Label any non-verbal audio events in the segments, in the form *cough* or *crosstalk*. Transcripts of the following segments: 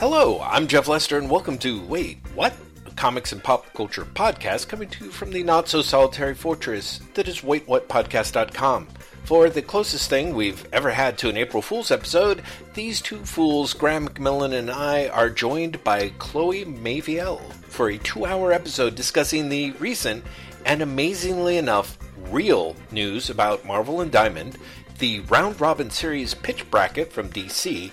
Hello, I'm Jeff Lester, and welcome to Wait, What? A comics and pop culture podcast coming to you from the not so solitary fortress that is WaitWhatPodcast.com. For the closest thing we've ever had to an April Fool's episode, these two fools, Graeme McMillan and I, are joined by Chloe Maviel for a two hour episode discussing the recent and amazingly enough, real news about Marvel and Diamond, the round robin series pitch bracket from DC,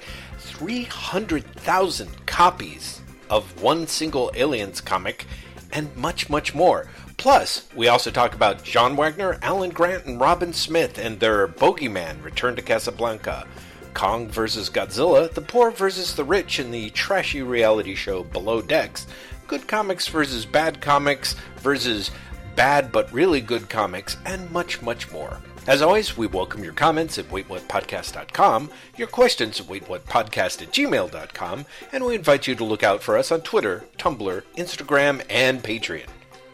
300,000 copies of one single Aliens comic, and much, much more. Plus, we also talk about John Wagner, Alan Grant, and Robin Smith and their Bogie Man Return to Casablanca, Kong vs. Godzilla, the poor versus the rich in the trashy reality show Below Decks, good comics versus bad comics versus bad but really good comics, and much, much more. As always, we welcome your comments at waitwhatpodcast.com, your questions at waitwhatpodcast at gmail.com, and we invite you to look out for us on Twitter, Tumblr, Instagram, and Patreon.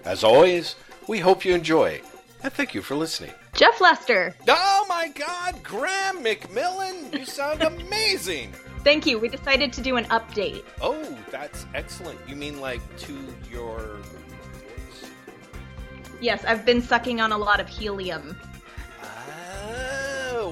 As always, we hope you enjoy, and thank you for listening. Jeff Lester. Oh my god, Graeme McMillan, you sound *laughs* amazing! Thank you. We decided to do an update. Oh, that's excellent. You mean like to your voice? Yes, I've been sucking on a lot of helium.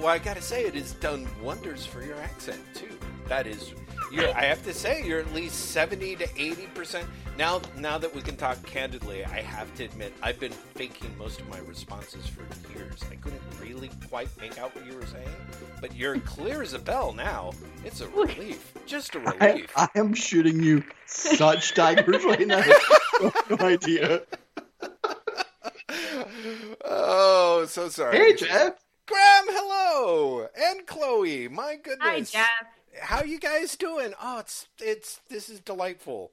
Well, I gotta say, it has done wonders for your accent too. That is, you're, I have to say, you're at least seventy to eighty percent. Now, now that we can talk candidly, I have to admit, I've been faking most of my responses for years. I couldn't really quite make out what you were saying, but you're clear as a bell now. It's a relief, just a relief. I, I am shooting you such daggers right now. *laughs* no idea. *laughs* Oh, so sorry. Hey, Jeff. Graeme, hello, and Chloe. My goodness. Hi, Jeff. How you guys doing? Oh, it's it's this is delightful.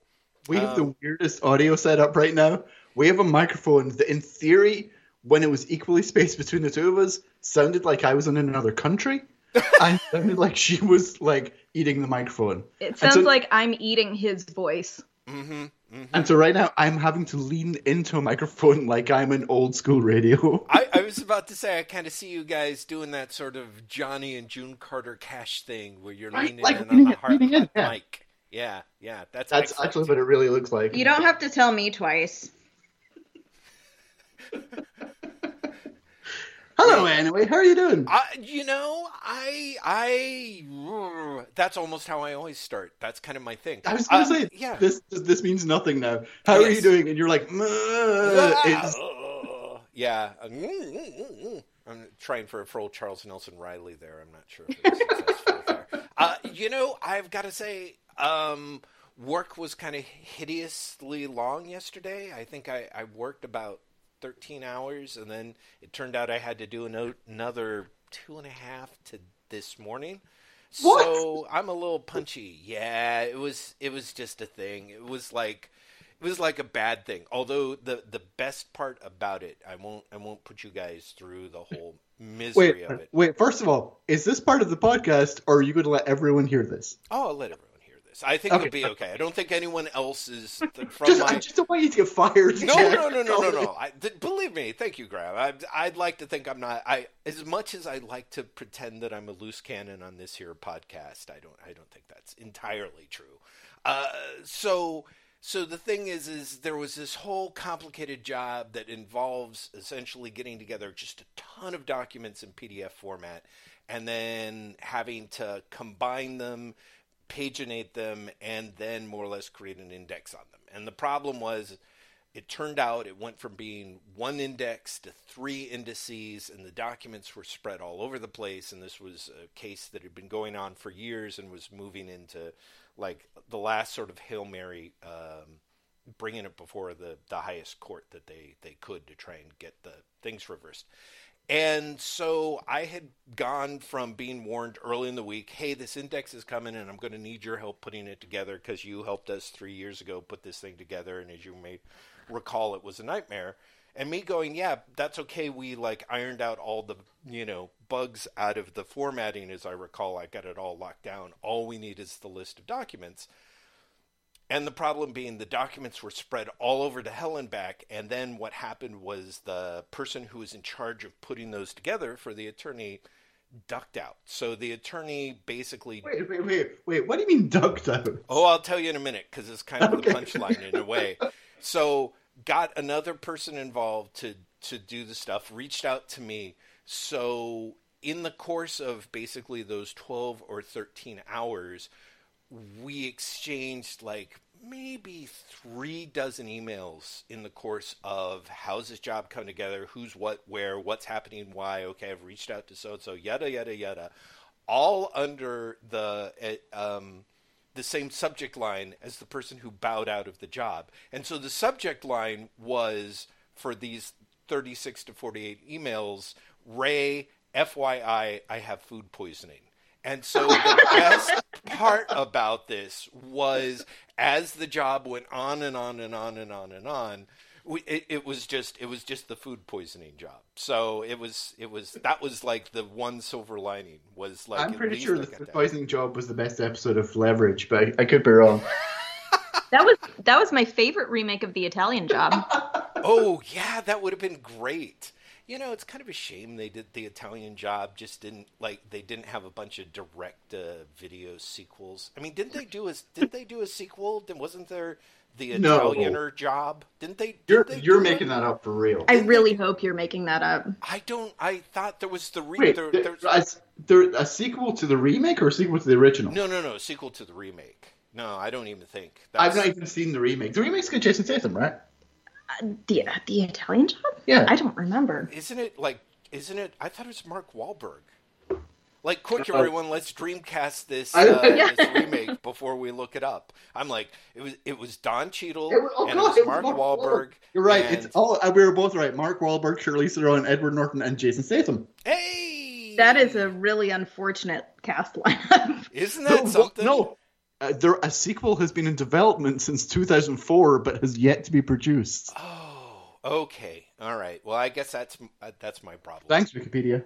We have Um, the weirdest audio setup right now. We have a microphone that, in theory, when it was equally spaced between the two of us, sounded like I was in another country, *laughs* I sounded like she was like eating the microphone. It sounds so- like I'm eating his voice. Mm-hmm. Mm-hmm. And so right now, I'm having to lean into a microphone like I'm an old school radio. *laughs* I, I was about to say I kind of see you guys doing that sort of Johnny and June Carter Cash thing where you're Right, leaning like in on leaning the in- hard leaning in, yeah. mic. Yeah, yeah, that's That's excellent. actually what it really looks like. You don't have to tell me twice. *laughs* Hello, anyway. How are you doing? I, you know, I, I, that's almost how I always start. That's kind of my thing. I was going to Uh, say, yeah. this this means nothing now. How are you doing? And you're like, Ah, yeah. I'm trying for a full Charles Nelson Reilly there. I'm not sure if *laughs* successful there. Uh, you know, I've got to say, um, work was kind of hideously long yesterday. I think I, I worked about 13 hours, and then it turned out I had to do ano- another two and a half to this morning. What? So I'm a little punchy. Yeah, it was it was just a thing. It was like it was like a bad thing. Although the the best part about it, I won't I won't put you guys through the whole misery wait, of it. wait. First of all, is this part of the podcast, or are you going to let everyone hear this? Oh, I'll let everyone I think Okay. it'll be okay. I don't think anyone else is *laughs* from Just, my. I just don't want you to get fired. No, Jeff. no, no, no, no, no. *laughs* I, th- believe me, thank you, Graeme. I'd, I'd like to think I'm not. I as much as I like to pretend that I'm a loose cannon on this here podcast, I don't. I don't think that's entirely true. Uh, so, so the thing is, is there was this whole complicated job that involves essentially getting together just a ton of documents in PDF format, and then having to combine them paginate them and then more or less create an index on them. And the problem was it turned out it went from being one index to three indices and the documents were spread all over the place and this was a case that had been going on for years and was moving into like the last sort of hail mary um, bringing it before the, the highest court that they, they could to try and get the things reversed and so I had gone from being warned early in the week, hey, this index is coming and I'm going to need your help putting it together because you helped us three years ago put this thing together. And as you may recall, it was a nightmare. And me going, yeah, that's okay. We like ironed out all the, you know, bugs out of the formatting. As I recall, I got it all locked down. All we need is the list of documents. And the problem being the documents were spread all over to hell and back. And then what happened was the person who was in charge of putting those together for the attorney ducked out. So the attorney basically. Wait, wait, wait, wait. What do you mean ducked out? Oh, I'll tell you in a minute because it's kind of Okay. the punchline in a way. *laughs* So got another person involved to to do the stuff. Reached out to me. So in the course of basically those twelve or thirteen hours, we exchanged like maybe three dozen emails in the course of how's this job come together, who's what, where, what's happening, why. Okay, I've reached out to so and so, yada yada yada, all under the uh, um, the same subject line as the person who bowed out of the job. And so the subject line was for these 36 to 48 emails, Ray, FYI, I have food poisoning. And so the best part about this was as the job went on and on and on and on and on, we, it, it was just it was just the food poisoning job. So it was it was that was like the one silver lining was like I'm pretty sure the food poisoning job was the best episode of Leverage, but I, I could be wrong. *laughs* That was that was my favorite remake of the Italian Job. Oh yeah, that would have been great. You know, it's kind of a shame they did the Italian job. Just didn't like they didn't have a bunch of direct uh, video sequels. I mean, didn't they do a did they do a sequel? Then wasn't there the No. Italianer job? Didn't they? did You're they you're making it? that up for real. I really hope you're making that up. I don't. I thought there was the re- Wait, there, there, there's, a, there a sequel to the remake or a sequel to the original? no no no sequel to the remake. No, I don't even think. I've not even seen the remake. The remake's got Jason Statham, right? Uh, the the Italian Job? Yeah. I don't remember. Isn't it like? Isn't it? I thought it was Mark Wahlberg. Like, quick, Uh, everyone! Let's Dreamcast this, uh, Yeah. this *laughs* remake before we look it up. I'm like, it was it was Don Cheadle It was- oh, and God, it was it was Mark Mark Wahlberg. You're right. and- It's all uh, we were both right. Mark Wahlberg, Charlize Theron, Edward Norton, and Jason Statham. hey, That is a really unfortunate cast lineup. isn't No, that something? No, uh, there a sequel has been in development since 2004, but has yet to be produced. Oh, okay, all right. Well, I guess that's uh, that's my problem. Thanks, Wikipedia.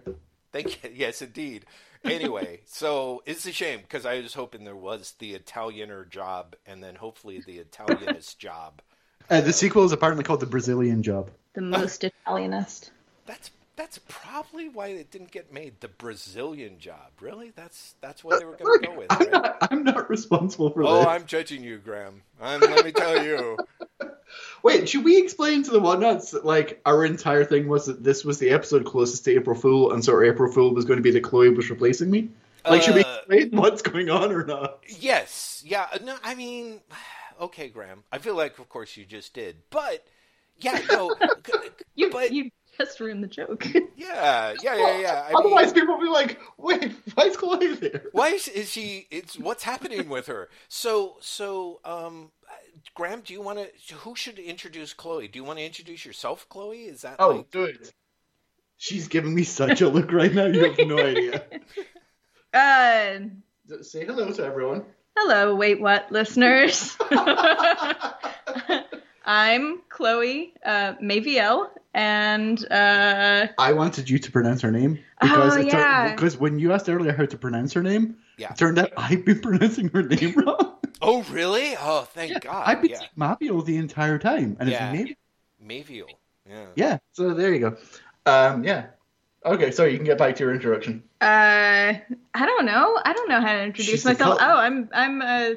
Thank you. *laughs* Yes, indeed. Anyway, *laughs* so it's a shame because I was hoping there was the Italianer job and then hopefully the Italianist *laughs* job. Uh, the sequel is apparently called The Brazilian Job. The most Italianist. That's that's probably why it didn't get made. The Brazilian job, really? That's that's what they were going to go with, I'm right? not, I'm not responsible for that. Oh, this. I'm judging you, Graeme. I'm, let me tell you. *laughs* Wait, should we explain to the whatnots that like our entire thing was that this was the episode closest to April Fool, and so April Fool was going to be that Chloe was replacing me? Like, should we Uh, explain what's going on or not? Yes, yeah. No, I mean, *sighs* okay, Graeme. I feel like, of course, you just did, but yeah, no, *laughs* c- You but you just ruin the joke. yeah, yeah, yeah, yeah. I mean, Otherwise, people will be like, "Wait, why is Chloe there?" why is, is she? It's what's happening with her. So, so, um, Graeme, do you want to? Who should introduce Chloe? Do you want to introduce yourself, Chloe? Is that Oh, like? dude, she's giving me such a look right now. You have no idea. *laughs* Uh, Say hello to everyone. hello, wait, what, listeners? *laughs* *laughs* I'm Chloe uh, Maviel, and uh, I wanted you to pronounce her name Oh, because it tur- yeah. because when you asked earlier how to pronounce her name, Yeah. it turned out I've been pronouncing her name wrong. Oh, really? Oh, thank God. I've been yeah, saying Mabio the entire time, and Yeah. it's Mabio. Maviel. Yeah. Yeah, so there you go. Um, yeah. Okay, sorry, you can get back to your introduction. uh, I don't know. I don't know how to introduce She's myself. oh, I'm I'm uh,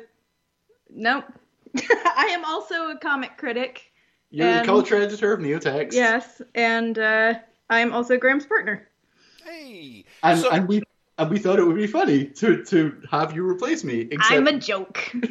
nope. *laughs* I am also a comic critic. You're And- the culture editor of Neotext. Yes, and uh, I'm also Graeme's partner. Hey. And, so, and we and we thought it would be funny to, to have you replace me. Except I'm a joke. *laughs*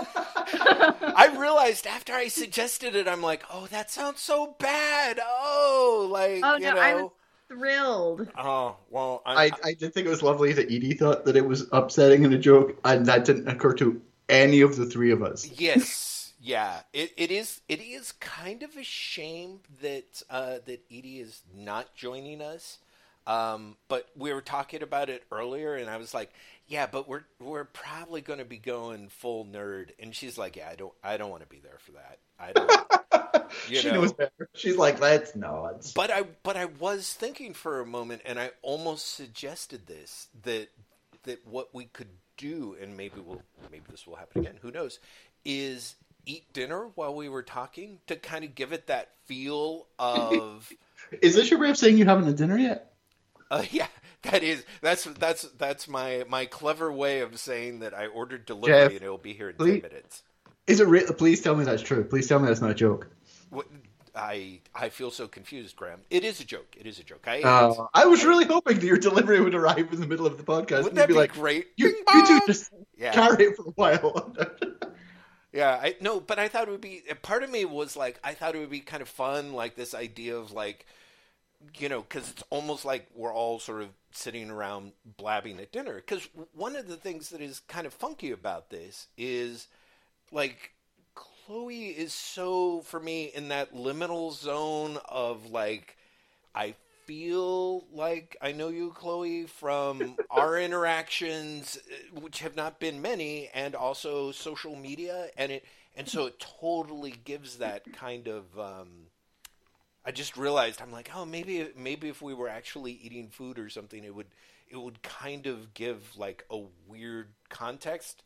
I realized after I suggested it, I'm like, oh, that sounds so bad. Oh, like, Oh, you no, know. I was- Thrilled. Oh, well, I'm, I, I did think it was lovely that Edie thought that it was upsetting and a joke, and that didn't occur to any of the three of us. yes, yeah. It, it is. It is kind of a shame that uh, that Edie is not joining us. Um, but we were talking about it earlier, and I was like, "Yeah, but we're we're probably going to be going full nerd." And she's like, "Yeah, I don't I don't want to be there for that. I don't." *laughs* She know. knows better. She's like, let's not. But I but I was thinking for a moment, and I almost suggested this that that what we could do, and maybe we'll maybe this will happen again. Who knows? Is eat dinner while we were talking to kind of give it that feel of *laughs* Is this your way of saying you haven't had dinner yet? uh, *laughs* yeah that is that's that's that's my my clever way of saying that I ordered delivery Jeff, and it'll be here in please- ten minutes. Is it real? Please tell me that's true. Please tell me that's not a joke. What, I I feel so confused, Graeme. It is a joke. It is a joke. I Uh, I was really hoping that your delivery would arrive in the middle of the podcast. wouldn't and that be, be like, great? you, you two just yeah. carry it for a while. *laughs* Yeah, I no, but I thought it would be. Part of me was like, I thought it would be kind of fun, like this idea of like, you know, because it's almost like we're all sort of sitting around blabbing at dinner. Because one of the things that is kind of funky about this is, like, Chloe is so for me in that liminal zone of like, I feel like I know you, Chloe, from *laughs* our interactions, uh, which have not been many, and also social media, and it and so it totally gives that kind of. Um, I just realized I'm like, oh, maybe maybe if we were actually eating food or something, it would it would kind of give like a weird context.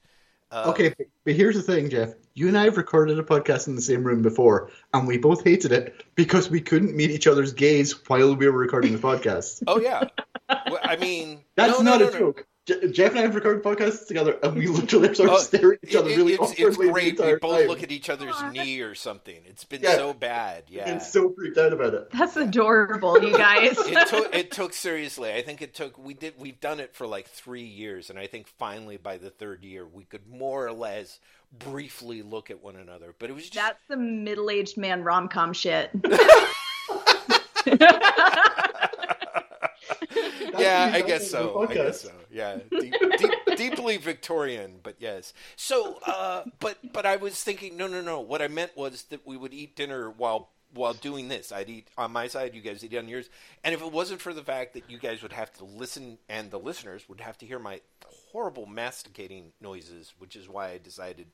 Uh, okay, but- here's the thing, Jeff. You and I have recorded a podcast in the same room before, and we both hated it because we couldn't meet each other's gaze while we were recording the *laughs* podcast. Oh yeah. Well, I mean, That's no, no, not no, a no. joke. Je- Jeff and I have recorded podcasts together, and we literally sort of Oh, stare at each other It- really it's, it's awkwardly the great. We both time. look at each other's knee or something. It's been Yeah. so bad. Yeah. and so freaked out about it. That's adorable, you guys. it took it took seriously. I think it took we did we've done it for like three years, and I think finally by the third year we could more or less briefly look at one another. But it was just That's the middle-aged man rom-com shit. *laughs* *laughs* yeah, I guess so. I guess so. Yeah, *laughs* deep, deep, deeply Victorian, but yes. So, uh, but but I was thinking, no, no, no. What I meant was that we would eat dinner while while doing this. I'd eat on my side, you guys eat on yours. And if it wasn't for the fact that you guys would have to listen, and the listeners would have to hear my horrible masticating noises, which is why I decided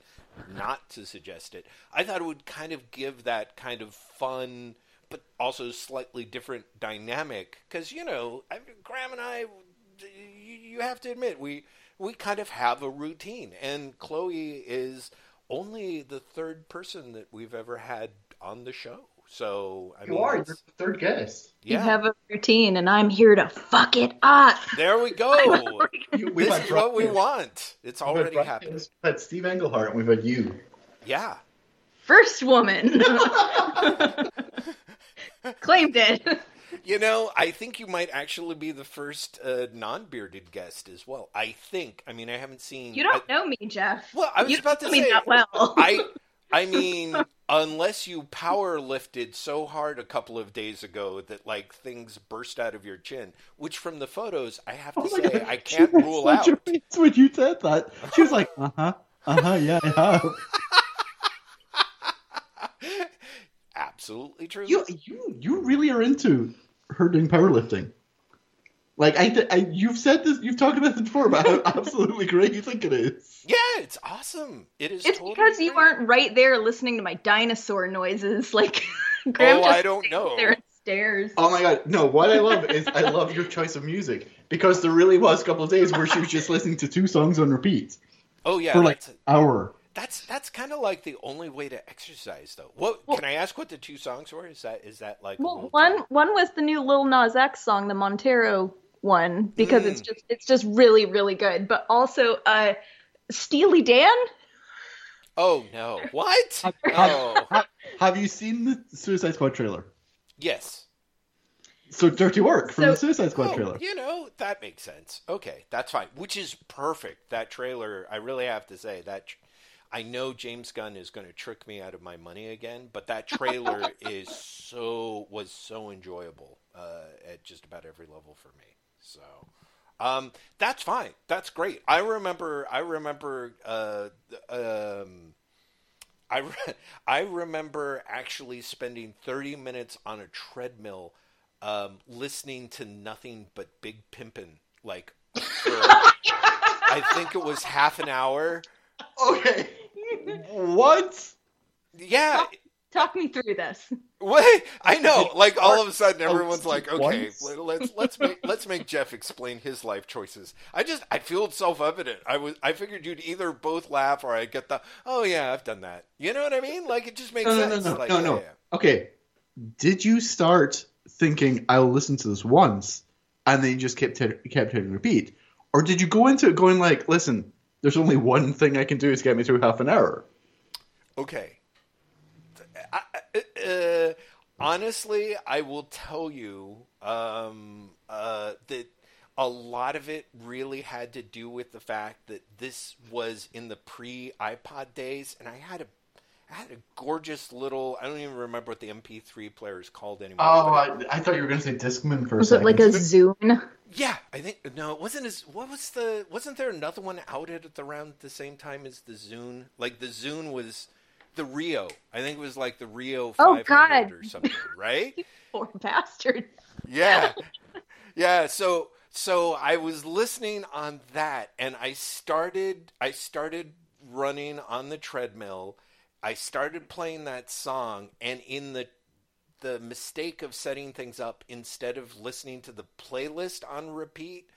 not to suggest it. I thought it would kind of give that kind of fun but also slightly different dynamic because you know I, Graeme and I, you, you have to admit we we kind of have a routine, and Chloe is only the third person that we've ever had on the show. So I You mean, are. You're the third guest. You have a routine, and I'm here to fuck it up. there we *laughs* go. You- this is what we want. It's we've already Brian, happened. We've had Steve Englehart, and we've had you. Yeah. First woman *laughs* *laughs* claimed it. You know, I think you might actually be the first uh, non-bearded guest as well. I think. I mean, I haven't seen. You don't I- know me, Jeff. Well, I was you about don't to know say. that well. I, I *laughs* mean, unless you power lifted so hard a couple of days ago that like things burst out of your chin, which from the photos, I have to Oh my say, God. I can't She rule out. a face when you said that. She was like, uh huh, uh huh, yeah, I have. *laughs* Absolutely true. You, you, you really are into her doing powerlifting. Like I, th- I, you've said this, you've talked about this before, but how *laughs* absolutely great you think it is. yeah, it's awesome. It is. It's totally because you great. weren't right there listening to my dinosaur noises. *laughs* Like, oh, Graeme Oh, just I don't know. there and stares. Oh my god, no! What I love is I love your choice of music because there really was a couple of days where she was just listening to two songs on repeat Oh yeah, for like an hour. That's that's kind of like the only way to exercise, though. What Well- can I ask? What the two songs were? Is that is that like Well, little one one was the new Lil Nas X song, the Montero one, because it's Mm. just it's just really really good. But also, uh, Steely Dan. Oh no! What? Have- Oh have- Have you seen the Suicide Squad trailer? yes. So Dirty Work from So- the Suicide Squad Oh, trailer. you know that makes sense. Okay, that's fine. Which is perfect. That trailer, I really have to say that. tr- I know James Gunn is going to trick me out of my money again, but that trailer *laughs* is so was so enjoyable uh, at just about every level for me. So. Um, that's fine. That's great. I remember. I remember. Uh, um, I re- *laughs* I remember actually spending thirty minutes on a treadmill, um, listening to nothing but Big Pimpin'. Like, for, *laughs* I think it was half an hour. Okay. What? Yeah. Talk me through this. What? I know. Like all of a sudden, Oh, everyone's like, "Okay, once? let- let's let's make let's make Jeff explain his life choices." I just I feel it's self evident. I was I figured you'd either both laugh or I'd get the, "Oh yeah, I've done that." You know what I mean? Like it just makes No, no, no, sense. no, like, no, no. yeah. Okay. Did you start thinking I'll listen to this once, and then you just kept kept hitting repeat, or did you go into it going like, listen, there's only one thing I can do to get me through half an hour? Okay. I, uh, honestly, I will tell you um, uh, that a lot of it really had to do with the fact that this was in the pre iPod days, and I had a I had a gorgeous little. I don't even remember what the MP3 player is called anymore. Oh, I, I, thought you were going to say Discman for was a second. Was it like a Zune? Yeah, I think no, it wasn't as. What was the? Wasn't there another one out at the around the same time as the Zune? Like the Zune was the Rio. I think it was like the Rio 500 oh, God. or something, right? *laughs* Poor bastard. Yeah, *laughs* yeah. So so I was listening on that, and I started I started running on the treadmill I started playing that song, and in the the mistake of setting things up instead of listening to the playlist on repeat,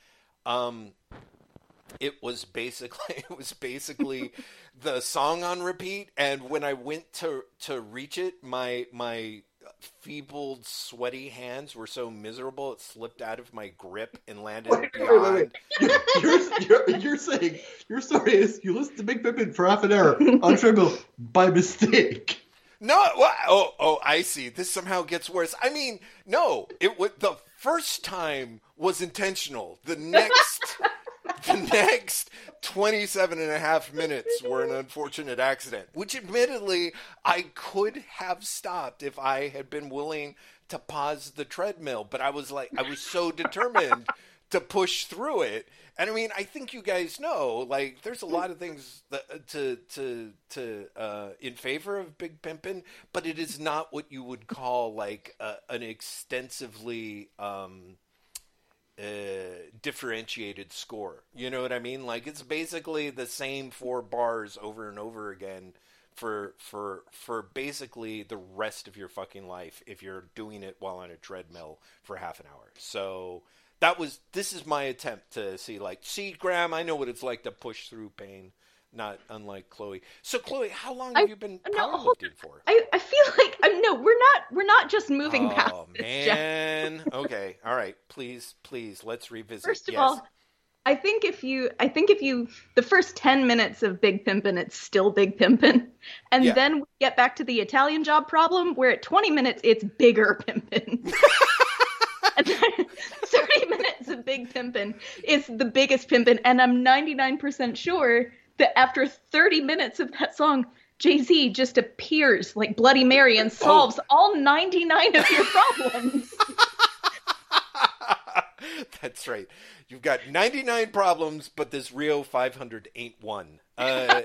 um, it was basically *laughs* it was basically *laughs* the song on repeat. And when I went to to reach it, my my feebled, sweaty hands were so miserable it slipped out of my grip and landed wait, beyond. Wait, wait, you're, you're, you're, saying your story is you listened to Big Pimpin' for half an hour on treadmill by mistake. No, well, oh, oh, I see. This somehow gets worse. I mean, no, it was the first time was intentional. The next *laughs* the next 27 and a half minutes were an unfortunate accident, which admittedly I could have stopped if I had been willing to pause the treadmill. But I was like, I was so determined to push through it. And I mean, I think you guys know, like, there's a lot of things that, to to to uh, in favor of Big Pimpin', but it is not what you would call like uh, an extensively um, uh, differentiated score. You know what I mean? Like it's basically the same four bars over and over again for for for basically the rest of your fucking life if you're doing it while on a treadmill for half an hour. So that was this is my attempt to see like see Graeme, I know what it's like to push through pain not unlike Chloe. So, Chloe, how long have I, you been powerlifting for? I, I feel like uh, no, we're not we're not just moving oh, past. Oh man. *laughs* okay. All right. Please, please, let's revisit. First of yes. all, I think if you, I think if you, the first ten minutes of Big Pimpin', it's still Big Pimpin', and yeah. then we get back to the Italian Job problem, where at twenty minutes it's bigger *laughs* Pimpin'. *laughs* and then 30 minutes of Big Pimpin' is the biggest Pimpin', and I'm 99% sure that after 30 minutes of that song, Jay Z just appears like Bloody Mary and solves oh. all 99 of your problems. *laughs* That's right. You've got 99 problems, but this Rio 500 ain't one. Uh,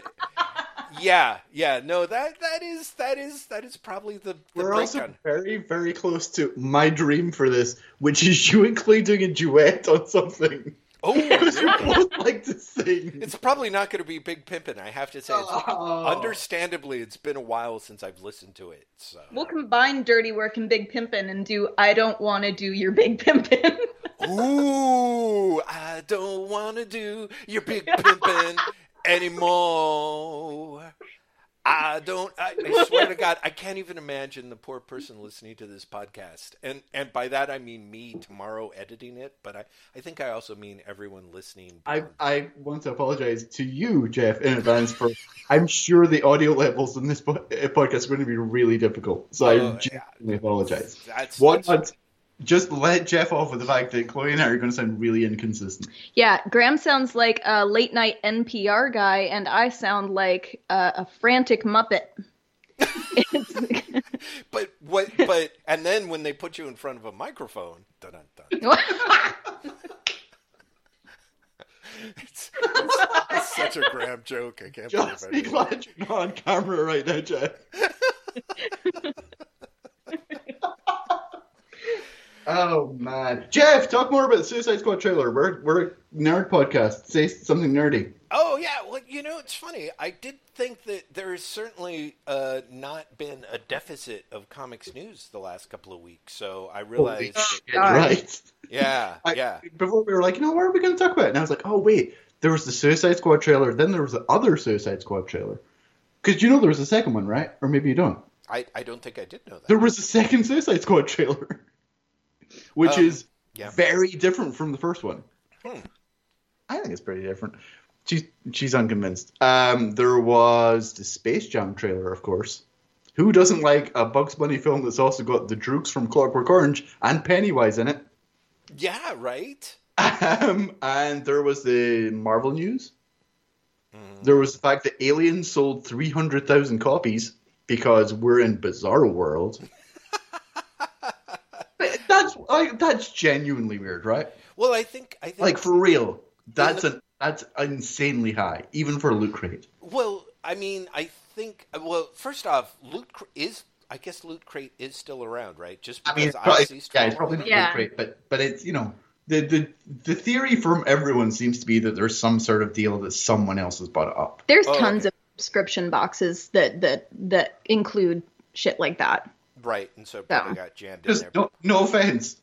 *laughs* yeah, yeah. No, that that is that is that is probably the. the We're also very very close to my dream for this, which is you and Clay doing a duet on something. Oh, *laughs* we both like to sing. It's probably not going to be Big Pimpin'. I have to say, oh. understandably, it's been a while since I've listened to it. So we'll combine Dirty Work and Big Pimpin' and do I don't want to do your Big Pimpin'. *laughs* Ooh, I don't want to do your Big *laughs* Pimpin' anymore. I don't. I, I, *laughs* swear to God, I can't even imagine the poor person listening to this podcast, and and by that I mean me tomorrow editing it. But I, I think I also mean everyone listening. I I want to apologize to you, Jeff, in advance for. I'm sure the audio levels in this eh, podcast are going to be really difficult, so I oh, genuinely yeah. apologize. That's, what that's, just let Jeff off with the fact that Chloe and I are going to sound really inconsistent. Yeah, Graeme sounds like a late night NPR guy, and I sound like a, a frantic Muppet. *laughs* but what? But and then when they put you in front of a microphone, dun dun dun. It's, it's, it's, such a Graham joke. I can't Just believe it. Be glad you're not on camera right now, Jeff. *laughs* Oh man, Jeff, talk more about the Suicide Squad trailer. We're we're a nerd podcast. Say something nerdy. Oh yeah, well you know it's funny. I did think that there has certainly uh, not been a deficit of comics news the last couple of weeks. So I realized, that, right? *laughs* Yeah, I, yeah. Before we were like, you know, what are we going to talk about? And I was like, oh wait, there was the Suicide Squad trailer. Then there was the other Suicide Squad trailer. Because you know there was a second one, right? Or maybe you don't. I, I don't think I did know that. There was a second Suicide Squad trailer *laughs* which um, is Yeah. Very different from the first one. Hmm. I think it's pretty different. She's she's unconvinced. Um, there was the Space Jam trailer, of course. Who doesn't like a Bugs Bunny film that's also got the Droogs from Clockwork Orange and Pennywise in it? Yeah, right. Um, and there was the Marvel news. Mhm. There was the fact that Alien sold 300,000 copies because we're in Bizarro World. But that's like that's genuinely weird, right? Well, I think I think Like for real, that's an that's insanely high, even for loot crate. Well, I mean, I think. Well, first off, Loot Cr- is. I guess Loot Crate is still around, right? Just I because mean, it's probably, Odyssey's yeah, it's probably not Yeah. loot crate, but but it's you know the the the theory from everyone seems to be that there's some sort of deal that someone else has bought it up. There's Oh, tons okay. of subscription boxes that that that include shit like that. Right, and so probably Yeah. got jammed in there. no, no offense,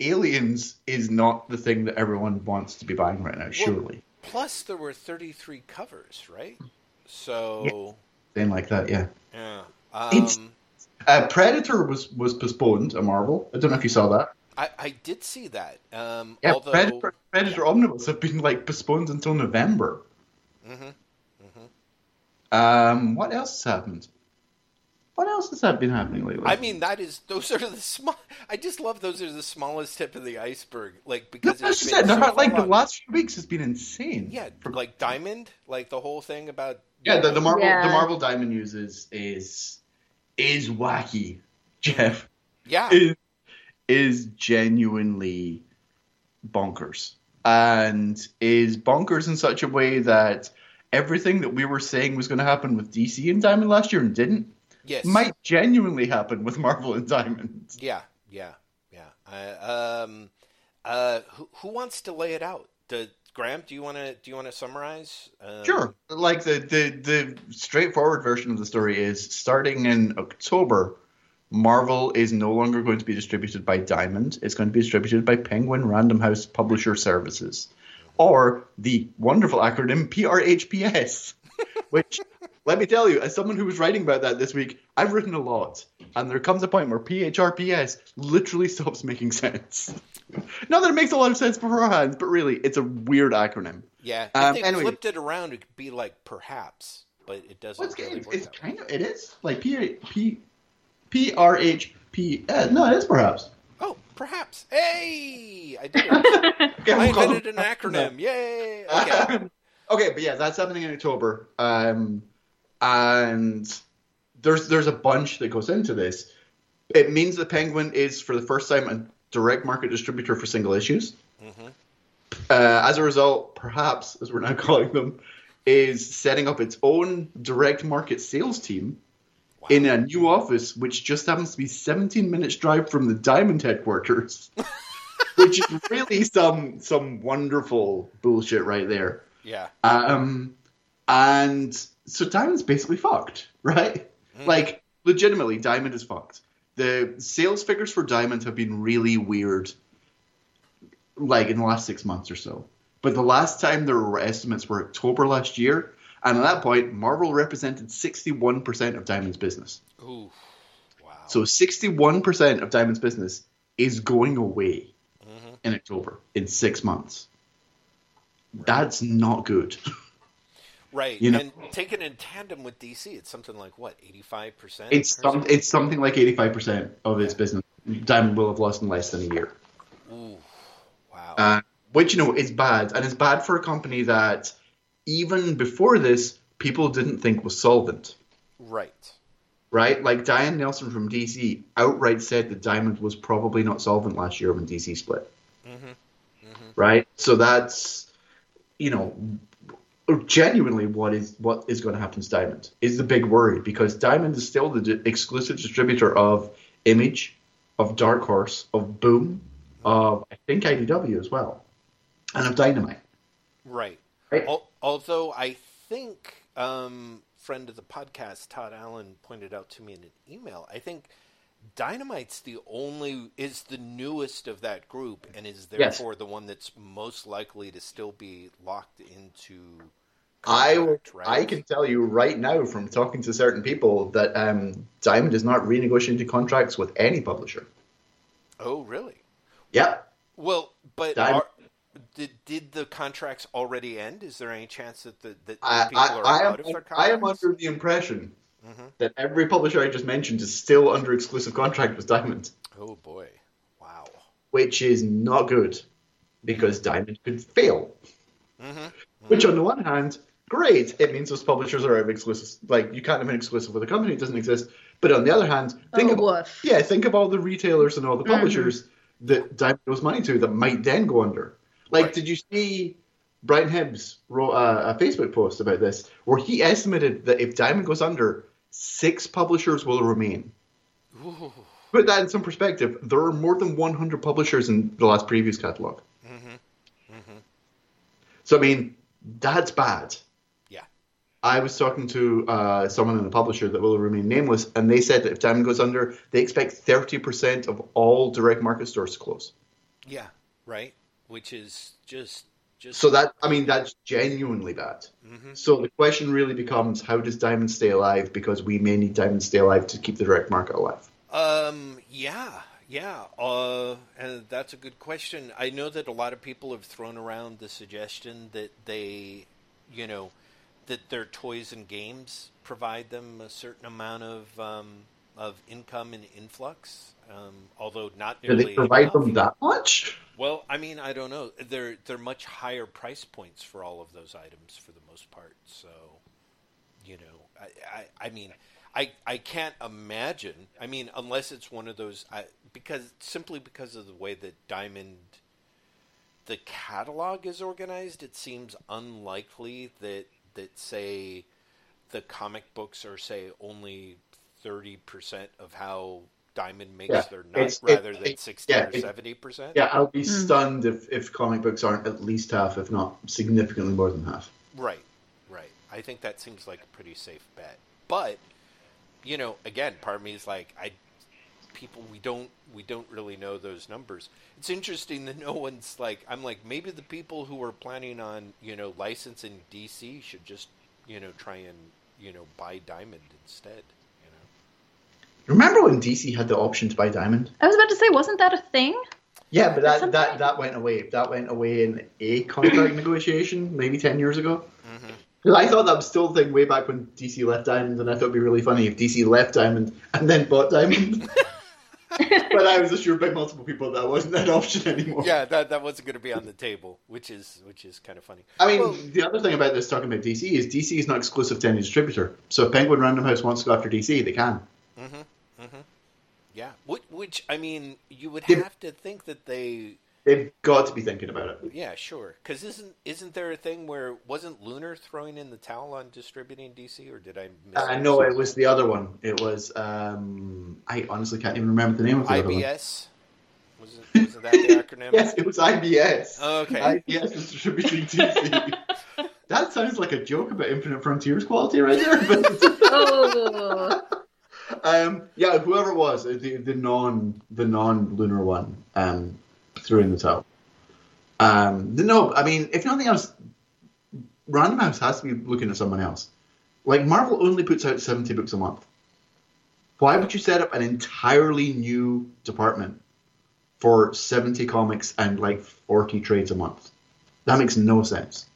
Aliens is not the thing that everyone wants to be buying right now. Surely, Plus, there were 33 covers, right? So, thing like that, yeah. yeah. It's- Um, Uh, Predator was was postponed A Marvel. I don't know if you saw that. I, I did see that. Um, Yeah, although, Predator, Predator Omnibus have been like postponed until November. Mm-hmm. Um, what else has happened? What else has that been happening lately? I mean, that is those are the small. I just love those are the smallest tip of the iceberg, like because that's it's just been it. so like the last few weeks has been insane. Yeah, For- like Diamond, like the whole thing about yeah. The, the Marvel Yeah. the Marvel Diamond uses is is is wacky, *laughs* Jeff. yeah, Is is genuinely bonkers and is bonkers in such a way that everything that we were saying was going to happen with DC and Diamond last year and didn't yes, might genuinely happen with Marvel and Diamond. yeah, yeah, yeah. I, um, uh, who, who wants to lay it out? The Graeme, do you want to do you want to summarize? Um, Sure. Like the, the the straightforward version of the story is starting in October, Marvel is no longer going to be distributed by Diamond. It's going to be distributed by Penguin Random House Publisher Services, or the wonderful acronym PRHPS. *laughs* Which, let me tell you, as someone who was writing about that this week, I've written a lot, and there comes a point where PHRPS literally *laughs* stops making sense. *laughs* Not that it makes a lot of sense beforehand, but really, it's a weird acronym. Yeah, if Um, they anyway. flipped it around, it could be like perhaps, but it doesn't Well, it's, really it's, work it's that way. kind of it is like P P P R H P. Uh, no, it is perhaps. Oh, perhaps. Hey, I did it. *laughs* Okay, I invented an acronym. Yay! Okay. Okay, but yeah, that's happening in October. Um, and there's there's a bunch that goes into this. It means the Penguin is for the first time a direct market distributor for single issues. Mhm. Uh, as a result, perhaps, as we're now calling them, is setting up its own direct market sales team Wow. in a new office, which just happens to be 17 minutes drive from the Diamond headquarters, *laughs* which is really some some wonderful bullshit right there. Yeah. Um, and so Diamond's basically fucked, right? Mhm. Like legitimately, Diamond is fucked. The sales figures for Diamond have been really weird, like in the last six months or so. But the last time there were estimates were October last year, and at that point, Marvel represented 61% of Diamond's business. Ooh. Wow. So 61% of Diamond's business is going away Mhm. in October in six months. That's not good. *laughs* Right. you know- and taken in tandem with DC, it's something like what, eighty five percent? It's some, it's something like 85% of its business. Diamond will have lost in less than a year. Ooh. Wow. Uh, which, you know, is bad. And it's bad for a company that, even before this, people didn't think was solvent. right. Right? Like Diane Nelson from DC outright said that Diamond was probably not solvent last year when DC split. Mm-hmm. Right? So that's, you know, genuinely what is what is going to happen to Diamond is the big worry because Diamond is still the di- exclusive distributor of Image, of Dark Horse, of Boom, of I think IDW as well, and of Dynamite. Right. Right. Al- although I think um, friend of the podcast Todd Allen pointed out to me in an email, I think Dynamite's the only is the newest of that group and is Yes. therefore the one that's most likely to still be locked into I right? I can tell you right now from talking to certain people that um, Diamond is not renegotiating contracts with any publisher. Oh, really? Yeah, Well, but Diamond- are, did did the contracts already end? Is there any chance that the that I, people I, are I, out am, of their I am under the impression Mhm. that every publisher I just mentioned is still under exclusive contract with Diamond, Oh boy! Wow. which is not good because Diamond could fail. hmm Which, on the one hand, great. It means those publishers are out of exclusive. Like you can't have an exclusive with a company; it doesn't exist. But on the other hand, think oh, of woof. yeah, think of all the retailers and all the Mhm. publishers that Diamond owes money to that might then go under. Like, Right. did you see Brian Hibbs wrote a, a Facebook post about this where he estimated that if Diamond goes under, six publishers will remain. Ooh. Put that in some perspective. There are more than 100 publishers in the last previous catalog. hmm hmm So I mean, that's bad. I was talking to uh, someone in the publisher that will remain nameless, and they said that if Diamond goes under, they expect 30% of all direct market stores to close. Yeah. Right. Which is just just So that I mean, that's genuinely bad. Mhm. So the question really becomes, how does Diamond stay alive? Because we may need Diamond to stay alive to keep the direct market alive. Um. Yeah. Yeah. Uh. And that's a good question. I know that a lot of people have thrown around the suggestion that they, you know, that their toys and games provide them a certain amount of um, of income and influx. Um, although not Do they provide enough. them that much? Well, I mean, I don't know. They're they're much higher price points for all of those items for the most part. So, you know, I I, I mean, I I can't imagine. I mean, unless it's one of those, I, because simply because of the way that Diamond, the catalog is organized, it seems unlikely that that say the comic books are say only thirty percent of how Diamond makes Yeah, their nut, it's- it- rather than it- sixty yeah, or seventy percent. Yeah, I'll be Hmm. stunned if, if comic books aren't at least half, if not significantly more than half. Right, right. I think that seems like a pretty safe bet. But, you know, again, part of me is like, I people we don't we don't really know those numbers. It's interesting that no one's like I'm like maybe the people who are planning on, you know, licensing DC should just, you know, try and, you know, buy Diamond instead, you know. Remember when DC had the option to buy Diamond? I was about to say, wasn't that a thing? Yeah, but that, Something that, that went away. That went away in a contract *coughs* negotiation, maybe 10 years ago. Mhm. 'Cause I thought that was still the thing way back when DC left Diamond, and I thought it'd be really funny if DC left Diamond and then bought Diamond. *laughs* *laughs* but I was assured by multiple people that wasn't an option anymore. Yeah, that that wasn't going to be on the table, which is which is kind of funny. I mean, Well- the other thing about this talking about DC is DC is not exclusive to any distributor. So if Penguin Random House wants to go after DC, they can. Mm-hmm. Mm-hmm. Yeah. Which, which I mean, you would have to think that they. They've got to be thinking about it. Yeah, sure. Because isn't isn't there a thing where wasn't Lunar throwing in the towel on distributing DC, or did I miss? Uh, no, it was the other one. It was um, I honestly can't even remember the name of the other one. IBS. Wasn't wasn't that the *laughs* acronym? Yes, it was IBS. Okay. IBS was distributing DC. *laughs* that sounds like a joke about Infinite Frontiers quality right there. But Oh, *laughs* um, yeah, whoever it was, uh, the, the non the non lunar one, um, threw in the towel. Um, no, I mean, if nothing else, Random House has to be looking at someone else. Like Marvel only puts out seventy books a month. Why would you set up an entirely new department for seventy comics and like forty trades a month? That makes no sense.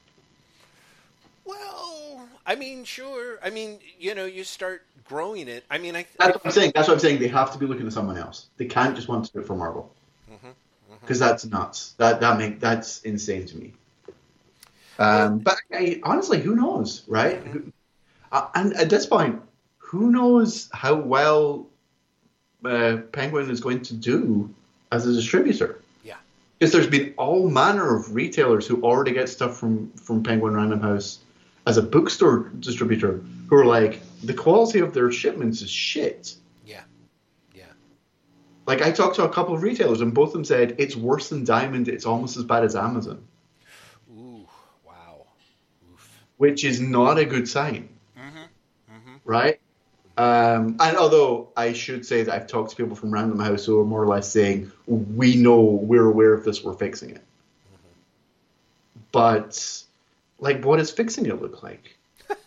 Well, I mean, sure. I mean, you know, you start growing it. I mean, I. That's what I'm saying. That's what I'm saying. They have to be looking at someone else. They can't just want to do it for Marvel Mhm, because that's nuts. That that make that's insane to me. Um, but I, honestly, who knows, right? Uh, and at this point, who knows how well uh, Penguin is going to do as a distributor? Yeah. because there's been all manner of retailers who already get stuff from from Penguin Random House as a bookstore distributor who are like the quality of their shipments is shit. Like I talked to a couple of retailers and both of them said it's worse than Diamond. It's almost as bad as Amazon, Ooh. Wow. Oof. which is not a good sign, Mm-hmm. Mm-hmm. right? Um, and although I should say that I've talked to people from Random House who are more or less saying we know we're aware of this, we're fixing it. But like, what does fixing it look like?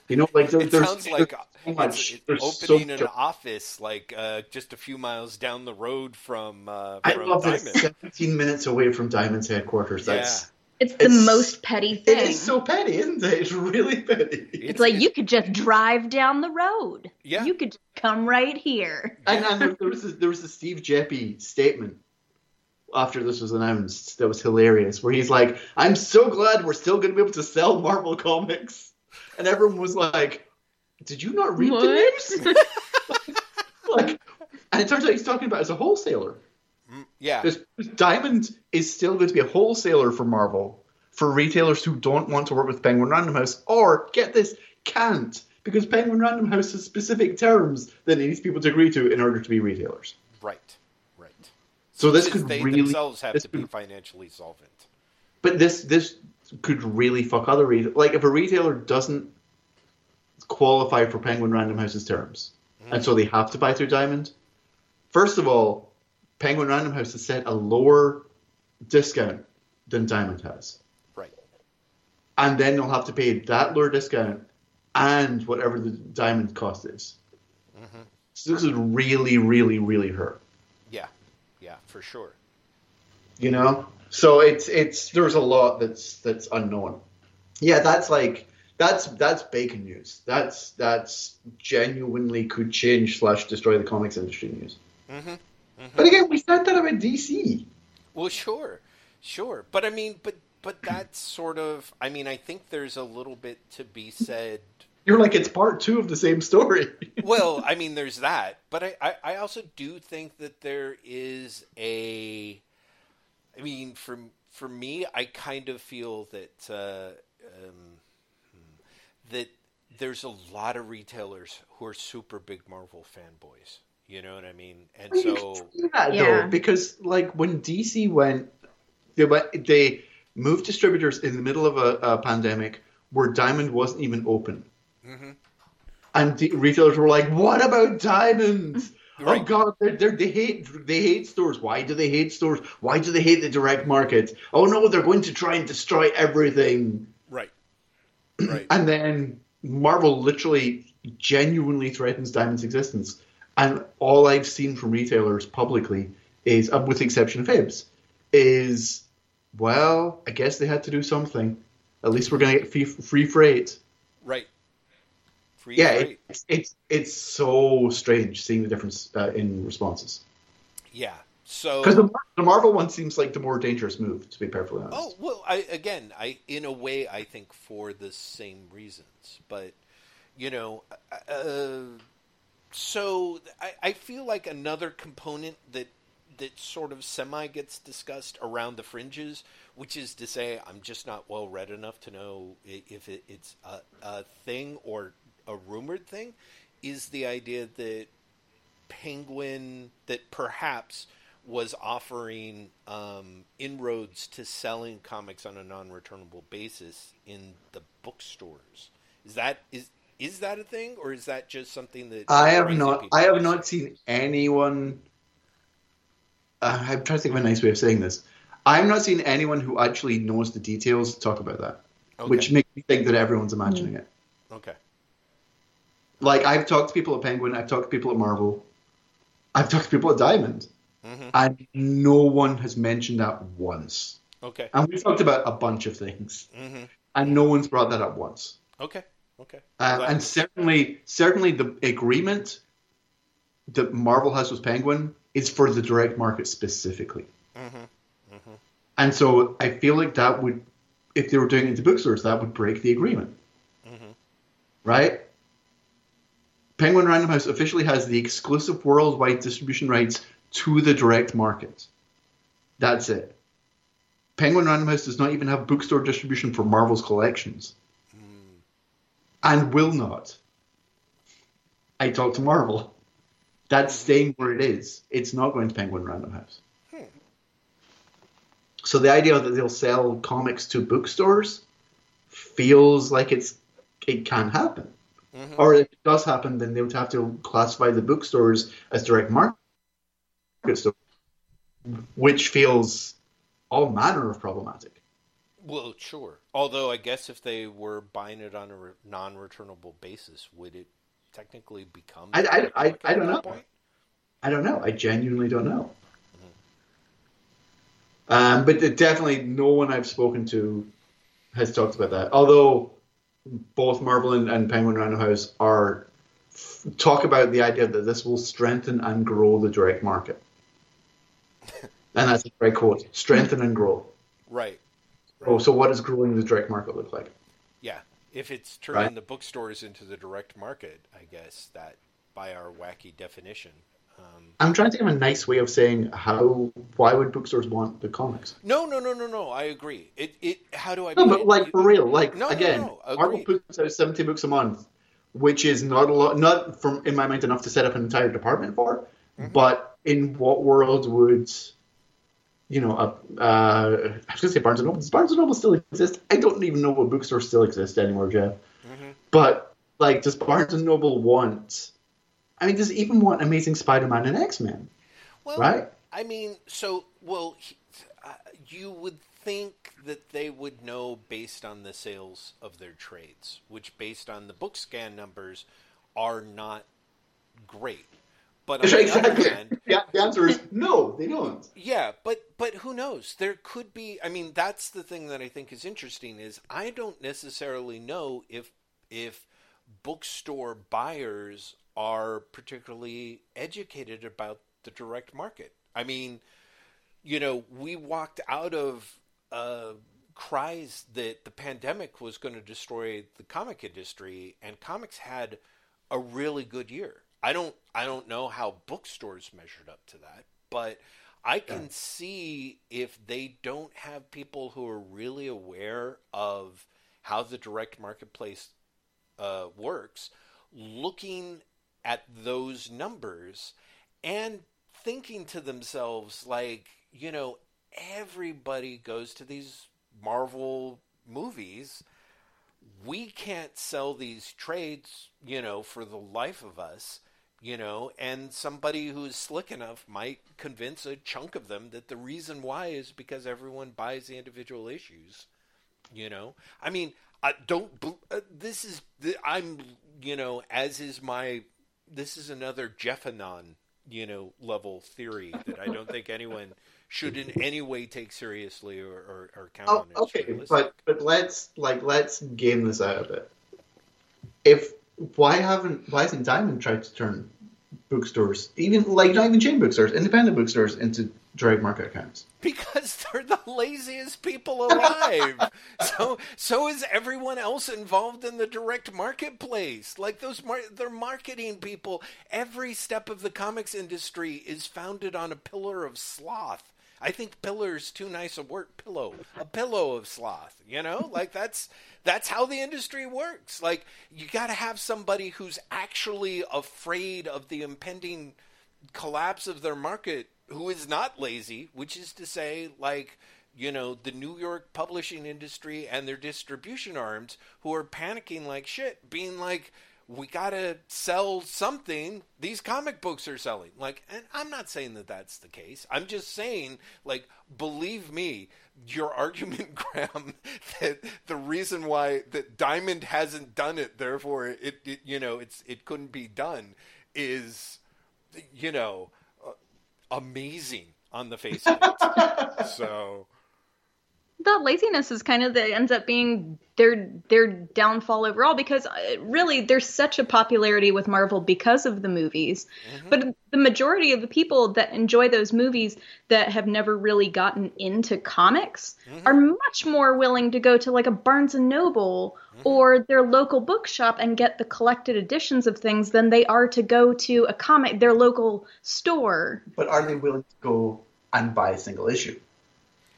You know, like there, *laughs* it there's, sounds like much, it's, there's it's so opening much- an office like uh, just a few miles down the road from uh, I from love that Diamond. it's 17 minutes away from Diamond's headquarters. That's It's the It's- most petty thing. it is so petty, isn't it? It's really petty. it's like you could just drive down the road. Yeah. You could just come right here. And, and there, there was a, there was a Steve Geppi statement after this was announced that was hilarious, where he's like, "I'm so glad we're still going to be able to sell Marvel comics," and everyone was like, "Did you not read the news?" *laughs* like, and it turns out he's talking about as a wholesaler. Mm, yeah, Because Diamond is still going to be a wholesaler for Marvel for retailers who don't want to work with Penguin Random House, or get this, can't, because Penguin Random House has specific terms that it needs people to agree to in order to be retailers. right, right. So this Since could they really, themselves have this to be could- financially solvent. but this this could really fuck other retailers. Like if a retailer doesn't qualify for Penguin Random House's terms, and so they have to buy through Diamond. First of all, Penguin Random House has set a lower discount than Diamond has. Right. and then they'll have to pay that lower discount and whatever the diamond cost is. Mm-hmm. So this would really, really, really hurt. Yeah, yeah, for sure. You know, so it's it's there's a lot that's that's unknown. Yeah, that's like that's that's bacon news. That's that's genuinely could change slash destroy the comics industry news. hmm But again, we said that about DC. Well, sure, sure, but I mean, but but that's sort of. I mean, I think there's a little bit to be said. You're like it's part two of the same story. *laughs* Well, I mean, there's that, but I, I, I also do think that there is a. I mean, for for me, I kind of feel that uh, um, that there's a lot of retailers who are super big Marvel fanboys. You know what I mean? And You so, can that Yeah. though, because like when DC went, they went, they moved distributors in the middle of a, a pandemic where Diamond wasn't even open, Mhm. and the retailers were like, "What about Diamond? Oh God, they're, they're, they hate they hate stores. Why do they hate stores? Why do they hate the direct market? Oh no, they're going to try and destroy everything." Right, And then Marvel literally genuinely threatens Diamond's existence. And all I've seen from retailers publicly is, uh, with the exception of Hibbs, is, well, I guess they had to do something. At least we're going to get free, free freight. right. Free Yeah, freight. it's, it's it's so strange seeing the difference uh, in responses. yeah. So Because the, the Marvel one seems like the more dangerous move, to be perfectly honest. Oh well, I again, I in a way, I think for the same reasons, but you know, uh, so I, I feel like another component that that sort of semi gets discussed around the fringes, which is to say, I'm just not well read enough to know if it, it's a, a thing or a rumored thing, is the idea that Penguin that perhaps was offering um, inroads to selling comics on a non-returnable basis in the bookstores. Is that is is that a thing, or is that just something that I have not. I have not seen anyone. Uh, I'm trying to think of a nice way of saying this. I've not seen anyone who actually knows the details talk about that, Okay. which makes me think that everyone's imagining it. okay, Like I've talked to people at Penguin, I've talked to people at Marvel, I've talked to people at Diamond, hmm and no one has mentioned that once. okay, And we've talked about a bunch of things, hmm and no one's brought that up once. okay, okay. Uh, and certainly, certainly, the agreement that Marvel has with Penguin is for the direct market specifically. Mhm. And so I feel like that would, if they were doing it to bookstores, that would break the agreement, Mhm. right? Penguin Random House officially has the exclusive worldwide distribution rights to the direct market. That's it. Penguin Random House does not even have bookstore distribution for Marvel's collections, hmm. and will not. I talked to Marvel. That's hmm. staying where it is. It's not going to Penguin Random House. Hmm. So the idea that they'll sell comics to bookstores feels like it's it can happen. Mhm. Or if it does happen, then they would have to classify the bookstores as direct market which feels all manner of problematic. Well, sure. Although I guess if they were buying it on a re- non-returnable basis, would it technically become? I- I- I- I don't know. point? I don't know. I genuinely don't know. Um, but definitely, no one I've spoken to has talked about that. Although both Marvel and, and Penguin Random House are talk about the idea that this will strengthen and grow the direct market. And that's a great quote: strengthen and grow. Right. Oh, so what does growing the direct market look like? Yeah. If it's turning Right. the bookstores into the direct market, I guess that by our wacky definition. Um, I'm trying to think of a nice way of saying how. Why would bookstores want the comics? no, no, no, no, no. I agree. It, it. How do I? No, but it? like for real, like No, no, again, no, Marvel agreed. puts out seventy books a month, which is not a lot, not from in my mind enough to set up an entire department for. Mm-hmm. But in what world would, you know, a, uh, I was gonna say Barnes and Noble. Does Barnes and Noble still exist? I don't even know what bookstores still exist anymore, Jeff. Mhm. But like, does Barnes and Noble want? I mean, does it even want Amazing Spider-Man and X-Men? Well, Right? I mean, so well, uh, you would think that they would know based on the sales of their trades, which, based on the BookScan numbers, are not great. But *laughs* on the exactly. hand, *laughs* Yeah, the answer is no. They don't. yeah, but but who knows? There could be. I mean, that's the thing that I think is interesting is I don't necessarily know if if bookstore buyers are particularly educated about the direct market. I mean, you know, we walked out of uh, cries that the pandemic was going to destroy the comic industry, and comics had a really good year. I don't, I don't know how bookstores measured up to that, but I can see if they don't have people who are really aware of how the direct marketplace uh, works, looking at those numbers and thinking to themselves, like, you know, everybody goes to these Marvel movies. We can't sell these trades, you know, for the life of us, you know, and somebody who's slick enough might convince a chunk of them that the reason why is because everyone buys the individual issues you know? I mean i don't uh, this is i'm you know as is my this is another jeffanon you know level theory that i don't think anyone should in any way take seriously or, or, or count Oh, on okay, but but let's like let's game this out a bit. If why haven't why hasn't Diamond tried to turn bookstores, even like not even chain bookstores, independent bookstores, into direct market accounts? because they're the laziest people alive. *laughs* so so is everyone else involved in the direct marketplace. Like those mar- they're marketing people. Every step of the comics industry is founded on a pillar of sloth. I think pillar's too nice a word. Pillow, a pillow of sloth. You know, *laughs* like that's that's how the industry works. Like you got to have somebody who's actually afraid of the impending collapse of their market who is not lazy, which is to say, like, you know, the New York publishing industry and their distribution arms who are panicking like shit, being like, we gotta sell something. These comic books are selling. Like, and I'm not saying that that's the case. I'm just saying, like, believe me, your argument, *laughs* Graeme, that the reason why that Diamond hasn't done it, therefore it, it you know, it's it couldn't be done, is, you know, uh, amazing on the face of it. *laughs* so the laziness is kind of the ends up being their their downfall overall because uh, really there's such a popularity with Marvel because of the movies. Mm-hmm. But the majority of the people that enjoy those movies that have never really gotten into comics mm-hmm. are much more willing to go to like a Barnes and Noble mm-hmm. or their local bookshop and get the collected editions of things than they are to go to a comic their local store. But are they willing to go and buy a single issue?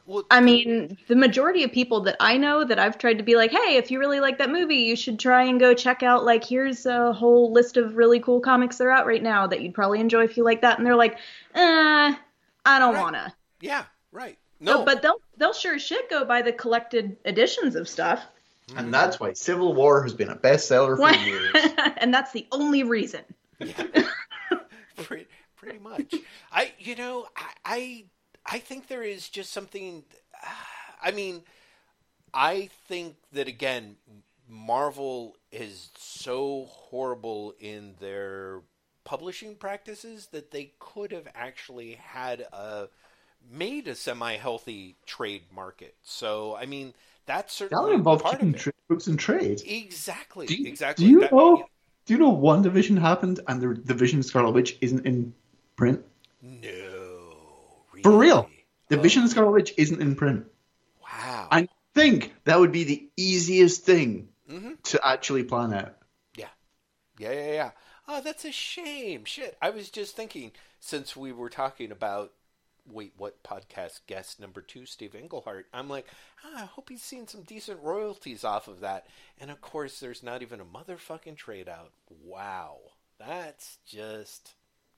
Well, I mean, the majority of people that I know that I've tried to be like, hey, if you really like that movie, you should try and go check out, like, here's a whole list of really cool comics that are out right now that you'd probably enjoy if you like that. And they're like, eh, I don't Right. wanna. yeah, right. No, But they'll they'll sure as shit go buy the collected editions of stuff. And that's why Civil War has been a bestseller for years. *laughs* and that's the only reason. *laughs* pretty, pretty much. I, you know, I, I, I think there is just something. *sighs* I mean, I think that again, Marvel is so horrible in their publishing practices that they could have actually had a made a semi-healthy trade market. So, I mean, that's That certainly would involve part of tra- books and trade. Exactly. Do you, exactly. Do you That- know? Do you know WandaVision happened and the division Scarlet Witch isn't in print? No. For real. really? Division Oh. Scarlet Witch isn't in print. Wow. I think that would be the easiest thing hmm to actually plan out. Yeah, yeah, yeah. Yeah. Oh, that's a shame. Shit. I was just thinking since we were talking about wait, what podcast guest number two, Steve Englehart. I'm like, ah, I hope he's seen some decent royalties off of that. And of course, there's not even a motherfucking trade out. Wow, that's just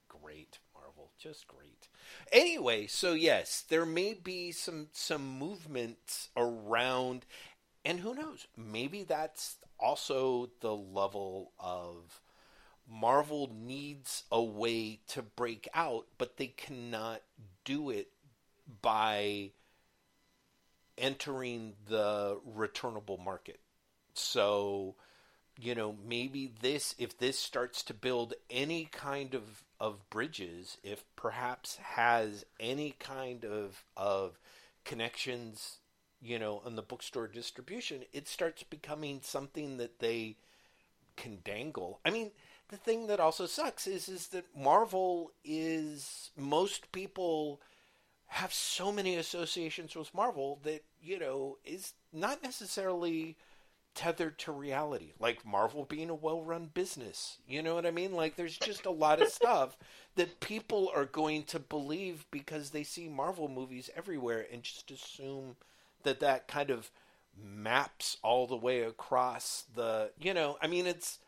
great, Marvel. Just great. Anyway, so yes, there may be some some movements around, and who knows? Maybe that's also the level of Marvel needs a way to break out, but they cannot do it by entering the returnable market. So, you know, maybe this, if this starts to build any kind of, of bridges, if perhaps has any kind of, of connections, you know, in the bookstore distribution, it starts becoming something that they can dangle. I mean, the thing that also sucks is is that Marvel is most people have so many associations with Marvel that you know is not necessarily tethered to reality. Like Marvel being a well-run business, you know what I mean? Like there's just a lot of *laughs* stuff that people are going to believe because they see Marvel movies everywhere and just assume that that kind of maps all the way across the you know i mean it's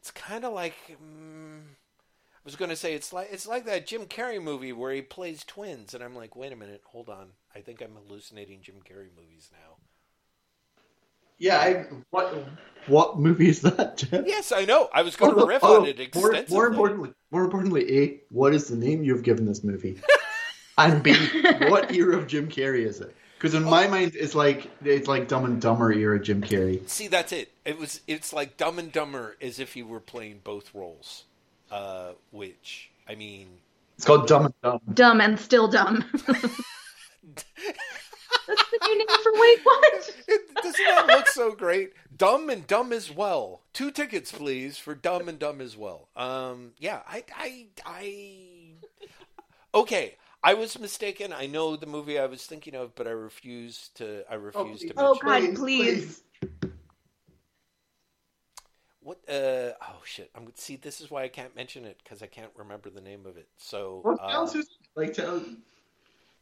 it's kind of like mm, i was going to say it's like it's like that jim carrey movie where he plays twins and i'm like wait a minute hold on i think i'm hallucinating jim carrey movies now Yeah, I, what what movie is that, Jeff? yes i know i was going to Oh, riff oh, on it more, extensively more importantly, more importantly, A, what is the name you've given this movie? *laughs* and B, what *laughs* era of Jim Carrey is it? Because in my mind, it's like it's like Dumb and Dumber era Jim Carrey. see that's it it was it's like dumb and dumber as if he were playing both roles uh which i mean It's called Dumb and Dumb. dumb and still dumb. *laughs* That's the new name for wait what? *laughs* It, doesn't that look so great? Dumb and Dumb as well. Two tickets, please, for Dumb and Dumb as well. Um, yeah, I, I, I. Okay, I was mistaken. I know the movie I was thinking of, but I refuse to. I refuse to Oh, mention. God, please. What? Uh, oh shit! I'm see. This is why I can't mention it because I can't remember the name of it. So What uh, else is like tell?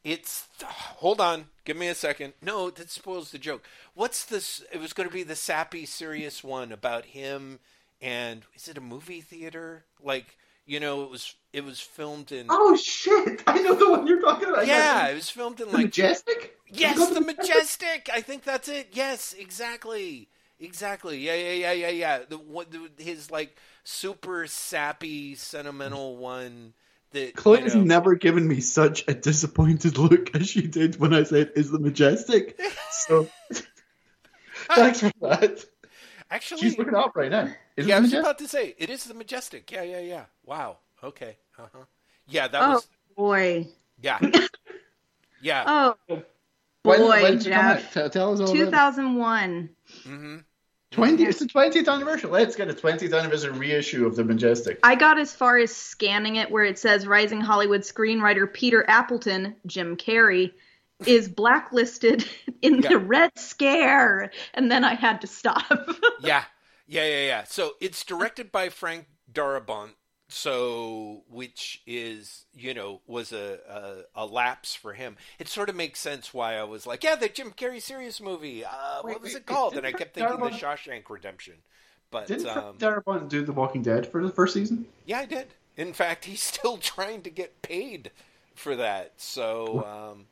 It's hold on, give me a second. No, that spoils the joke. What's this? It was going to be the sappy, serious one about him, and is it a movie theater? Like you know, it was it was filmed in. Oh shit! I know the one you're talking about. yeah, it was filmed in the like majestic. yes, *laughs* the majestic. I think that's it. Yes, exactly, exactly. Yeah, yeah, yeah, yeah, yeah. The what the, his like super sappy, sentimental one. That Chloe's you know, never given me such a disappointed look *laughs* as she did when I said, "Is the majestic?" So *laughs* thanks for that. actually She's looking up right now. Is yeah, I was majestic? about to say it is the majestic. Yeah, yeah, yeah. Wow. Okay. Uh huh. Yeah, that Oh was. boy. Yeah. *laughs* Yeah. Oh boy, when did it? Jeff. Tell, tell us all about it. 2001. hmm 20, it's the 20th anniversary. Let's get a 20th anniversary reissue of The Majestic. I got as far as scanning it where it says rising Hollywood screenwriter Peter Appleton, Jim Carrey, is blacklisted *laughs* in Yeah. the Red Scare. And then I had to stop. *laughs* Yeah. Yeah. Yeah. Yeah. So it's directed by Frank Darabont. So, which is, you know, was a, a a lapse for him. It sort of makes sense why I was like, yeah, the Jim Carrey serious movie. Uh, what was wait, it called? And I kept thinking the Shawshank Redemption. But Didn't um, Darabont do The Walking Dead for the first season? Yeah, I did. In fact, he's *laughs* still trying to get paid for that. So, um,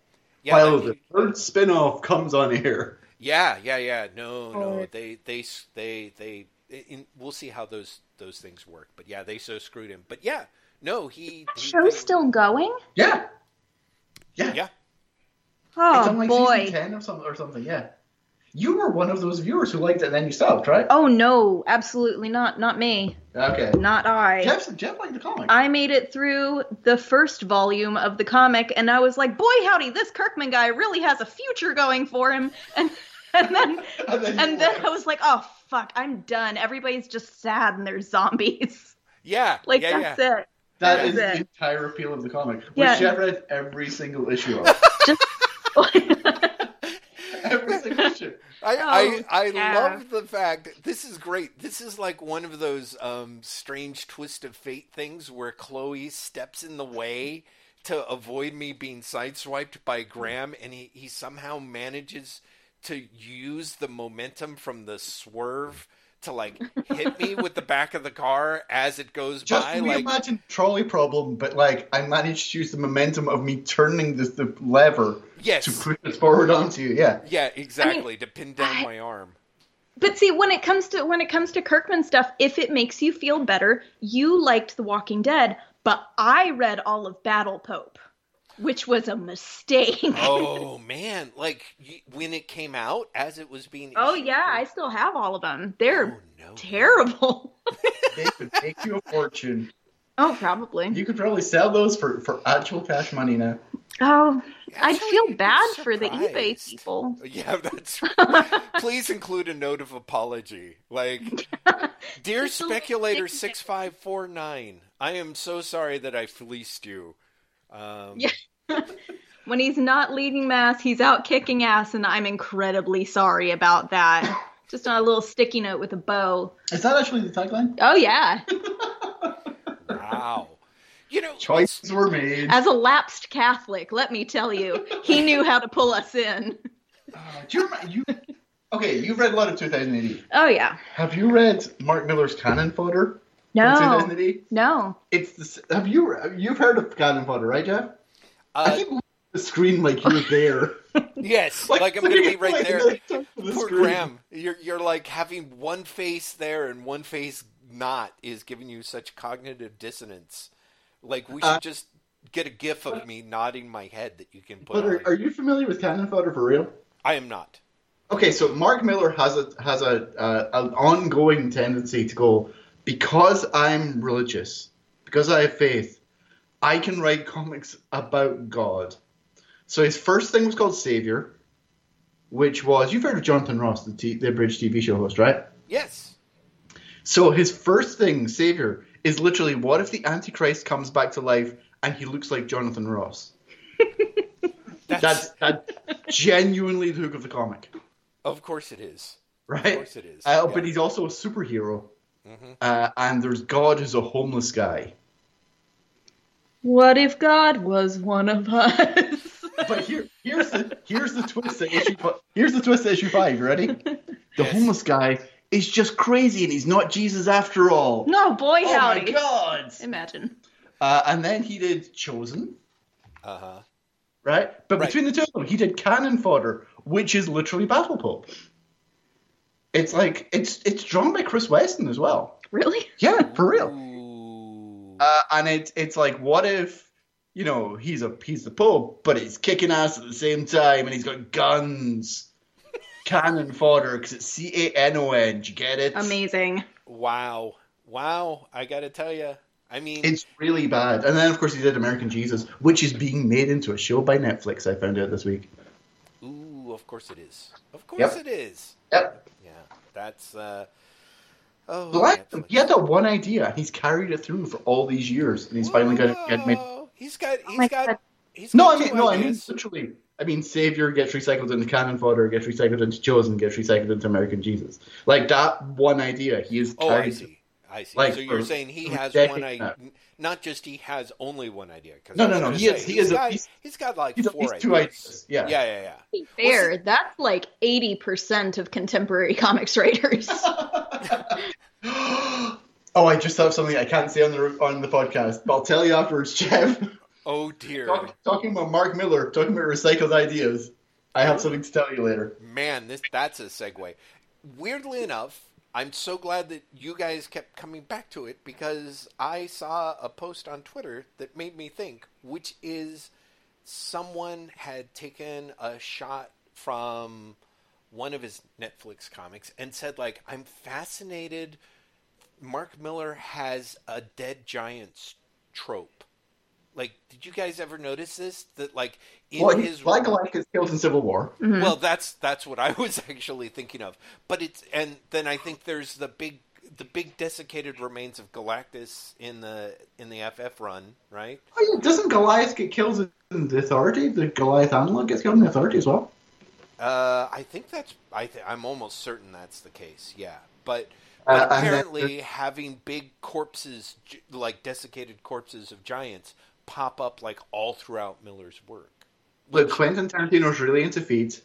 yeah, While the third spin-off comes on here yeah, yeah, yeah. No, no, Oh. they, they, they, they. In, we'll see how those those things work. But yeah, they so screwed him. But yeah, no, he. the he- show's still going? Yeah. Yeah. Yeah, oh, It's Oh on like boy. season 10 or something, or something, yeah. you were one of those viewers who liked it and then you stopped, right? Oh no, absolutely not. Not me. Okay. Not I. Jeff, Jeff liked the comic. I made it through the first volume of the comic, and I was like, "Boy, howdy, this Kirkman guy really has a future going for him." And *laughs* and then *laughs* And then and then. I was like, "Oh fuck, I'm done. Everybody's just sad and there's zombies." *laughs* Yeah, *laughs* Like yeah, that's yeah. it. That That is is the it. entire appeal of the comic, which Yeah. Jeff read every single issue of. *laughs* every single issue. I, Oh, I, I yeah. love the fact this is great. This is like one of those um, strange twist of fate things where Chloe steps in the way to avoid me being sideswiped by Graeme, and he, he somehow manages to use the momentum from the swerve to like hit me with the back of the car as it goes Just by. Like, reimagine trolley problem, but like I managed to use the momentum of me turning the, the lever yes, to push it forward onto you. Yeah. yeah, exactly, to pin down I- my arm. But see, when it comes to when it comes to Kirkman stuff, if it makes you feel better, you liked The Walking Dead, but I read all of Battle Pope, which was a mistake. oh *laughs* man, like when it came out, as it was being. Oh issued, yeah, I still have all of them. They're Oh, no. terrible. *laughs* They could make you a fortune. oh, probably. You could probably sell those for, for actual cash money now. Oh, I'd feel bad for the eBay people. *laughs* Yeah, that's. Right. Please include a note of apology. Like, dear Just a little speculator six five four nine, I am so sorry that I fleeced you. Um, Yeah. *laughs* When he's not leading mass, he's out kicking ass, and I'm incredibly sorry about that. *laughs* Just on a little sticky note with a bow. Is that actually the tagline? Oh yeah. *laughs* Wow. You know, Choices were made. As a lapsed Catholic, let me tell you, he knew how to pull us in. Uh, do you remember? You, okay, you've read a lot of 2000 AD. Oh yeah. Have you read Mark Millar's Canon Fodder? From No. 2000 No. It's the, have you you've heard of Canon Fodder, right, Jeff? I uh, keep looking the screen like you're *laughs* there. yes, like, I'm going to be right like, there. like, the Poor screen. Graeme, you're you're like having one face there and one face not is giving you such cognitive dissonance. Like we should Uh, just get a gif of me nodding my head that you can put. But are, are you familiar with Canon Fodder for real? I am not. Okay, so Mark Millar has a has a uh, an ongoing tendency to go because I'm religious, because I have faith, I can write comics about God. So his first thing was called Savior, which was you've heard of Jonathan Ross, the t- the Bridge TV show host, right? Yes. So his first thing, Savior, is literally what if the Antichrist comes back to life and he looks like Jonathan Ross? *laughs* That's that's genuinely the hook of the comic, Of course it is. right? Of course it is. Uh, Yeah. But he's also a superhero. Mhm. Uh, and there's God who's a homeless guy. What if God was one of us? *laughs* But here, here's the here's the twist at issue. Here's the twist at issue five. You ready? *laughs* The Yes. homeless guy is just crazy, and he's not Jesus after all. no, boy, oh howdy. my God! Imagine. Uh, and then he did Chosen, Uh huh. right? But Right. between the two of them, he did Canon Fodder, which is literally Battle Pope. It's like it's it's drawn by Chris Weston as well. Really? Yeah, for real. Ooh. Uh, and it's it's like, what if, you know, he's a he's the Pope, but he's kicking ass at the same time, and he's got guns, *laughs* cannon fodder, because it's C A N O N. Do you get it? Amazing. wow. Wow. I got to tell you. I mean, It's really bad. And then of course he did American Jesus, which is being made into a show by Netflix. I found out this week. ooh, of course it is. Of course Yep. it is. Yep. Yeah. That's. uh Oh. Black, Netflix. he had that one idea. He's carried it through for all these years, and he's finally got it get made. He's got. He's my got. He's No, got I mean two no, I mean literally. I mean, Savior gets recycled into Canon Fodder, gets recycled into Chosen, gets recycled into American Jesus. Like that one idea, he is Oh, I see. I see. Like, so you're for- saying he has one idea, not just he has only one idea. No, no, no, He is. He he's is. Got, a, he's, he's got like he's four least ideas. two ideas, yeah. yeah, yeah, yeah. Be fair, that's like 80% of contemporary comics writers. *laughs* *laughs* oh, I just have something I can't say on the on the podcast, but I'll tell you afterwards, Jeff. Oh dear, Talk, talking about Mark Millar, talking about recycled ideas. I have something to tell you later. man, this that's a segue. Weirdly enough, I'm so glad that you guys kept coming back to it because I saw a post on Twitter that made me think, which is someone had taken a shot from one of his Netflix comics and said like I'm fascinated. Mark Millar has a dead giants trope. Like, did you guys ever notice this? That like in well, his like Goliath killed in Civil War. Mhm. well, that's that's what I *laughs* was actually thinking of. But it's and then I think there's the big the big desiccated remains of Galactus in the in the FF run, right? Oh, yeah, doesn't Goliath get killed in the Authority? The Goliath analog gets killed in the Authority as well. Uh, I think that's I th- I'm almost certain that's the case. Yeah, but, Uh, but and then- apparently having big corpses like desiccated corpses of giants pop up like all throughout Millar's work. Look, Quentin Tarantino's really into feet,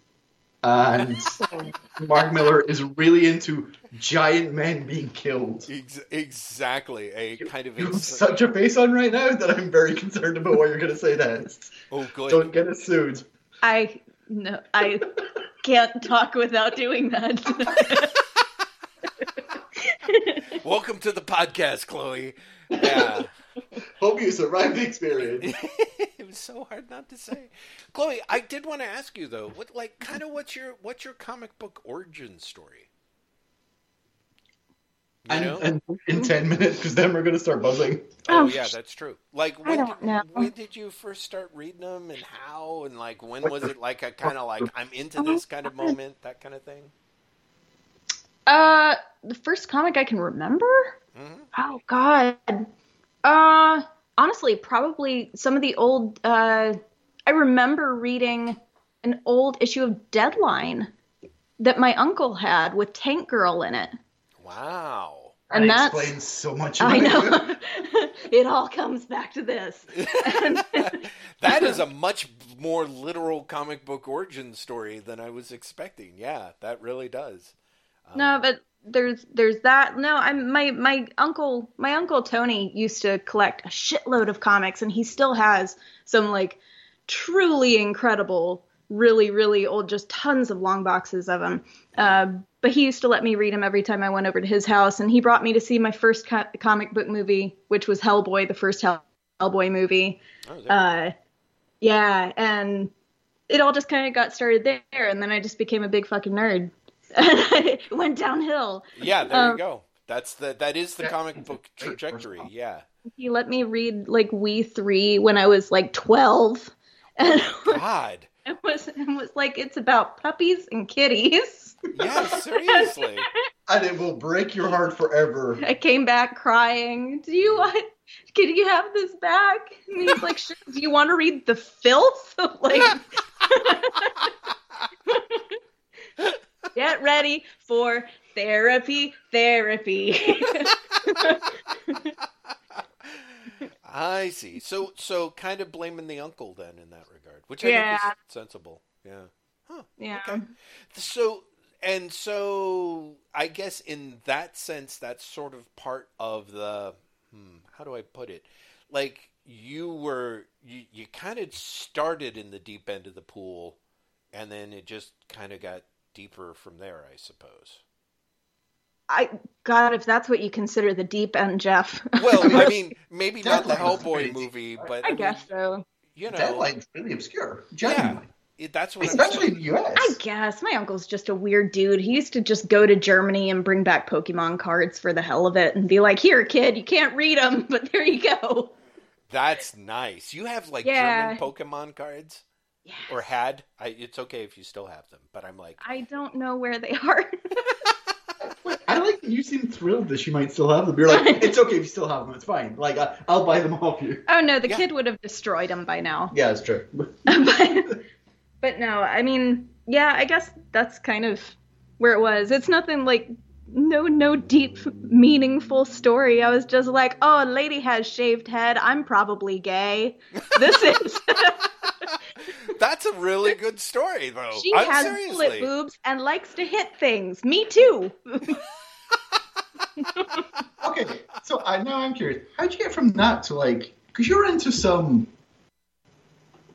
and *laughs* Mark Millar is really into giant men being killed. Ex- exactly, a kind of You have ex- such a face on right now that I'm very concerned about what you're going to say next. oh good. Don't get us sued. I no, I can't talk without doing that. *laughs* Welcome to the podcast, Chloe. Yeah. Hope you survived the experience. *laughs* it was so hard not to say. Chloe, I did want to ask you though, what like kind of what's your what's your comic book origin story? You And, know? and in 10 minutes, because then we're going to start buzzing. oh Oh, yeah, that's true. Like when don't did, know. when did you first start reading them and how and like when was it like a kind of like I'm into this kind of moment, that kind of thing? uh, the first comic I can remember. hmm Oh God. Uh, honestly, probably some of the old. Uh, I remember reading an old issue of Deadline that my uncle had with Tank Girl in it, Wow. and that explains so much. I about you. know. *laughs* *laughs* it all comes back to this. *laughs* that is a much more literal comic book origin story than I was expecting. Yeah, that really does. Um, No, but there's there's that. No, I'm my my uncle my uncle Tony used to collect a shitload of comics, and he still has some like truly incredible, really really old, just tons of long boxes of them. Uh, but he used to let me read them every time I went over to his house, and he brought me to see my first co- comic book movie, which was Hellboy, the first Hell- Hellboy movie. oh, Uh, yeah, and it all just kind of got started there, and then I just became a big fucking nerd. *laughs* it went downhill. yeah, there um, you go. That's the that is the comic book trajectory. Yeah. He let me read like We Three when I was like twelve, and *laughs* God. it was it was like it's about puppies and kitties. Yeah, seriously. *laughs* And it will break your heart forever. I came back crying. Do you want? Can you have this back? And he's like, sure. Do you want to read the filth? like, get ready for therapy. Therapy. *laughs* I see. So so kind of blaming the uncle then in that regard, which I think is sensible. Yeah. Huh. yeah. Okay. So and so I guess in that sense that's sort of part of the hmm, how do I put it? Like you were you, you kind of started in the deep end of the pool and then it just kind of got deeper from there, I suppose. I God, if that's what you consider the deep end, Jeff. Well, I *laughs* mean, maybe not the Hellboy movie, but I mean, guess so. you know, Deadline's really obscure. Genuinely. it, that's what I'm Especially saying. in the US. I guess my uncle's just a weird dude. He used to just go to Germany and bring back Pokemon cards for the hell of it, and be like, "Here, kid, you can't read them, *laughs* but there you go." That's nice. You have like Yeah. German Pokemon cards, Yeah. or had? I, it's okay if you still have them, but I'm like, I don't know where they are. *laughs* *laughs* I like that you seem thrilled that she might still have them. You're like, *laughs* it's okay if you still have them. It's fine. Like, I, I'll buy them off you. oh no, the Yeah. kid would have destroyed them by now. Yeah, it's true. but, but no, I mean, yeah, I guess that's kind of where it was. It's nothing like no no deep meaningful story. I was just like, oh, a lady has shaved head. I'm probably gay. This *laughs* is. that's a really good story, though. she I'm has seriously. split boobs and likes to hit things. Me too. *laughs* Okay, so I now I'm curious. How'd you get from that to like? Because you're into some.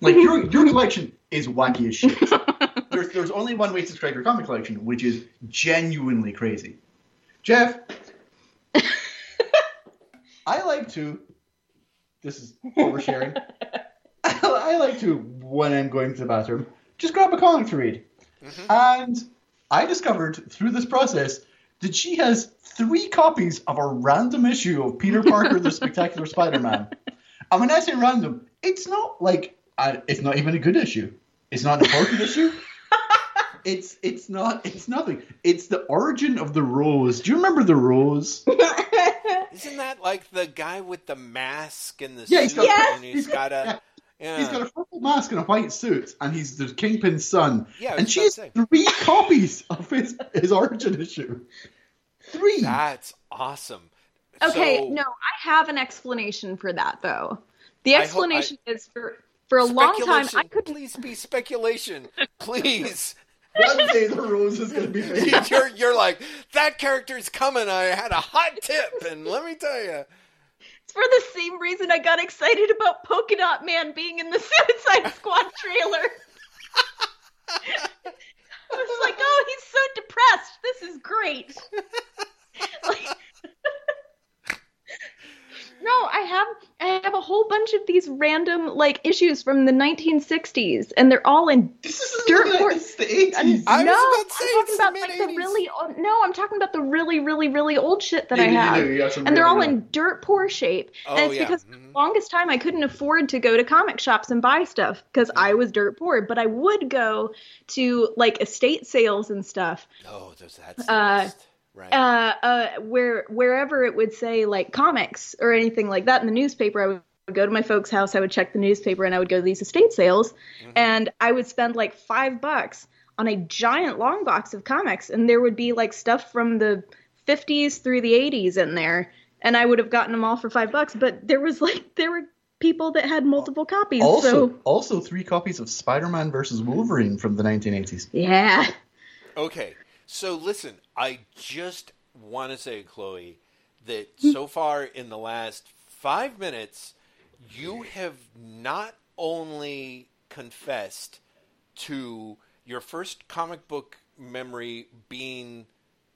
Like your your *laughs* collection is wacky as shit. there's there's only one way to describe your comic collection, which is genuinely crazy. Jeff, *laughs* I like to. This is oversharing. I like to when I'm going to the bathroom, just grab a comic to read. Mhm. And I discovered through this process that she has three copies of a random issue of Peter Parker, the Spectacular Spider-Man. And when I say random, it's not like I, it's not even a good issue. It's not an important issue. It's it's not it's nothing. It's the origin of the rose. Do you remember the rose? *laughs* Isn't that like the guy with the mask and the Yeah, he's suit, got- Yes! and he's got a yeah. He's got a purple mask and a white suit, and he's the Kingpin's son. Yeah, and was she has three *laughs* copies of his his origin issue. Three. That's awesome. Okay, So, no, I have an explanation for that though. The I hope- explanation is for for a long time I couldn't Please be speculation. Please. One day the rose is going to be *laughs* made. you're you're like that character's coming. I had a hot tip, and let me tell you. It's for the same reason I got excited about Polka Dot Man being in the *laughs* Suicide Squad trailer. I was like, oh, he's so depressed. This is great. *laughs* Like- no, I have I have a whole bunch of these random like issues from the 1960s, and they're all in This is Dirt poor- it's the 80s. I was no, about to say I'm talking about the like the really old, no, I'm talking about the really, really, really old shit that You I have, do, you have and they're all really in dirt poor shape. Oh, and it's yeah. because for Mhm. the longest time I couldn't afford to go to comic shops and buy stuff because I Mm-hmm. was dirt poor. But I would go to like estate sales and stuff, Oh, those that's Uh, best. Right. uh, uh, where wherever it would say like comics or anything like that in the newspaper, I would go to my folks' house, I would check the newspaper, and I would go to these estate sales, Mhm. and I would spend like five bucks on a giant long box of comics, and there would be like stuff from the 50s through the 80s in there, and I would have gotten them all for five bucks, but there was like there were people that had multiple copies, Also, so also three copies of Spider-Man versus Wolverine from the 1980s. yeah. Okay, so listen, I just want to say, Chloe, that Hmm. so far in the last five minutes, you have not only confessed to your first comic book memory being,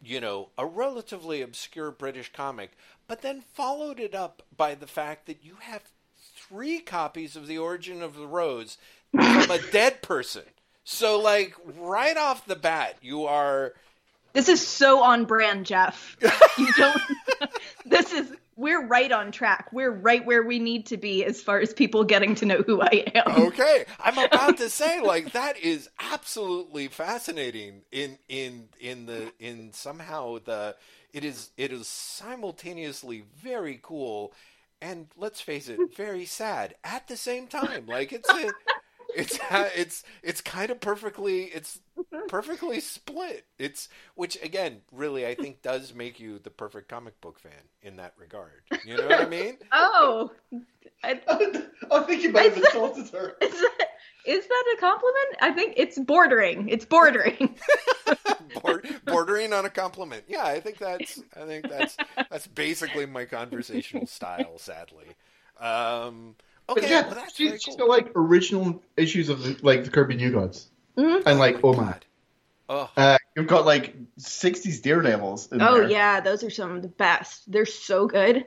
you know, a relatively obscure British comic, but then followed it up by the fact that you have three copies of The Origin of the Rose from a *laughs* dead person. So, like, right off the bat, you are. This is so on brand, Jeff. You *laughs* don't. *laughs* this is. We're right on track. We're right where we need to be as far as people getting to know who I am. Okay, I'm about to say *laughs* like that is absolutely fascinating. In in in the in somehow the it is it is simultaneously very cool, and let's face it, very sad at the same time. Like it's a, it's it's it's kind of perfectly it's perfectly split. It's which again, really, I think does make you the perfect comic book fan in that regard. You know what I mean? *laughs* Oh, I, *laughs* I think you might have insulted her. is that is that a compliment? I think it's bordering. It's bordering. *laughs* Bordering on a compliment. Yeah, I think that's I think that's that's basically my conversational style. Sadly, um, But yeah, well that's she, very she's cool. got like original issues of the, like the Kirby New Gods Mhm. and like oh my my. god. Oh, Uh, you've got like '60s Daredevils. In Oh there. yeah, those are some of the best. They're so good.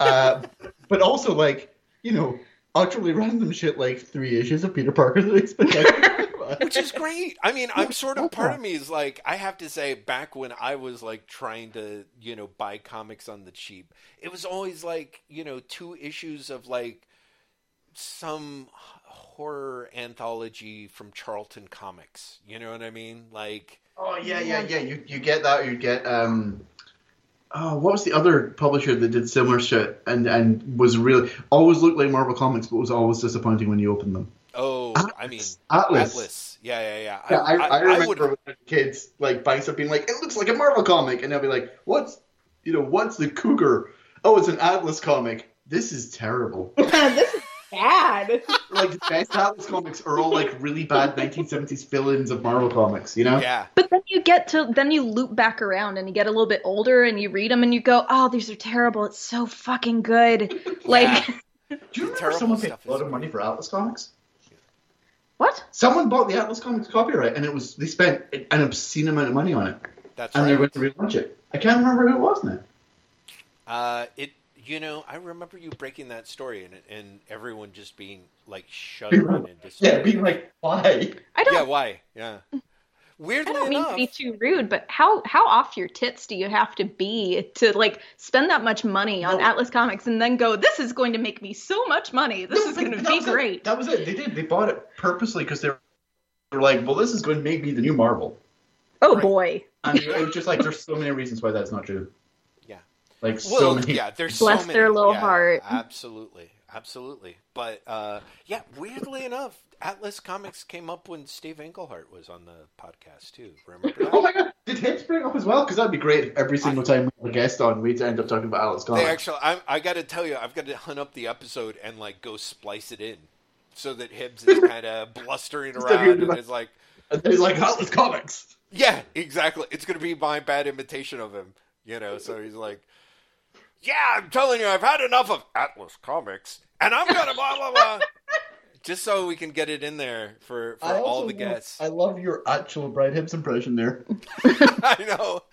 Uh, but also like you know utterly random shit like three issues of Peter Parker the Spectacular. *laughs* which is great. I mean, I'm sort of part of me is like I have to say back when I was like trying to, you know, buy comics on the cheap, it was always like, you know, two issues of like some horror anthology from Charlton Comics. You know what I mean? Like oh yeah, yeah, yeah. You you get that. You get um. Oh, what was the other publisher that did similar shit and and was really always looked like Marvel Comics, but was always disappointing when you opened them? oh, I mean Atlas. Atlas. Yeah, yeah, yeah. Yeah, I, I, remember would when I kids like buying stuff, being like, "It looks like a Marvel comic," and they'll be like, "What's, you know, what's the cougar? Oh, it's an Atlas comic. This is terrible." *laughs* this is bad. *laughs* like the best Atlas comics are all like really bad 1970s fill-ins of Marvel comics, you know? Yeah. But then you get to then you loop back around and you get a little bit older and you read them and you go, "Oh, these are terrible. It's so fucking good." *laughs* Like *laughs* Do you remember terrible someone paid a lot of money for Atlas comics? what? Someone bought the Atlas comics copyright, and it was they spent an obscene amount of money on it, That's and they went to relaunch it. I can't remember who it was now. Uh, it, you know, I remember you breaking that story and and everyone just being like shuddering and Yeah, being like, "Why?" I don't yeah, why? Yeah. *laughs* weirdly I don't mean enough, to be too rude, but how how off your tits do you have to be to like spend that much money on No. Atlas Comics and then go, this is going to make me so much money. This No, is going to be was it. great. That was it. They did. They bought it purposely because they were like, well, this is going to make me the new Marvel. Oh Right. boy. And it was just like, there's so many reasons why that's not true. Yeah. Like, so well, many. yeah, there's Bless so many. their little yeah, heart. Absolutely, absolutely. But uh, yeah, weirdly enough, Atlas Comics came up when Steve Englehart was on the podcast too. Remember *laughs* that? Oh my god, did Hibbs bring up as well? Because that'd be great if every single time we have a guest on, we'd end up talking about Atlas Comics. actually, I, I got to tell you, I've got to hunt up the episode and like go splice it in, so that Hibbs is *laughs* kind of blustering around and about- is like, And he's like, Atlas Comics! yeah, exactly. It's gonna be my bad imitation of him, you know. So he's like, yeah, I'm telling you, I've had enough of Atlas Comics, and I'm gonna blah blah blah. *laughs* Just so we can get it in there for, for all also the love- guests. I love your actual Brian Hibbs impression there. *laughs* I know. *laughs*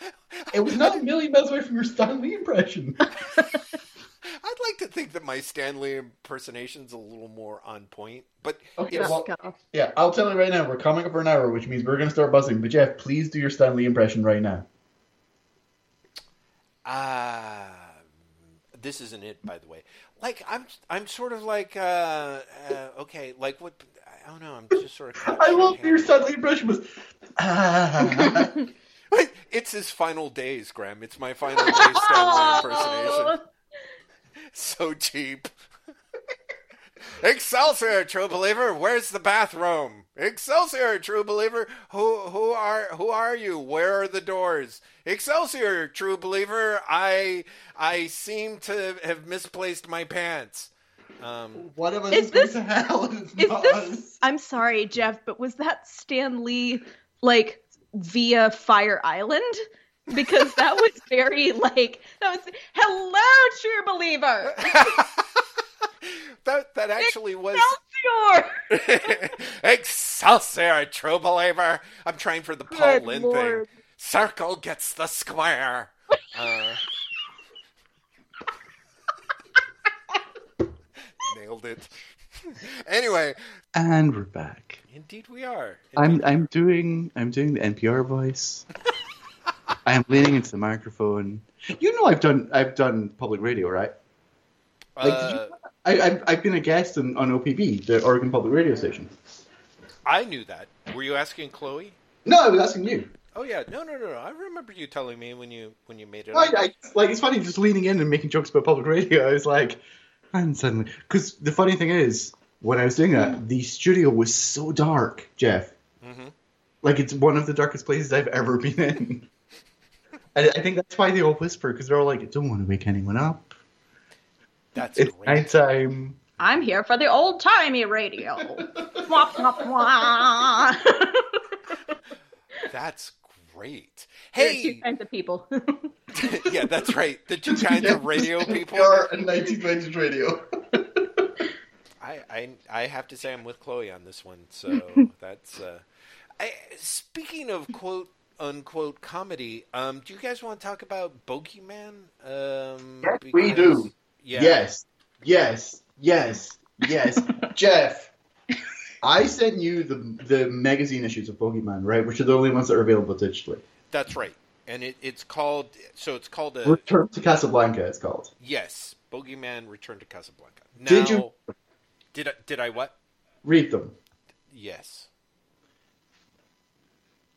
It was not a million miles away from your Stan Lee impression. I'd like to think that my Stan Lee impersonation's a little more on point, but Okay, it's, well, yeah, I'll tell you right now, we're coming up for an hour, which means we're going to start buzzing. But Jeff, please do your Stan Lee impression right now. uh, this isn't it, by the way. Like I'm, I'm sort of like, uh, uh, okay, like what? I don't know. I'm just sort of. I love your Stan impression was. It's his final days, Graeme. It's my final days Stan Lee *laughs* impersonation. So cheap. Excelsior, true believer. Where's the bathroom? Excelsior, true believer. Who who are who are you? Where are the doors? Excelsior, true believer. I I seem to have misplaced my pants. Um, One of us Is is, this- hell, and it's Is this? I'm sorry, Jeff, but was that Stan Lee like via Fire Island? Because that was very like that was hello, true believer. *laughs* *laughs* that that actually was Excelsior! *laughs* Excelsior, true believer. I'm trying for the Paul Good Lynn Lord. thing. Circle gets the square. Uh, *laughs* nailed it. anyway, And we're back. indeed we are. I'm Indeed. I'm doing I'm doing the NPR voice. I am leaning into the microphone. You know I've done I've done public radio, right? Like, did you- Uh, I, I've I've been a guest on, on OPB, the Oregon Public Radio Station. I knew that. Were you asking Chloe? No, I was asking you. Oh yeah, no, no, no, no. I remember you telling me when you when you made it. I. I, like it's funny just leaning in and making jokes about public radio. I was like, and suddenly, because the funny thing is, when I was doing that, the studio was so dark, Jeff. Mhm. Like it's one of the darkest places I've ever been in. *laughs* I think that's why they all whisper because they're all like, "Don't want to wake anyone up. That's It's great. nighttime." I'm here for the old timey radio. Wah, wah, wah. That's great. There are two kinds of people. *laughs* yeah, that's right. The two kinds of radio *laughs* people. and 1920s radio. *laughs* I, I I have to say I'm with Chloe on this one. So that's. Uh, I, speaking of quote unquote comedy, um, do you guys want to talk about Bogie Man? Um, Yes, we do. Yeah. Yes, yes, yes, yes. *laughs* Jeff, I sent you the the magazine issues of Bogie Man, right? Which are the only ones that are available digitally. That's right. And it, it's called. So it's called a. Return to Casablanca, it's called. Yes, Bogie Man Return to Casablanca. Now, Did you- Did I? Did I what? Read them. Yes.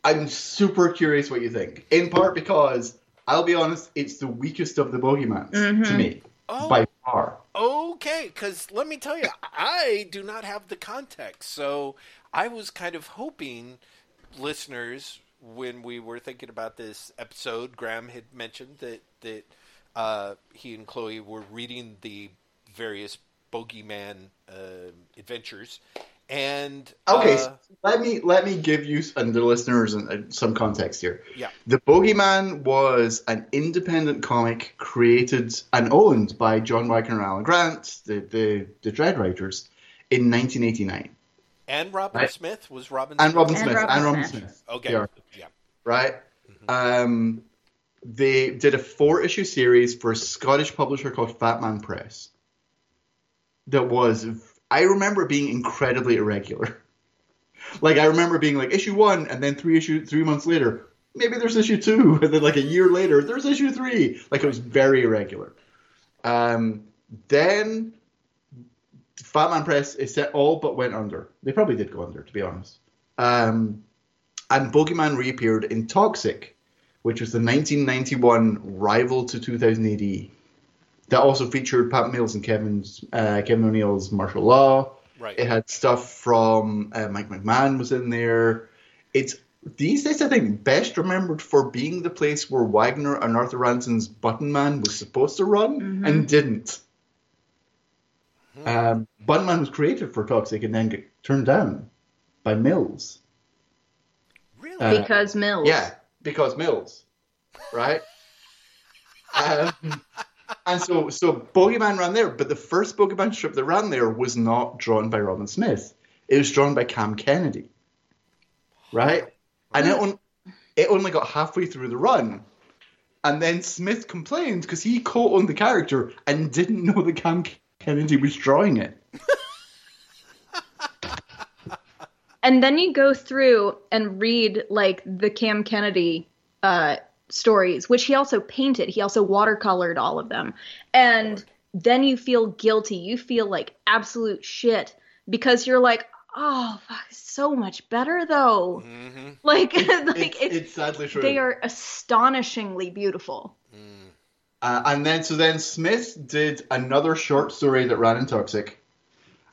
I'm super curious what you think. In part because I'll be honest, it's the weakest of the Bogie Man to Mhm. me Oh, by far. Okay, because let me tell you, I do not have the context. So I was kind of hoping listeners, when we were thinking about this episode, Graeme had mentioned that that uh, he and Chloe were reading the various Bogie Man uh, adventures, and Okay, uh, so let me let me give you and the listeners uh, some context here. Yeah. The Bogie Man was an independent comic created and owned by John Wagner and Alan Grant, the the, the Dredd Writers, in 1989. and Robin Right. Smith was Robin And Smith? Robin And Smith. Robin and Robin Smith. Smith. Okay, They are, yeah, right? Um, they did a four issue series for a Scottish publisher called Fatman Press. That was, I remember being incredibly irregular. *laughs* like I remember being like issue one, and then three issue three months later, maybe there's issue two, *laughs* and then like a year later, there's issue three. Like it was very irregular. Um, then Fatman Press is set all but went under. They probably did go under, to be honest. Um, and Bogie Man reappeared in Toxic, which was the 1991 rival to 2000 AD. That also featured Pat Mills and Kevin's uh, Kevin O'Neill's Marshal Law. Right. It had stuff from uh, Mike McMahon was in there. It's these days I think best remembered for being the place where Wagner and Arthur Ranson's Button Man was supposed to run Mhm. and didn't. Um, Button Man was created for Toxic and then get turned down by Mills. Really? Uh, because Mills. Yeah, because Mills, right? *laughs* um, and so, so Bogie Man ran there, but the first Bogie Man strip that ran there was not drawn by Robin Smith. It was drawn by Cam Kennedy, right? And it, on, it only got halfway through the run, and then Smith complained because he co-owned the character and didn't know that Cam Kennedy was drawing it. *laughs* And then you go through and read like the Cam Kennedy uh, stories, which he also painted. He also watercolored all of them. And then you feel guilty. You feel like absolute shit because you're like, oh, fuck, so much better though. hmm *laughs* Like, *laughs* like it's, it's, it's sadly true. they are astonishingly beautiful. Uh, and then so then Smith did another short story that ran in Toxic,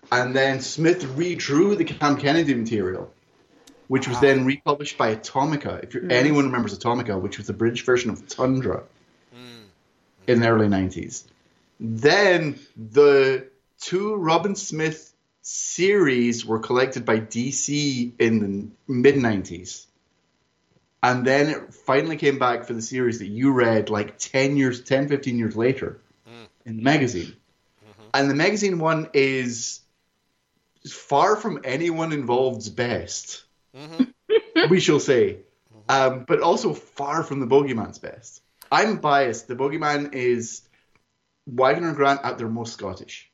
and then Smith redrew the Cam Kennedy material, which was then republished by Atomeka. If you're, hmm. anyone remembers Atomeka, which was the British version of Tundra hmm. in the early '90s, then the two Robin Smith series were collected by DC in the mid '90s. And then it finally came back for the series that you read like 10 years, 10, 15 years later hmm. in the magazine. Mm-hmm. And the magazine one is far from anyone involved's best, we shall say, um, but also far from the Bogie Man's best. I'm biased. The Bogie Man is Wagner and Grant at their most Scottish,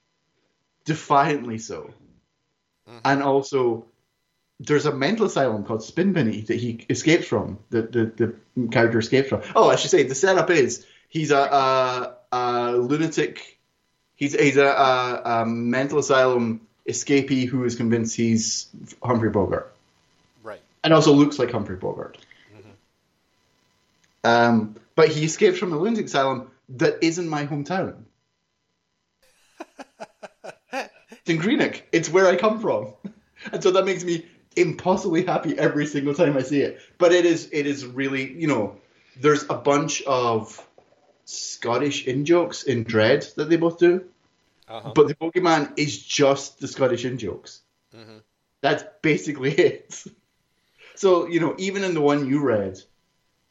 defiantly so. And also, there's a mental asylum called Spinbinny that he escapes from. The, the the character escapes from. Oh, I should say the setup is he's a a, a lunatic. He's he's a, a, mental asylum escapee who is convinced he's Humphrey Bogart. And also looks like Humphrey Bogart. Um, but he escaped from a lunatic asylum that is in my hometown. *laughs* it's in Greenock. It's where I come from, and so that makes me impossibly happy every single time I see it. But it is it is really you know there's a bunch of Scottish in jokes in Dredd that they both do, Uh-huh. but the Bogie Man is just the Scottish in jokes. Mhm. That's basically *laughs* it. So you know even in the one you read,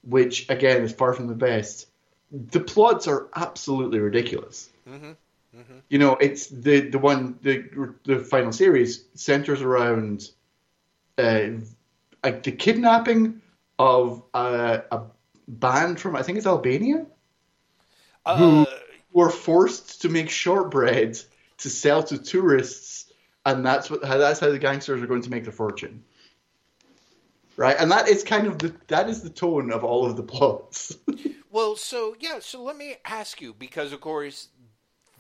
which again is far from the best, the plots are absolutely ridiculous. hmm You know, it's the the one the the final series centers around uh, the kidnapping of a, a band from I think it's Albania Uh, who were forced to make shortbread to sell to tourists, and that's what that's how the gangsters are going to make their fortune. Right, and that is kind of the that is the tone of all of the plots. *laughs* Well, so yeah, so let me ask you because of course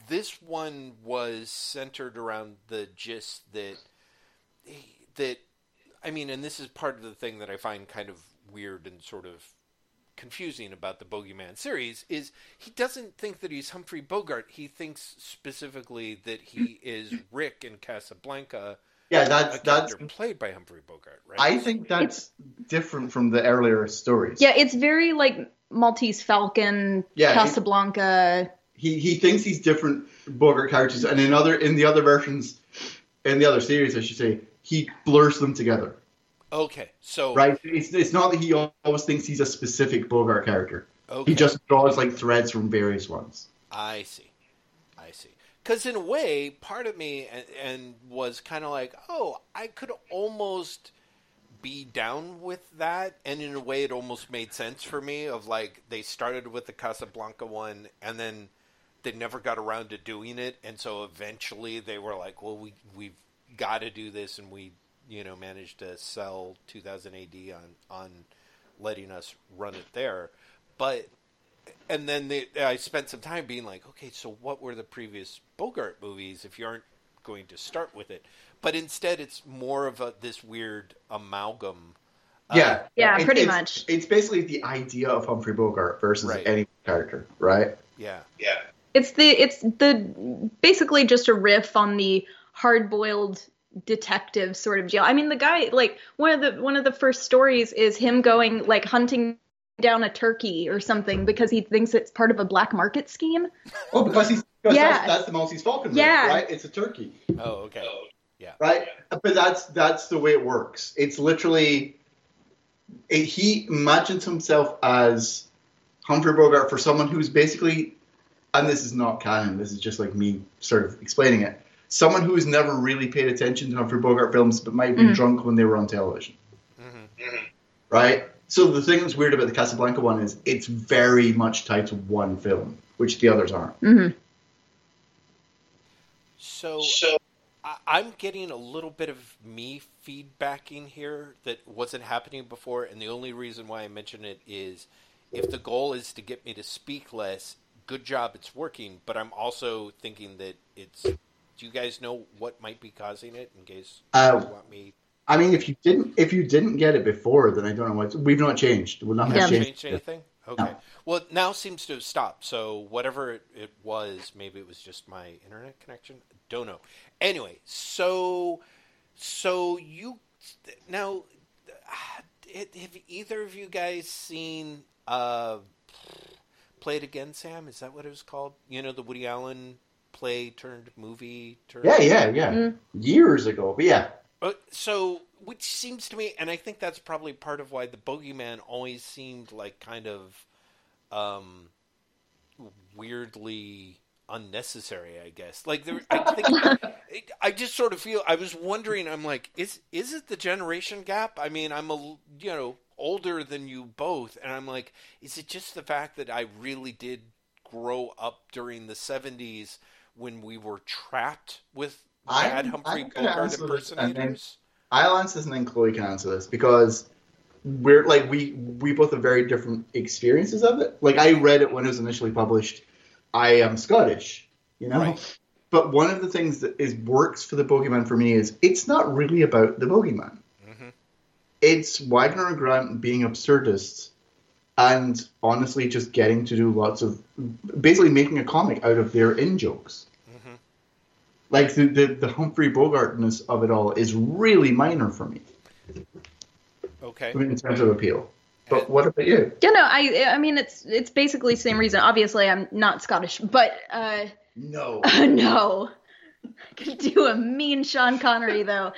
this one was centered around the gist that that I mean, and this is part of the thing that I find kind of weird and sort of confusing about the Bogie Man series is he doesn't think that he's Humphrey Bogart. He thinks specifically that he is Rick in Casablanca, yeah, a that's that's. played by Humphrey Bogart, right? I think that's different from the earlier stories. Yeah, it's very like Maltese Falcon, Yeah, Casablanca. he he thinks he's different Bogart characters, and in other in the other versions, in the other series, I should say, he blurs them together. okay, so Right? It's it's not that he always thinks he's a specific Bogart character. okay. He just draws like threads from various ones. I see. I see. Because in a way, part of me and, and was kind of like, oh, I could almost be down with that, and in a way, it almost made sense for me. Of like, they started with the Casablanca one, and then they never got around to doing it, and so eventually they were like, well, we we've got to do this, and we you know managed to sell 2000 AD on on letting us run it there, but and then they, I spent some time being like, okay, so what were the previous Bogart movies? If you aren't going to start with it, but instead it's more of a this weird amalgam. Yeah, Uh, yeah, It- pretty it's, much. It's basically the idea of Humphrey Bogart versus Right. any character, right? Yeah, Yeah. It's the it's the basically just a riff on the hard-boiled detective sort of jail. I mean, the guy like one of the one of the first stories is him going like hunting down a turkey or something because he thinks it's part of a black market scheme. Oh, because he's because Yeah. that's, that's the Maltese Falcon, race, Yeah. right? It's a turkey, Oh, okay. Yeah. Right? But that's that's the way it works. It's literally it, he imagines himself as Humphrey Bogart for someone who's basically, and this is not canon. This is just like me sort of explaining it. Someone who's never really paid attention to Humphrey Bogart films, but might have been Mhm. drunk when they were on television. hmm right? So the thing that's weird about the Casablanca one is it's very much tied to one film, which the others aren't. hmm So, I, I'm getting a little bit of me feedbacking here that wasn't happening before, and the only reason why I mention it is if the goal is to get me to speak less, good job, it's working. But I'm also thinking that it's. Do you guys know what might be causing it? In case Uh, you want me I mean, if you didn't if you didn't get it before, then I don't know what we've not changed. We've not Yeah. Has changed. changed anything? Okay. Well, it now seems to have stopped. So whatever it, it was, maybe it was just my internet connection. Don't know. Anyway, so so you now uh, have either of you guys seen uh, Play It Again, Sam? Is that what it was called? You know, the Woody Allen play turned movie turned. Yeah, yeah, yeah. Mm. Years ago, but yeah, Uh, so, which seems to me, and I think that's probably part of why the Bogie Man always seemed like kind of um, weirdly unnecessary. I guess, like there, I think, *laughs* I just sort of feel. I was wondering. I'm like, is is it the generation gap? I mean, I'm a you know older than you both, and I'm like, is it just the fact that I really did grow up during the '70s when we were trapped with I'm- bad Humphrey I'm Bogart answer this, impersonators? I'll answer this and then Chloe can answer this because we're like we we both have very different experiences of it. Like I read it when it was initially published. I am Scottish, you know. Right. But one of the things that is works for the Bogie Man for me is it's not really about the Bogie Man. Mhm. It's Wagner and Grant being absurdists and honestly just getting to do lots of basically making a comic out of their in jokes. Like the, the the Humphrey Bogartness of it all is really minor for me Okay. I mean, in terms of appeal. But what about you? Yeah, no, I I mean it's it's basically the same reason. Obviously, I'm not Scottish, but uh, No. uh, *laughs* no, I could do a mean Sean Connery though.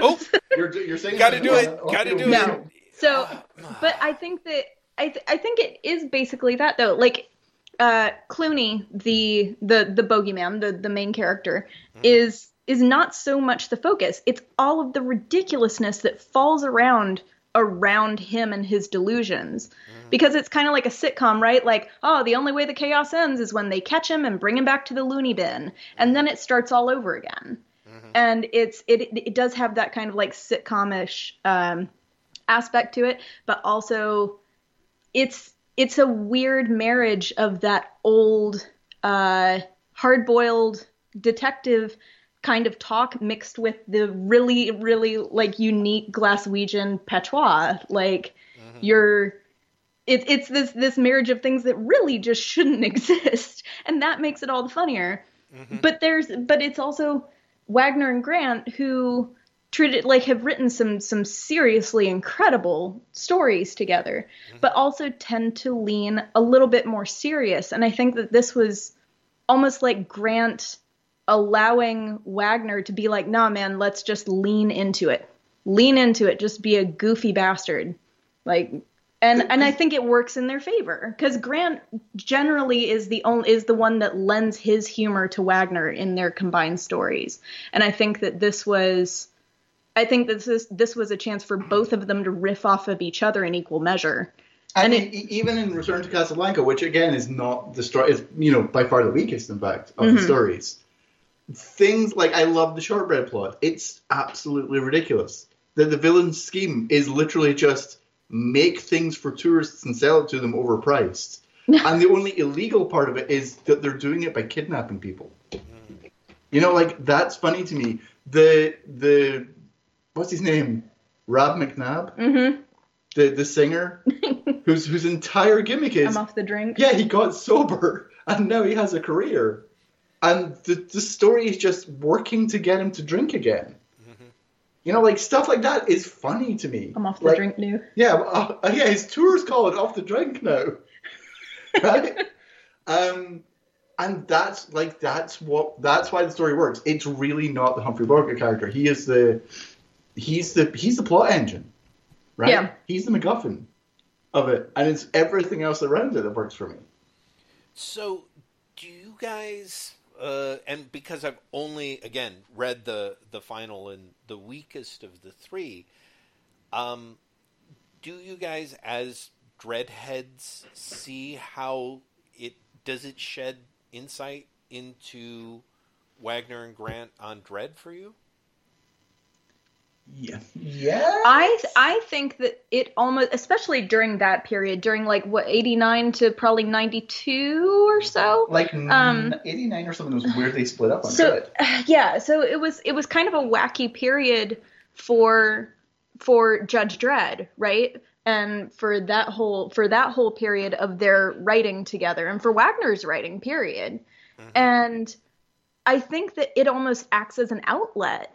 Oh, *laughs* You're, you're saying gotta do it. Gotta do No. it. So, but I think that I th- I think it is basically that though. Like uh, Clunie, the the the Bogie Man, the the main character, is is not so much the focus. It's all of the ridiculousness that falls around around him and his delusions. Because it's kind of like a sitcom, right? Like, oh, the only way the chaos ends is when they catch him and bring him back to the loony bin, and then it starts all over again. And it's it it does have that kind of like sitcom-ish um, aspect to it, but also it's it's a weird marriage of that old uh, hard-boiled detective kind of talk mixed with the really really like unique Glaswegian patois. Like you're it, it's this this marriage of things that really just shouldn't *laughs* exist, and that makes it all the funnier. But there's but it's also Wagner and Grant who treated like have written some some seriously incredible stories together, mm-hmm. but also tend to lean a little bit more serious. And I think that this was almost like Grant allowing Wagner to be like, nah, man, let's just lean into it. Lean into it. Just be a goofy bastard. Like, and and I think it works in their favor because Grant generally is the only is the one that lends his humor to Wagner in their combined stories. And I think that this was, I think that this this was a chance for both of them to riff off of each other in equal measure. And And e- even in Return to Casablanca, which again is not the story, is you know by far the weakest, in fact, of the Mhm. stories. things like I love the shortbread plot. It's absolutely ridiculous. That the villain's scheme is literally just make things for tourists and sell it to them overpriced. *laughs* and the only illegal part of it is that they're doing it by kidnapping people. You know, like that's funny to me. The the what's his name? Rob McNabb, Mm-hmm. the the singer, *laughs* whose whose entire gimmick is I'm off the drink. yeah, he got sober *laughs* and now he has a career. And the, the story is just working to get him to drink again. You know, like stuff like that is funny to me. I'm off the Like, drink new. Yeah, uh, uh, yeah, his tour's called Off the Drink now. *laughs* right? um, and that's like that's what that's why the story works. It's really not the Humphrey Bogart character. He is the he's the he's the plot engine. Right? Yeah. He's the MacGuffin of it. And it's everything else around it that works for me. So, do you guys? Uh, and because I've only again read the the final and the weakest of the three, um, do you guys as Dreddheads see how it does it shed insight into Wagner and Grant on Dredd for you? Yeah. Yeah. I I think that it almost, especially during that period, during like what 89 to probably 92 or so. Like Um, 89 or something was where they split up on So Dredd. *sighs* yeah, so it was it was kind of a wacky period for for Judge Dredd, right? And for that whole for that whole period of their writing together, and for Wagner's writing period, and I think that it almost acts as an outlet.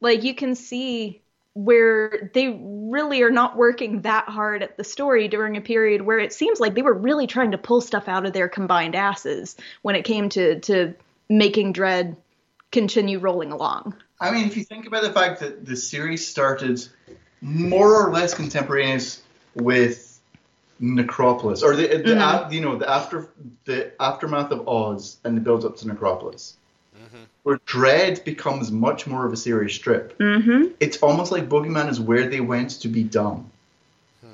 Like you can see where they really are not working that hard at the story during a period where it seems like they were really trying to pull stuff out of their combined asses when it came to to making Dredd continue rolling along. I mean, if you think about the fact that the series started more or less contemporaneous with Necropolis, or the, the Mhm. af- you know the after the aftermath of Oz and the build up to Necropolis, Mm-hmm. where Dredd becomes much more of a serious strip. Mm-hmm. It's almost like Bogie Man is where they went to be dumb, hmm.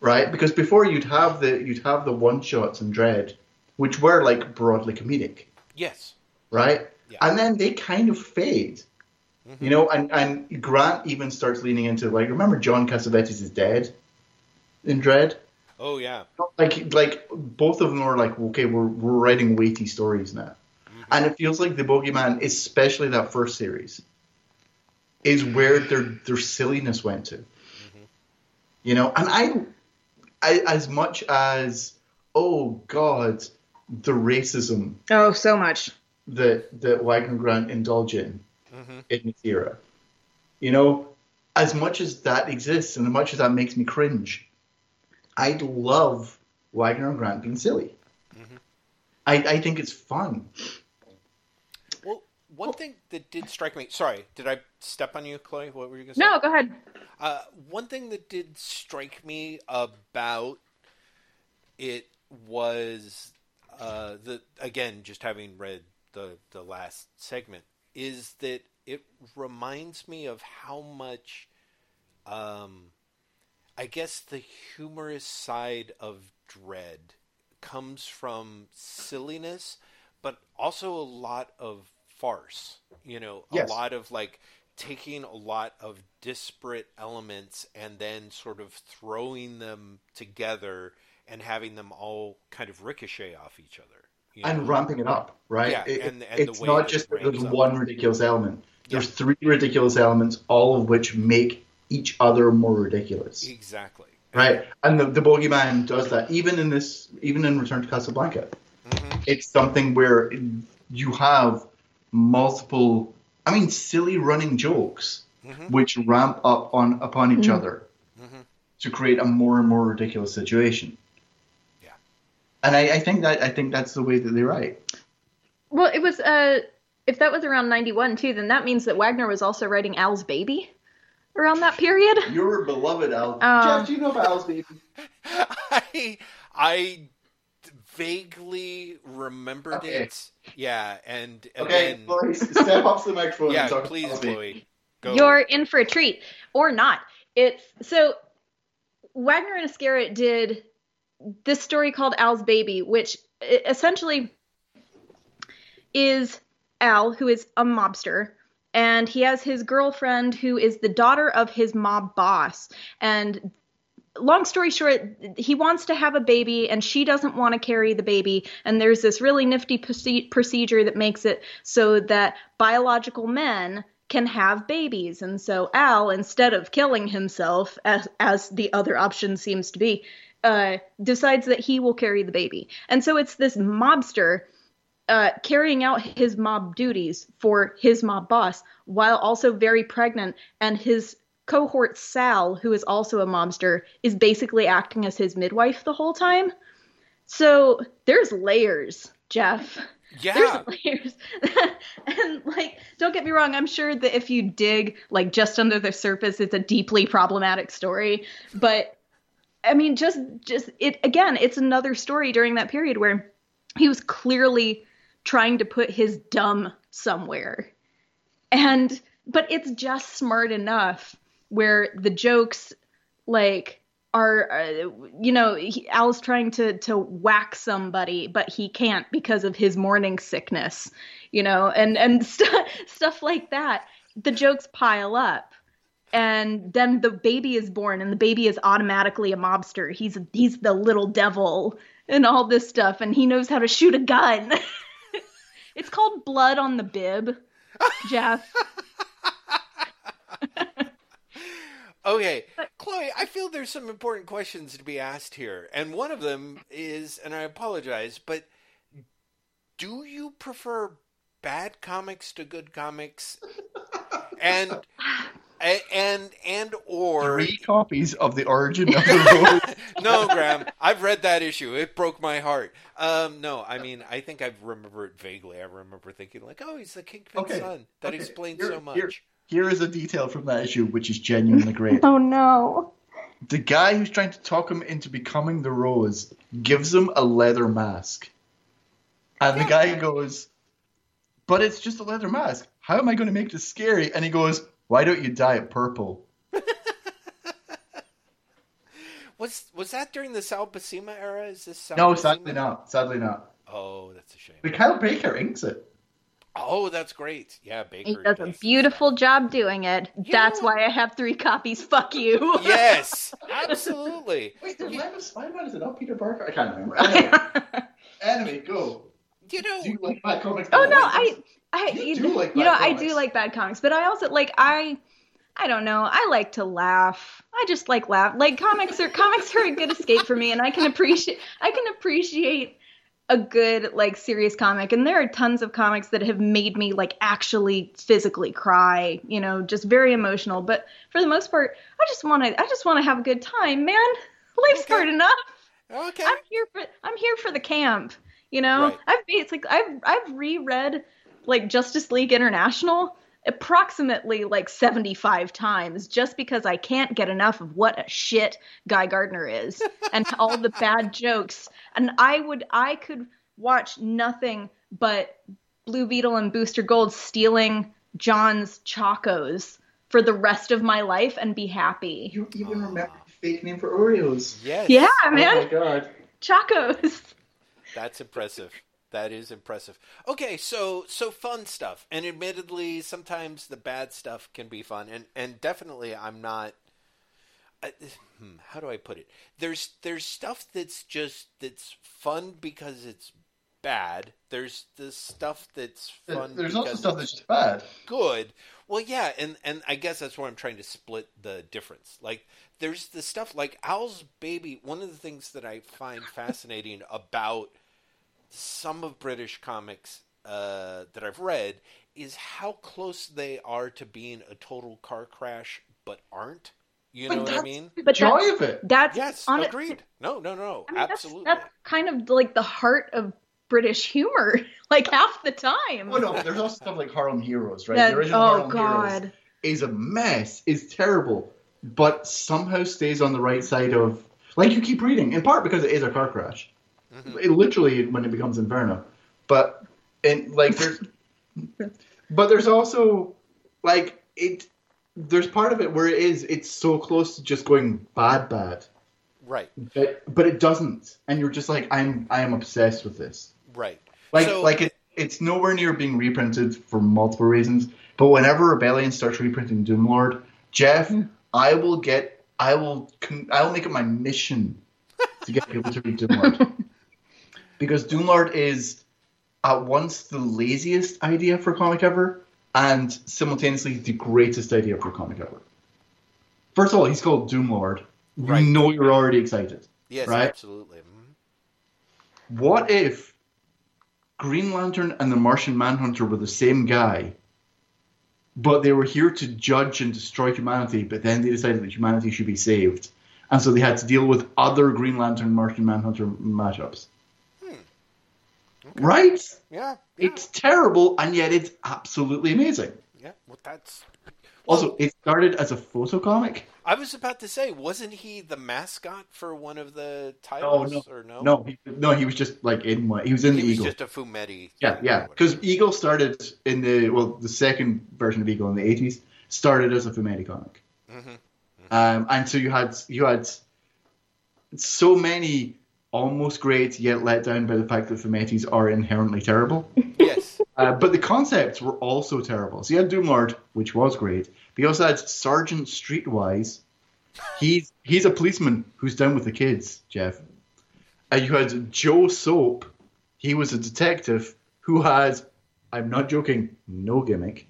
right? Because before you'd have the you'd have the one shots in Dredd, which were like broadly comedic Yes. right? Yeah. And then they kind of fade. Mm-hmm. You know, and, and Grant even starts leaning into like remember John Cassavetes is dead in Dredd? Oh yeah. Like like both of them are like, okay, we're we're writing weighty stories now. And it feels like the Bogie Man, especially that first series, is where their their silliness went to. You know, and I, I as much as oh god, the racism Oh, so much. that that Wagner Grant indulge in Mhm. in this era. You know, as much as that exists and as much as that makes me cringe, I'd love Wagner and Grant being silly. I, I think it's fun. One thing that did strike me. Sorry, did I step on you, Chloe? What were you going to say? No, go ahead. Uh, one thing that did strike me about it was uh, the again, just having read the the last segment, is that it reminds me of how much, um, I guess, the humorous side of Dredd comes from silliness, but also a lot of farce. You know, a lot of like taking a lot of disparate elements and then sort of throwing them together and having them all kind of ricochet off each other. you know? And ramping it up, right? Yeah, It- and- and it's not just it there's up. one ridiculous element. There's Yeah. three ridiculous elements, all of which make each other more ridiculous. exactly. Right, and the, the Bogie Man does that even in this, even in Return to Casablanca. Mhm. It's something where you have multiple, I mean, silly running jokes Mhm. which ramp up on upon each Mhm. other Mhm. to create a more and more ridiculous situation. Yeah. and I, I think that I think that's the way that they write. Well, it was uh if that was around 91 too, then that means that Wagner was also writing Al's Baby around that period. Your beloved Al. Um, Jeff, do you know about Al's baby? *laughs* I I vaguely remembered Okay. it. Yeah, and Okay, again, Chloe, step up to the microphone. yeah, and talk please, about Al's Chloe, go. You're in for a treat or not. It's so Wagner and Ezquerra did this story called Al's Baby, which essentially is Al, who is a mobster, and he has his girlfriend who is the daughter of his mob boss. And long story short, he wants to have a baby and she doesn't want to carry the baby. And there's this really nifty proce- procedure that makes it so that biological men can have babies. And so Al, instead of killing himself, as, as the other option seems to be, uh, decides that he will carry the baby. And so it's this mobster uh, carrying out his mob duties for his mob boss while also very pregnant. And his cohort Sal, who is also a mobster, is basically acting as his midwife the whole time. So there's layers, Jeff. Yeah. There's *laughs* layers. and like, don't get me wrong, I'm sure that if you dig like just under the surface, it's a deeply problematic story. But I mean, just just it again, it's another story during that period where he was clearly trying to put his dumb somewhere. And but it's just smart enough where the jokes like are uh, you know he, Al's trying to to whack somebody but he can't because of his morning sickness you know and and *laughs* st- stuff like that. The jokes pile up and then the baby is born and the baby is automatically a mobster. He's he's the little devil and all this stuff and he knows how to shoot a gun. *laughs* It's called blood on the bib jeff *laughs* Okay, Chloe, I feel there's some important questions to be asked here. And one of them is, and I apologize, but do you prefer bad comics to good comics? and and and or three copies of the origin of the Rose. *laughs* no, Graeme, I've read that issue. It broke my heart. Um, no, I mean, I think I remember it vaguely. I remember thinking like, "Oh, he's the Kingpin's Okay, son." That okay. explains Here- so much. Here- Here is a detail from that issue which is genuinely great. *laughs* oh no the guy who's trying to talk him into becoming the Rose gives him a leather mask. And the guy goes, But it's just a leather mask. How am I going to make this scary? And he goes, Why don't you dye it purple? *laughs* Was was that during the Sal Buscema era? Is this Sal No, Buscema? sadly not. Sadly not. Oh, that's a shame. But Kyle Baker inks it. Oh, that's great. Yeah, Baker he does a does. beautiful job doing it You that's know- why i have three copies *laughs* fuck you Yes, *laughs* absolutely. Wait, did Lemon Spider-Man, is it not Peter Parker? I can't remember. *laughs* Anyway, anyway go. You know, Do you like bad comics? Oh no, I I You you, do like you know bad I do like bad comics, but I also like I I don't know. I like to laugh. I just like laugh. Like comics are comics are a good escape for me, and I can appreciate I can appreciate a good like serious comic. And there are tons of comics that have made me like actually physically cry. You know, just very emotional. But for the most part, I just want to I just want to have a good time, man. *laughs* Life's Okay. hard enough. okay. I'm here for I'm here for the camp. You know, Right. I've it's like I've I've reread like Justice League International approximately like 75 times just because I can't get enough of what a shit Guy Gardner is *laughs* and all the bad jokes. And I would I could watch nothing but Blue Beetle and Booster Gold stealing J'onn's Chocos for the rest of my life and be happy. You even remember the fake name for Oreos. yes. Yeah, man. Oh my god. Chocos. That's impressive. That is impressive. Okay, so so fun stuff, and admittedly, sometimes the bad stuff can be fun, and and definitely, I'm not. I, hmm, how do I put it? There's there's stuff that's just that's fun because it's bad. There's the stuff that's fun. There's also stuff that's just bad. good. Well, yeah, and and I guess that's where I'm trying to split the difference. Like, there's the stuff like Al's Baby. One of the things that I find fascinating about some of British comics uh, that I've read is how close they are to being a total car crash, but aren't. You know what I mean? The But joy that's- of it. That's Yes, on it- agreed. No, no, no, I mean, absolutely. That's, kind of like the heart of British humor, *laughs* like half the time. Oh no, there's also stuff like Harlem Heroes, right? That- the original oh Harlem Heroes is a mess, is terrible, but somehow stays on the right side of like you keep reading, in part because it is a car crash. Mhm. It literally when it becomes Inferno. But and like there's *laughs* but there's also like it there's part of it where it is it's so close to just going bad bad. Right, But but it doesn't. And you're just like I'm I am obsessed with this. right. Like So- like it, it's nowhere near being reprinted for multiple reasons. But whenever Rebellion starts reprinting Doomlord, Jeff, Mm. I will get, I will, I will make it my mission to get people to read Doomlord *laughs* because Doomlord is at once the laziest idea for a comic ever and simultaneously the greatest idea for a comic ever. First of all, he's called Doomlord. You Right. know you're already excited. Yes, Right. absolutely. Mhm. What if Green Lantern and the Martian Manhunter were the same guy, but they were here to judge and destroy humanity, but then they decided that humanity should be saved? And so they had to deal with other Green Lantern Martian Manhunter mashups. Right? Yeah, yeah, It's terrible, and yet it's absolutely amazing. yeah. Well, that's. Also, it started as a photo comic. I was about to say, wasn't he the mascot for one of the Oh titles? no, or no? no, he, no, he was just like in one. He was in he the was Eagle. just a Fumetti. Yeah, yeah. Because. Eagle started in the well, the second version of Eagle in the eighties started as a Fumetti comic, Mhm. um, and so you had you had so many almost great yet let down by the fact that Fumettis are inherently terrible. Yes. *laughs* Uh, but the concepts were also terrible. So you had Doomlord, which was great. But you also had Sergeant Streetwise. He's he's a policeman who's down with the kids, Jeff. And you had Joe Soap. He was a detective who had, I'm not joking, no gimmick.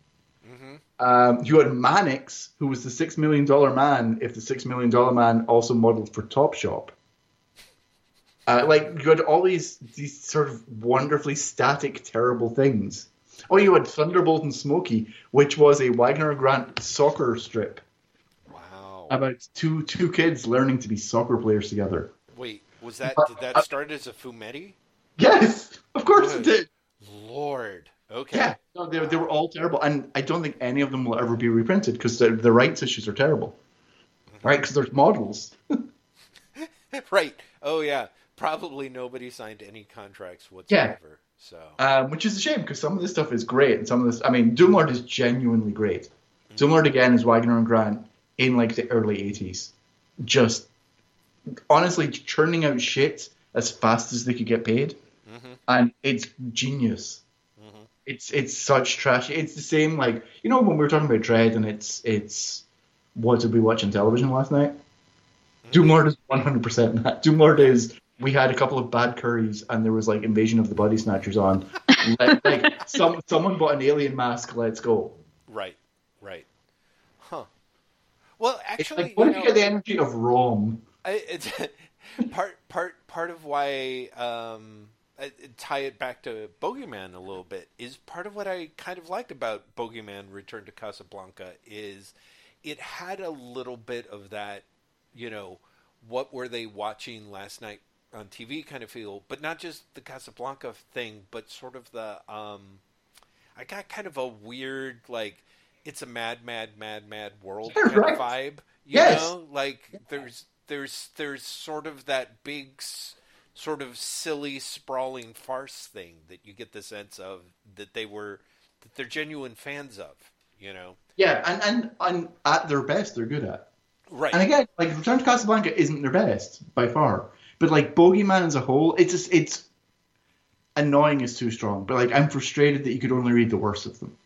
Mhm. Um, you had Mannix, who was the six million dollar man. If the six million dollar man also modeled for Topshop. Uh, like you had all these these sort of wonderfully static, terrible things. Oh, you had Thunderbolt and Smokey, which was a Wagner Grant soccer strip Wow. about two two kids learning to be soccer players together. Wait, was that But- did that uh, start as a Fumetti? Yes, of course it did. Lord. Okay. Yeah, no, they, they were all terrible, and I don't think any of them will ever be reprinted because the, the rights issues are terrible. Mm-hmm. Right? Because there's models. *laughs* *laughs* right. Oh yeah. Probably nobody signed any contracts whatsoever. So. um, which is a shame because some of this stuff is great, and some of this, I mean, Doomlord is genuinely great. Doomlord again is Wagner and Grant in like the early '80s, just honestly churning out shit as fast as they could get paid, Mhm. and it's genius. Mhm. It's it's such trash. It's the same like you know when we were talking about Dredd, and it's it's what did we watch on television last night? Doomlord is 100% that. Doomlord is we had a couple of bad curries and there was like Invasion of the Body Snatchers on. like, like *laughs* some someone bought an alien mask. Let's go. Right. Right. Huh. Well, It's actually, like what you if you get the energy of Rome? I, it's *laughs* part part part of why um, I, tie it back to Bogie Man a little bit is part of what I kind of liked about Bogie Man Return to Casablanca is it had a little bit of that, you know, what were they watching last night on TV kind of feel, but not just the Casablanca thing, but sort of the um, I got kind of a weird like it's a mad, mad, mad, mad world *laughs* kind of vibe. You Yes. know, like there's there's there's sort of that big sort of silly sprawling farce thing that you get the sense of that they were that they're genuine fans of, you know. Yeah, and, and and at their best, they're good at. Right. And again, like Return to Casablanca isn't their best by far, but like Bogie Man as a whole, it's just it's annoying is too strong. But like I'm frustrated that you could only read the worst of them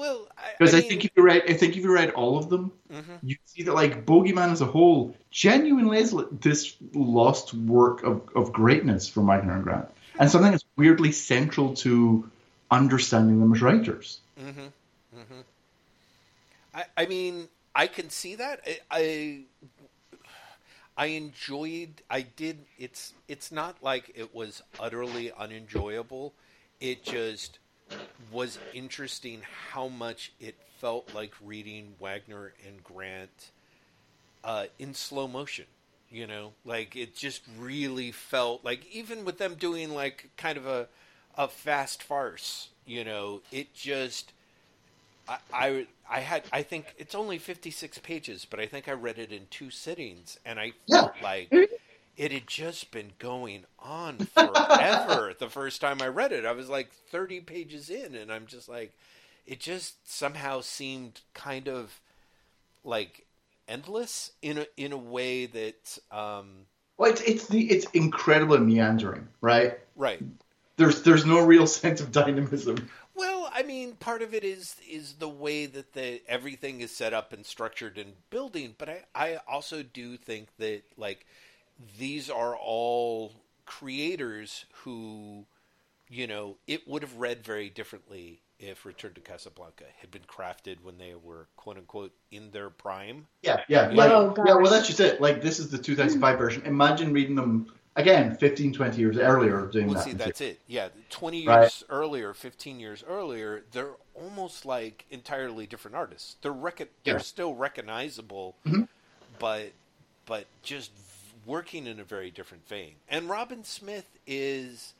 well, because I, I mean, think if you read, I think if you read all of them, Mhm. you see that like Bogie Man as a whole genuinely is this lost work of, of greatness from Wagner and Grant, and something that's weirdly central to understanding them as writers. Mm-hmm. Mm-hmm. I, I mean, I can see that. I, I I enjoyed. I did. It's it's not like it was utterly unenjoyable. It just was interesting how much it felt like reading Wagner and Grant uh, in slow motion. You know, like it just really felt like even with them doing like kind of a a fast farce. You know, it just I, I I had I think it's only fifty six pages, but I think I read it in two sittings, and I felt like it had just been going on *laughs* forever. the first time I read it, I was like thirty pages in, and I'm just like, it just somehow seemed kind of like endless in a in a way that um, Well, it's it's the it's incredibly meandering, right? right there's there's no real sense of dynamism. Well, I mean, part of it is is the way that the everything is set up and structured and building, but I I also do think that like these are all creators who you know, it would have read very differently if Return to Casablanca had been crafted when they were quote unquote in their prime. Yeah, yeah, oh, like, oh, yeah. Well, that's just it. Like this is the 2005 version. Imagine reading them again 15, 20 years earlier doing well, that. See, that's it. Yeah, 20 years right. earlier, 15 years earlier, they're almost like entirely different artists. They're rec- they're yeah. still recognizable, mm-hmm. but but just working in a very different vein. And Robin Smith is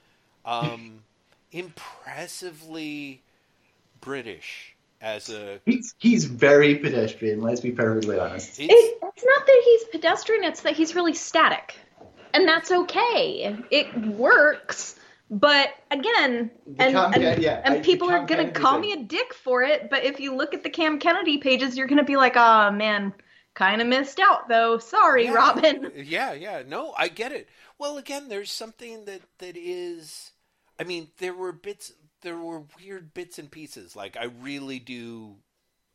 um, *laughs* impressively British as a. He's, he's very pedestrian. Let's be perfectly honest. It's, it's not that he's pedestrian; it's that he's really static, and that's okay. It works. But again, and, and, yeah, and I, people are going to call me a dick for it. But if you look at the Cam Kennedy pages, you're going to be like, oh man, kind of missed out though. Sorry, yeah, Robin. *laughs* Yeah, yeah. No, I get it. Well, again, there's something that that is. I mean, there were bits, there were weird bits and pieces. Like I really do.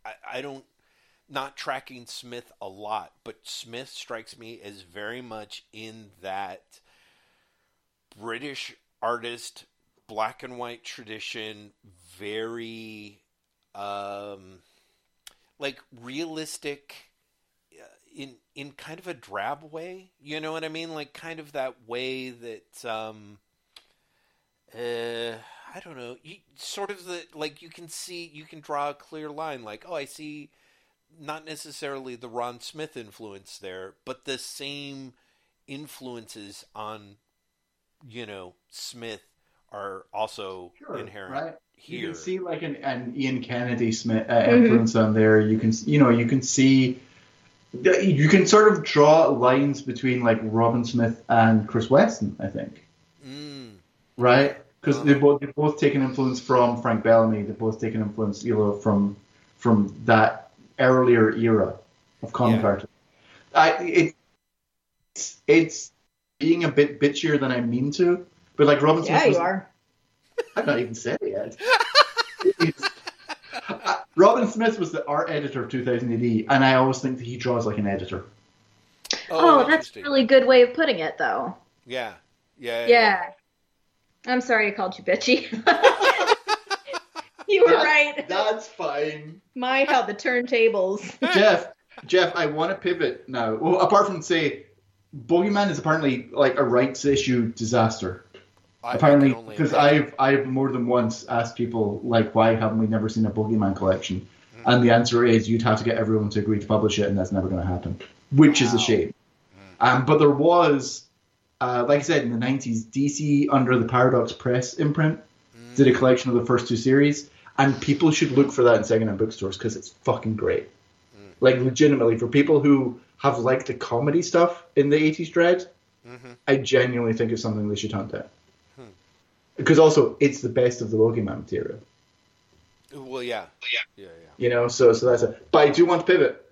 I, I don't. Not tracking Smith a lot, but Smith strikes me as very much in that British artist, black and white tradition, very um, like realistic in in kind of a drab way. You know what I mean? Like kind of that way that um uh I don't know. You sort of the like you can see you can draw a clear line like, "Oh, I see not necessarily the Ron Smith influence there, but the same influences on you know, Smith are also sure, inherent right? here. You can see like an, an Ian Kennedy Smith uh, mm-hmm. influence on there. You can you know you can see you can sort of draw lines between like Robin Smith and Chris Weston, I think. Mm. Right? Because uh-huh. they both they both taken influence from Frank Bellamy. They both taken influence, you know, from from that earlier era of comic yeah. art. I it, it's it's being a bit bitchier than I mean to, but like Robin Smith. Yeah, was, you are. *laughs* I'm not even saying it yet. Robin Smith was the art editor of 2000 AD, and I always think that he draws like an editor. Oh, oh that's a really good way of putting it, though. Yeah. Yeah. Yeah. yeah. I'm sorry I called you bitchy. *laughs* you were that, right. That's fine. My, how the turntables. *laughs* Jeff, Jeff, I want to pivot now. Well, apart from say, Bogie Man is apparently like a rights issue disaster. I Apparently, because I've I've more than once asked people like, why haven't we never seen a Bogie Man collection? Mm-hmm. And the answer is you'd have to get everyone to agree to publish it, and that's never going to happen, which wow. is a shame. Mm-hmm. Um, but there was, uh, like I said, in the '90s, DC under the Paradox Press imprint mm-hmm. did a collection of the first two series, and people should look for that in secondhand bookstores because it's fucking great. Mm. Like legitimately, for people who have liked the comedy stuff in the '80s Dredd, mm-hmm. I genuinely think it's something they should hunt down because also it's the best of the Bogie Man material. Well, yeah, yeah, yeah, yeah. You know, so so that's it. But I do want to pivot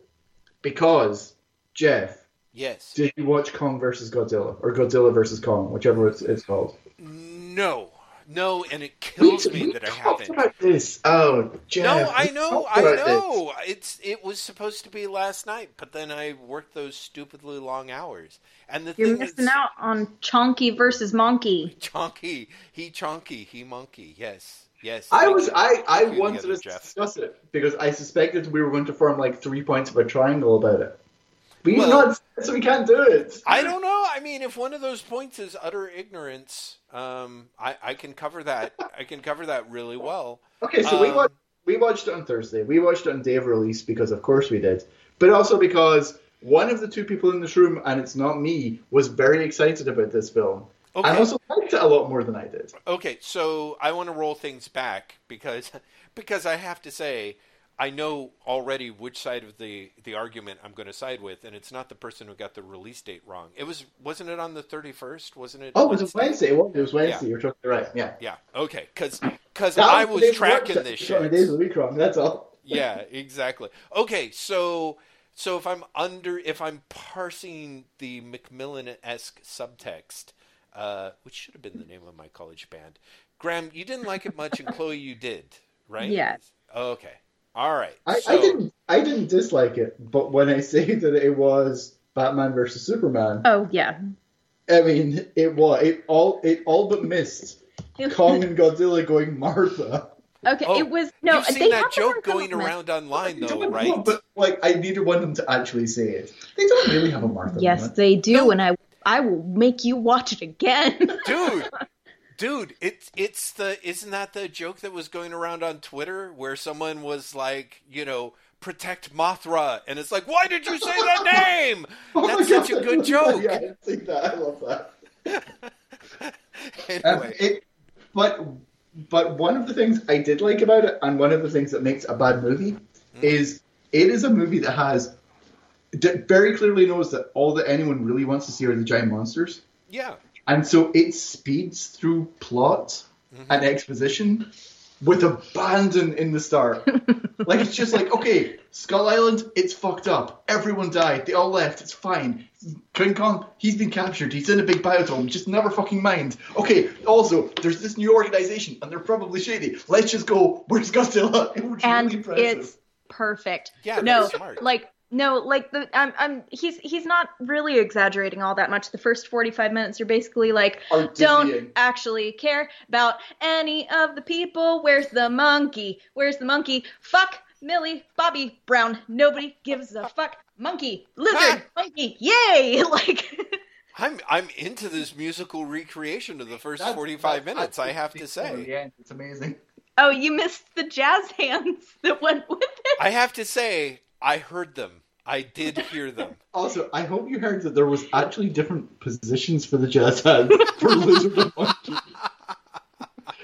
because Jeff. Yes. Did you watch Kong versus Godzilla or Godzilla versus Kong, whichever it's, it's called? No, no, and it kills we, me we that I haven't. About this. Oh, Jeff, no, I know, I know. This. It's it was supposed to be last night, but then I worked those stupidly long hours. And the you're missing is, out on Chonky versus Monkey. *laughs* Chonky, he Chonky, he Monkey. Yes, yes. I was I I wanted to discuss it because I suspected we were going to form like three points of a triangle about it. But well, not, so we can't do it. I don't know. I mean, if one of those points is utter ignorance, um, I, I can cover that. I can cover that really well. Okay, so um, we watched we watched it on Thursday. We watched it on day of release because, of course, we did. But also because one of the two people in this room, and it's not me, was very excited about this film. Okay. I also liked it a lot more than I did. Okay, so I want to roll things back because *laughs* because I have to say I know already which side of the, the argument I'm going to side with, and it's not the person who got the release date wrong. It was wasn't it on the 31st? Wasn't it? Oh, it was Wednesday. It was Wednesday. Yeah. You're totally right. Yeah. Yeah. Okay. Because because I was tracking this shit. Days of the week wrong. That's all. yeah. Exactly. Okay. So so if I'm under if I'm parsing the McMillan esque subtext, uh, which should have been the name of my college band. Graeme, you didn't like it much, and Chloe, you did, right? Yes. Okay. All right. I, so, I didn't I didn't dislike it, but when I *laughs* say that it was Batman versus Superman, Oh yeah. I mean it was it all it all but missed Kong and Godzilla going Martha. Okay, Oh, it was no. You've they seen that have joke going development. around online, though, Don't- right? But like I needed want them to actually say it. They don't really have a Martha. Yes, moment. they do, No. and I I will make you watch it again. dude *laughs* dude it's it's the isn't that the joke that was going around on twitter where someone was like you know protect mothra? And it's like why did you say that *laughs* name? Oh that's such a good joke *laughs* yeah, I didn't see that. I love that. *laughs* Um, anyway. it, but but one of the things I did like about it, and one of the things that makes a bad movie, is it is a movie that has that very clearly knows that all that anyone really wants to see are the giant monsters, yeah and so it speeds through plot mm-hmm. and exposition with abandon in the start. *laughs* like it's just like, okay, Skull Island, it's fucked up. Everyone died. They all left. It's fine. King Kong, he's been captured. He's in a big biodome. Just never fucking mind. Okay, also, there's this new organization, and they're probably shady. Let's just go. Where's Godzilla? *laughs* It was and really impressive. it's perfect. Yeah, no, that's smart. like no, like the I'm I'm he's he's not really exaggerating all that much. The first 45 minutes you're basically like Are don't actually care about any of the people. Where's the monkey? Where's the monkey? Fuck Millie Bobby Brown. Nobody gives a fuck. Monkey, lizard, monkey. Yay! *laughs* Like i'm i'm into this musical recreation of the first That's- 45 that's- minutes i have to say Yeah, it's amazing. Oh, you missed the jazz hands *laughs* that went with it. i have to say i heard them i did hear them *laughs* Also, I hope you heard that there was actually different positions for the jazz hands for Lizard and Monkey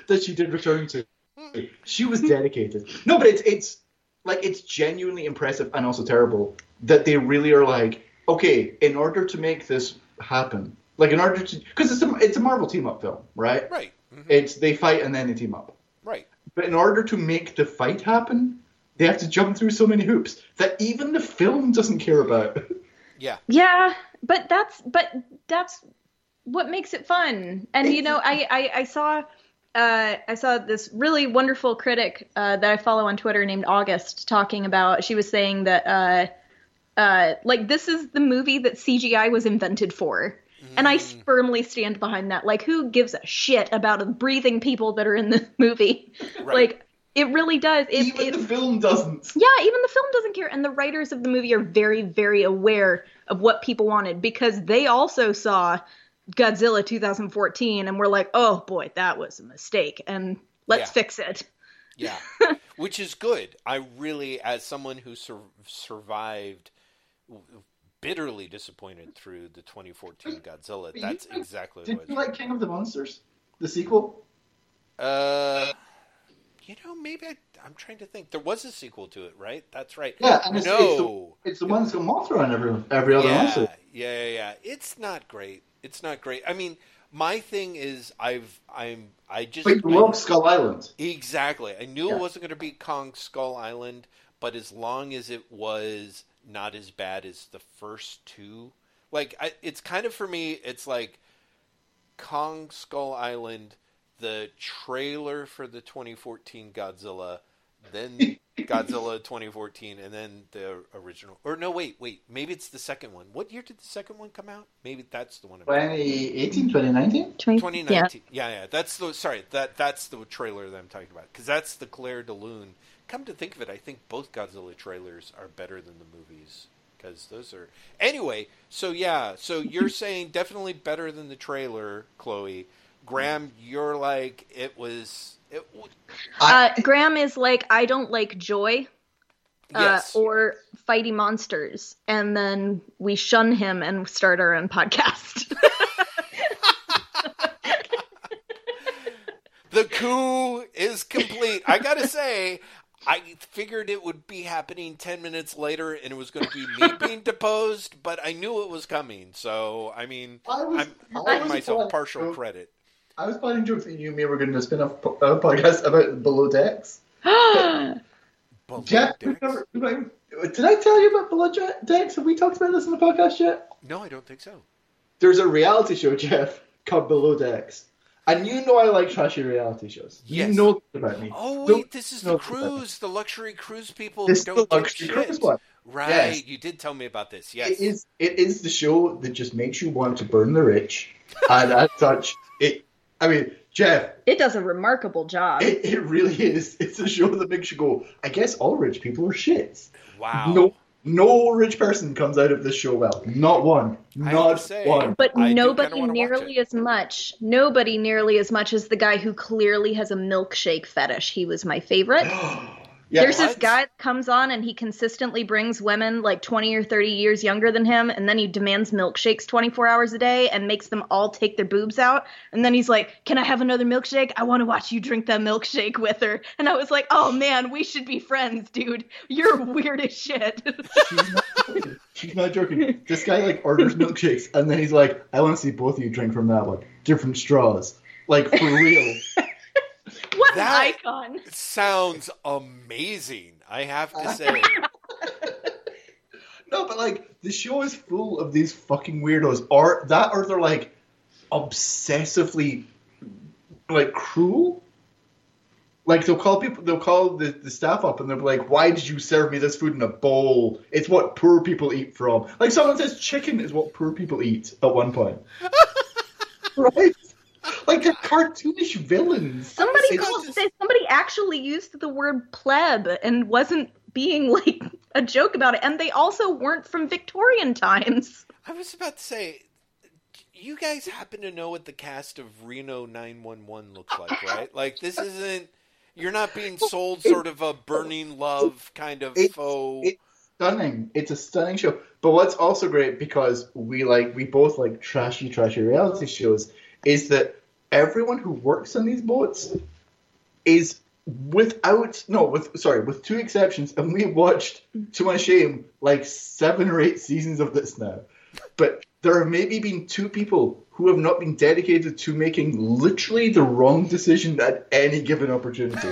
that she did return to. She was dedicated. No, but it's it's like it's genuinely impressive and also terrible that they really are like, okay, in order to make this happen, like in order to, because it's a it's a Marvel team up film, right? right Mhm. It's they fight and then they team up. right But in order to make the fight happen, they have to jump through so many hoops that even the film doesn't care about. *laughs* yeah Yeah, but that's but that's what makes it fun. And you know, I I, I saw uh, I saw this really wonderful critic uh, that I follow on Twitter named August talking about. She was saying that uh, uh, like this is the movie that CGI was invented for. And I firmly stand behind that. Like, who gives a shit about the breathing people that are in the *laughs* movie? Right. Like, it really does. It, even it, the film doesn't. yeah, even the film doesn't care. And the writers of the movie are very, very aware of what people wanted because they also saw Godzilla 2014 and were like, oh boy, that was a mistake. And let's Yeah. fix it. Yeah, *laughs* which is good. I really, as someone who sur- survived, bitterly disappointed through the 2014 Godzilla. That's *laughs* exactly Did what. you like King of the Monsters, the sequel? Uh, you know, maybe I, I'm trying to think. There was a sequel to it, right? That's right. Yeah, and it's, no. it's, the, it's the one that's got Mothra and every every other yeah, yeah, yeah, yeah. It's not great. It's not great. I mean, my thing is, I've, I'm, I just, But you I- love Skull Island. Exactly. I knew Yeah. it wasn't going to be Kong Skull Island, but as long as it was not as bad as the first two, like I, it's kind of for me, it's like Kong Skull Island, the trailer for the 2014 Godzilla, then *laughs* Godzilla 2014, and then the original. Or no, wait, wait, maybe it's the second one. What year did the second one come out? Maybe that's the one. I'm 2018, 2019? 2019. Yeah. Yeah. yeah, That's the sorry. That that's the trailer that I'm talking about because that's the Clair de Lune. Come to think of it, I think both Godzilla trailers are better than the movies because those are anyway. So yeah, so you're saying definitely better than the trailer, Chloe. Graeme, you're like it was. It, w- Uh, Graeme is like, I don't like joy. Uh, yes. or fighty monsters, and then we shun him and start our own podcast. *laughs* the coup is complete. I gotta say, I figured it would be happening ten minutes later, and it was going to be me *laughs* being deposed, but I knew it was coming. So, I mean, I was, I'm I giving myself planning- partial credit. I was planning jokes that you and me were going to spin off a podcast about Below Decks. *gasps* Below Jeff, Decks? remember- remember- did I tell you about Below Decks? Have we talked about this in the podcast yet? No, I don't think so. There's a reality show, Jeff, called Below Decks. And you know I like trashy reality shows. Yes. You know that about me. Oh Don't wait, this is the that about me. cruise, the luxury cruise people This is don't the luxury shit. cruise one. Right, Yes. you did tell me about this. Yes. It is. It is the show that just makes you want to burn the rich, *laughs* and as such, it. I mean, Jeff, It does a remarkable job. it, it really is. It's a show that makes you go. I guess all rich people are shits. Wow. No, no rich person comes out of this show well. Not one. Not say- one. But I nobody nearly as much. Nobody nearly as much as the guy who clearly has a milkshake fetish. He was my favorite. *gasps* *gasps* *gasps* Yeah, There's this guy that comes on and he consistently brings women like 20 or 30 years younger than him, and then he demands milkshakes 24 hours a day and makes them all take their boobs out. And then he's like, Can I have another milkshake? I want to watch you drink that milkshake *laughs* with her. And I was like, Oh man, we should be friends, dude. You're *laughs* weird as shit. She's not joking. She's not joking. This guy like orders milkshakes, and then he's like, "I want to see both of you drink from that one, different straws, like for real." *laughs* what *laughs* That- an icon. Sounds amazing. I have to say. *laughs* no, but like the show is full of these fucking weirdos, or that, or they're like obsessively like cruel. Like they'll call people, they'll call the, the staff up, and they'll be like, "Why did you serve me this food in a bowl? It's what poor people eat from." Like someone says, "Chicken is what poor people eat." At one point, *laughs* right? Like they're cartoonish villains. Somebody called, just- somebody actually used the word pleb and wasn't being like a joke about it. And they also weren't from Victorian times. I was about to say, you guys happen to know what the cast of Reno 911 looks like, right? Like, this isn't. You're not being sold sort of a burning love kind of It's- faux. it's stunning. It's a stunning show. But what's also great because we like we both like trashy, trashy reality shows is that everyone who works on these boats is without no with sorry with two exceptions and we watched to my shame like seven or eight seasons of this now but there have maybe been two people who have not been dedicated to making literally the wrong decision at any given opportunity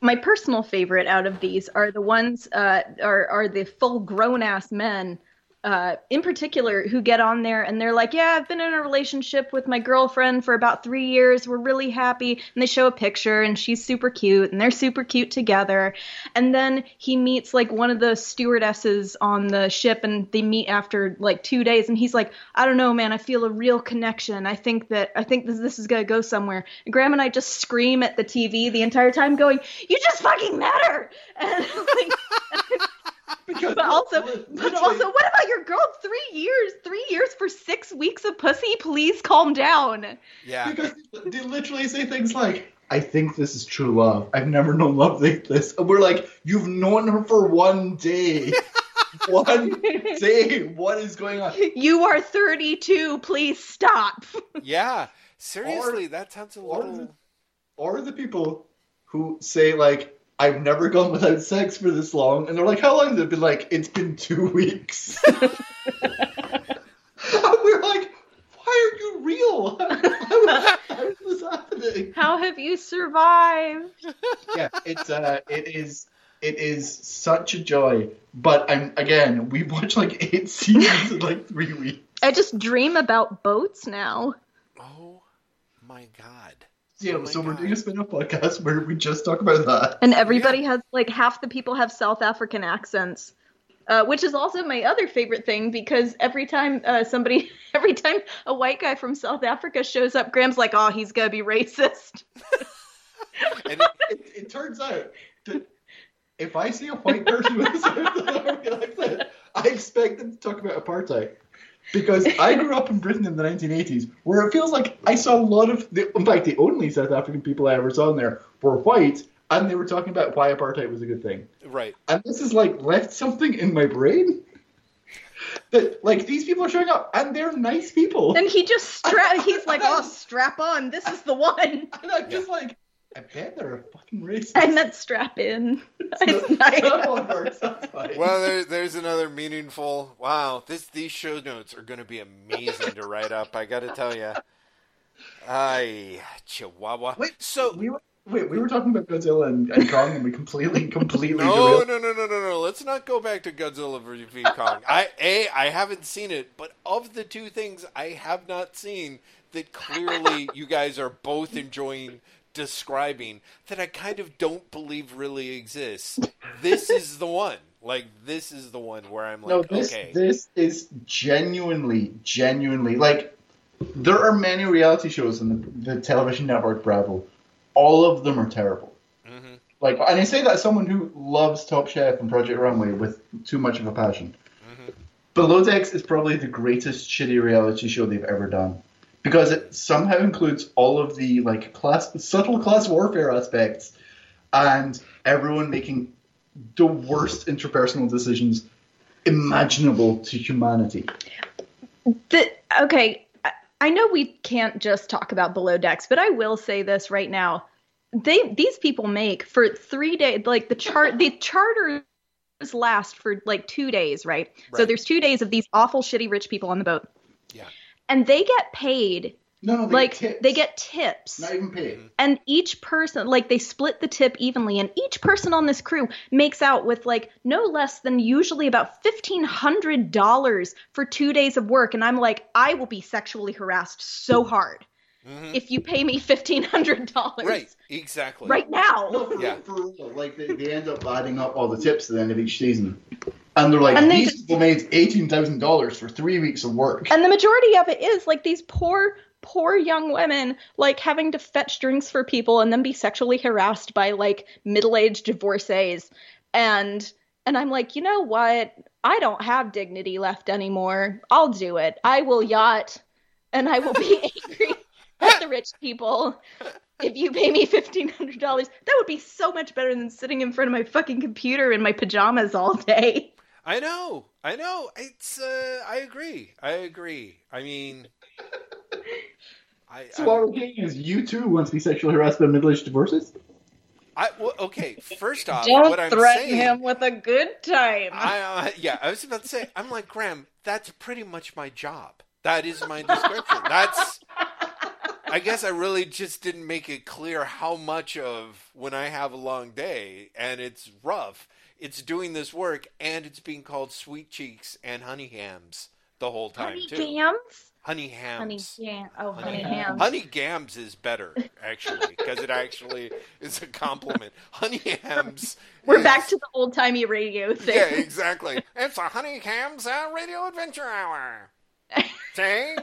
My personal favorite out of these are the ones uh, are are the full grown ass men. Uh, in particular, who get on there and they're like, "Yeah, I've been in a relationship with my girlfriend for about three years. We're really happy." And they show a picture, and she's super cute, and they're super cute together. And then he meets like one of the stewardesses on the ship, and they meet after like two days, and he's like, "I don't know, man. I feel a real connection. I think that I think this this is gonna go somewhere." And Graeme and I just scream at the TV the entire time, going, "You just fucking met her!" *laughs* And like, *laughs* because but also, but also, what about your girl? Three years, three years for six weeks of pussy. Please calm down. yeah. Because they literally say things like, I think this is true love. I've never known love like this. And we're like, you've known her for one day. *laughs* one day. What is going on? You are 32. Please stop. Yeah. Seriously, that sounds a or little. the- Or the people who say, like, I've never gone without sex for this long. And they're like, how long? They've been like, it's been two weeks. *laughs* and we're like, why are you real? *laughs* How, how is this happening? How have you survived? yeah, it's uh, it is it is such a joy. But I'm again, we watched like eight seasons in like three weeks. I just dream about boats now. Oh my god. Yeah, Oh my so we're doing a spin-off podcast where we just talk about that. And everybody has like half the people have South African accents. Uh, which is also my other favorite thing because every time uh, somebody, *laughs* every time a white guy from South Africa shows up, Graeme's like, "Oh, he's gonna be racist." *laughs* And it, It, it turns out that if I see a white person with a South African accent, I expect them to talk about apartheid. Because I grew up in Britain in the 1980s, where it feels like I saw a lot of, the, in fact, the only South African people I ever saw in there were white, and they were talking about why apartheid was a good thing. right. and this has like left something in my brain that like these people are showing up and they're nice people And he just strap. *laughs* He's like, "Oh, strap on. This is the one." and i'm just like i bet they're a fucking racist I meant strap in. It's nice. That one works, that's fine. Well, there, there's another meaningful. Wow, this these show notes are going to be amazing to write up. I got to tell you. Ay, Chihuahua. Wait, so we were wait we were talking about godzilla and, and kong and we completely *laughs* completely no, derailed. no, no, no, no, no. Let's not go back to Godzilla vs. King Kong. I a I haven't seen it, but of the two things I have not seen, that clearly you guys are both enjoying describing that I kind of don't believe really exists. This is the one. Like this is the one where I'm like, no, this okay, this is genuinely, genuinely like there are many reality shows on the, the television network Bravo. All of them are terrible. Mhm. Like, and I say that as someone who loves Top Chef and Project Runway with too much of a passion. Mhm. Below Decks is probably the greatest shitty reality show they've ever done because it somehow includes all of the like class subtle class warfare aspects and everyone making the worst interpersonal decisions imaginable to humanity. The, okay, I, I know we can't just talk about below decks, but I will say this right now. They these people make for three days like the chart the charters last for like two days, right? So there's two days of these awful shitty rich people on the boat. Yeah. And they get paid No, no, they like get tips. they get tips. not even paid. and each person like they split the tip evenly and each person on this crew makes out with like no less than usually about $1500 for 2 days of work and I'm like I will be sexually harassed so hard Mhm. if you pay me $1500 right, exactly. right now No, for, Yeah. for real. Like they, they end up adding up all the tips at the end of each season, and they're like, And they these just- people made eighteen thousand dollars for three weeks of work. and the majority of it is like these poor poor young women like having to fetch drinks for people and then be sexually harassed by like middle-aged divorcees and and I'm like, "You know what? I don't have dignity left anymore. I'll do it. I will yacht and I will be *laughs* angry at the rich people." If you pay me fifteen hundred dollars, that would be so much better than sitting in front of my fucking computer in my pajamas all day. I know, I know. It's. Uh, I agree. I agree. I mean, I. So I- what we're getting is you too want to be sexually harassed by middle-aged divorces. I, well, okay, first off, Don't what I'm threaten saying, him with a good time. I, uh, yeah, I was about to say, I'm like Graeme. That's pretty much my job. That is my description. That's. I guess I really just didn't make it clear how much of when I have a long day and it's rough, it's doing this work and it's being called sweet cheeks and honey hams the whole time honey too. gams? Honey Honey hams. jam. Oh, honey, Honey hams. Honey gams is better actually because it actually is a compliment. Honey hams. *laughs* We're is- back to the old timey radio thing. Yeah, exactly. *laughs* It's a Honey Hams uh, Radio Adventure Hour. *laughs* See?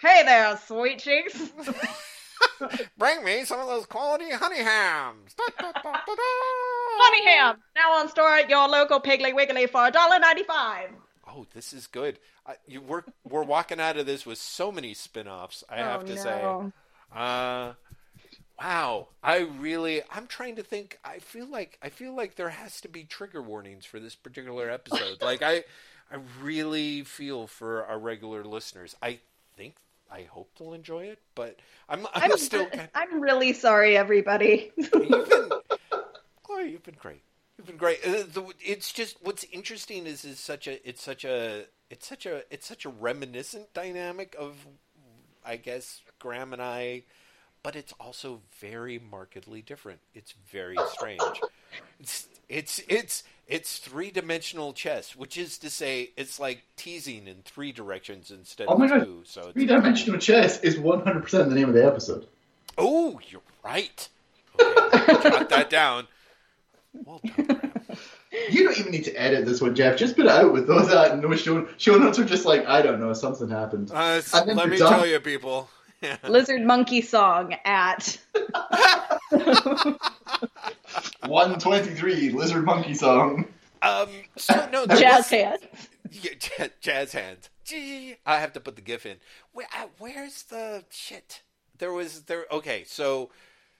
Hey there, sweet cheeks. Bring me some of those quality honey hams. Da, da, da, da, da. honey ham. Now on store at your local Piggly Wiggly for $1.95. Oh, this is good. I, you, we're we're walking out of this with so many spin-offs. I have oh, to no. say. Uh, wow. I really. I'm trying to think. I feel like I feel like there has to be trigger warnings for this particular episode. like I, I really feel for our regular listeners. I think. I hope they'll enjoy it, but I'm I'm, I'm, still kind I'm really sorry, everybody. you've been, *laughs* Chloe, you've been great. You've been great. Uh, it's just what's interesting is is such a it's such a it's such a it's such a reminiscent dynamic of I guess Graham and I, but it's also very markedly different. It's very strange. *laughs* It's it's it's it's three dimensional chess, which is to say, it's like teasing in three directions instead Oh of my God. two. So Three-dimensional chess is one hundred percent the name of the episode. Oh, you're right. Okay, *laughs* jot that down. Well done, You don't even need to edit this one, Jeff. Just put it out with those uh, no show show notes are just like I don't know something happened. Uh, s- And then let me done. tell you, people. Lizard Monkey Song at. *laughs* One twenty-three lizard monkey song. Um, so no, Jazz was- Hand. Yeah, ja- jazz hands. Gee, I have to put the GIF in. Where, uh, where's the shit? There was there. Okay, so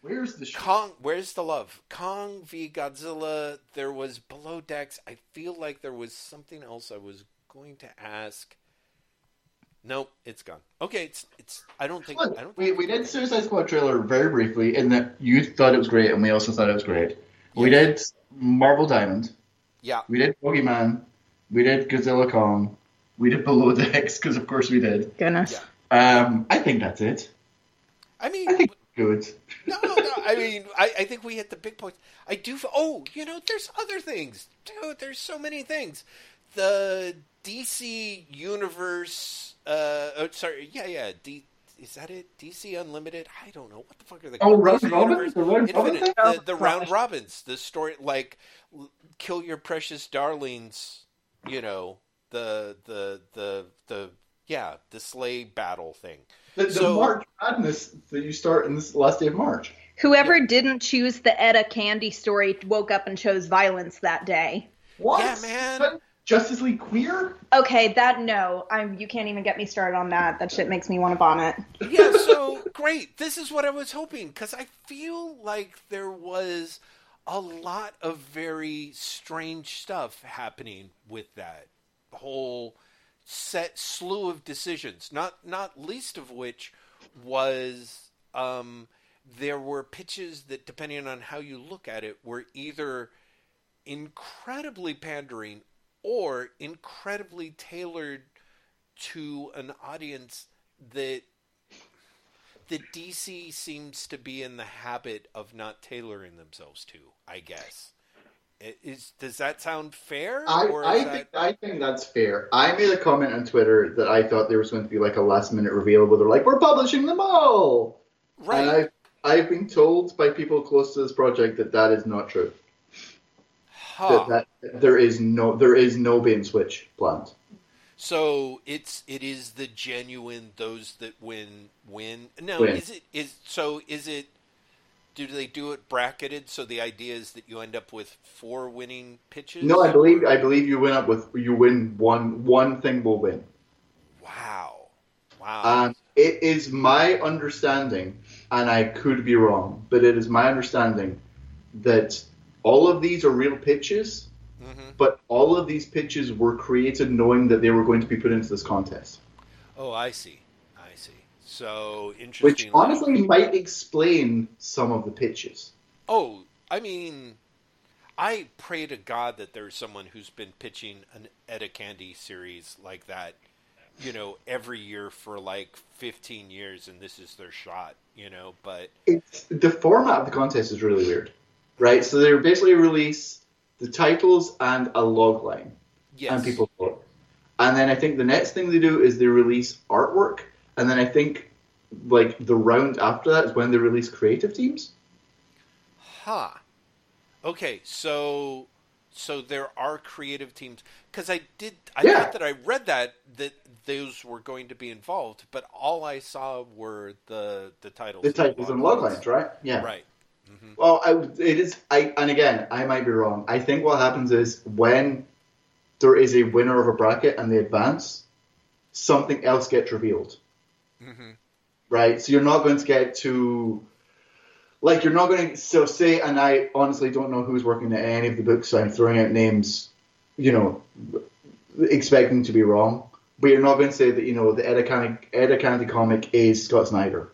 Where's the sh- Kong. Where's the love? Kong v Godzilla. There was below decks. I feel like there was something else I was going to ask. Nope, it's gone. Okay, it's it's. I don't think. Look, I don't. we, we did Suicide Squad trailer very briefly in that you thought it was great and we also thought it was great. We did Marvel Diamond. Yeah. We did Bogie Man. We did Godzilla Kong. We did Below the Decks because of course we did. Goodness. Yeah. Um, I think that's it. I mean, I think good. No, no, no. I mean, I, I think we hit the big points. I do. Oh, you know, there's other things, dude. There's so many things. The DC universe. Uh, oh, sorry. Yeah, yeah. D, is that it? DC Unlimited? I don't know what the fuck are they Oh, called? round robins, the round robin the, the round robins, the story like kill your precious darlings. You know the the the the yeah the sleigh battle thing. The, the So- March Madness that you start in this last day of March. Whoever didn't choose the Etta Candy story woke up and chose violence that day. What? Yeah, man. Justice League queer? Okay, that no, I'm. You can't even get me started on that. That shit makes me want to vomit. yeah, *laughs* so great. This is what I was hoping because I feel like there was a lot of very strange stuff happening with that whole set slew of decisions. Not not least of which was um, there were pitches that, depending on how you look at it, were either incredibly pandering or incredibly tailored to an audience that that DC seems to be in the habit of not tailoring themselves to. I guess is does that sound fair? I, or I is think that... I think that's fair. I made a comment on Twitter that I thought there was going to be like a last minute reveal where they're like, "We're publishing them all," and? I've I've been told by people close to this project that that is not true. Huh. That, that there is no there is no bait and switch planned. So it's it is the genuine those that win win. No, Win. is it is so is it do they do it bracketed so the idea is that you end up with four winning pitches? No, I believe I believe you win up with you win one one thing will win. Wow. Wow. And it is my understanding, and I could be wrong, but it is my understanding that all of these are real pitches, hmm but all of these pitches were created knowing that they were going to be put into this contest. Oh, I see. I see. So interesting. Which honestly might explain some of the pitches. Oh, I mean, I pray to God that there's someone who's been pitching an Etta Candy series like that, you know, every year for like 15 years, and this is their shot, you know. But It's, the format of the contest is really weird, right? So they basically release the titles and a log line. yes, and people vote. And then I think the next thing they do is they release artwork, and then I think like the round after that is when they release creative teams. huh? Okay, so so there are creative teams because I did. I Yeah. thought that I read that that those were going to be involved, but all I saw were the the titles. The titles and log lines, right? Yeah. Right. Well, I, it is. I and again, I might be wrong. I think what happens is when there is a winner of a bracket and they advance, something else gets revealed. Mm-hmm. right? So you're not going to get to like you're not going to so say and I honestly don't know who's working at any of the books, so I'm throwing out names, you know, expecting to be wrong. But you're not going to say that you know the Etta Candy Etta Candy comic is Scott Snyder,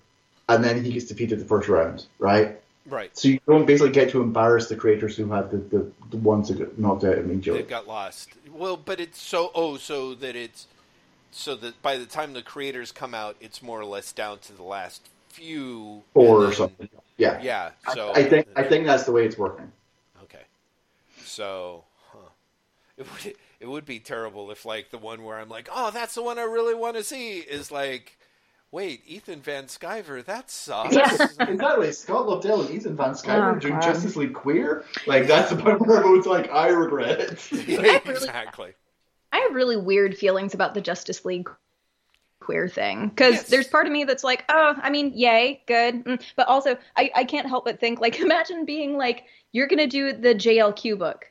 and then he gets defeated the first round, right? Right. So you don't basically get to embarrass the creators who had the, the, the ones that got knocked out immediately. They got lost. Well, but it's so oh, so that it's so that by the time the creators come out, it's more or less down to the last few Four or something. Yeah. Yeah. So I, I think I think that's the way it's working. Okay. So, huh. It would it would be terrible if like the one where I'm like, "Oh, that's the one I really want to see" is like, "Wait, Ethan Van Sciver, that *laughs* sucks." exactly. Scott Lobdell and Ethan Van Sciver Oh, doing God. Justice League queer. Like that's the part where everyone's like, I regret it. *laughs* Yeah, exactly. I have really weird feelings about the Justice League queer thing because Yes. there's part of me that's like, oh, I mean, yay, good, mm. but also I, I can't help but think like, *laughs* imagine being like, you're gonna do the JLQ book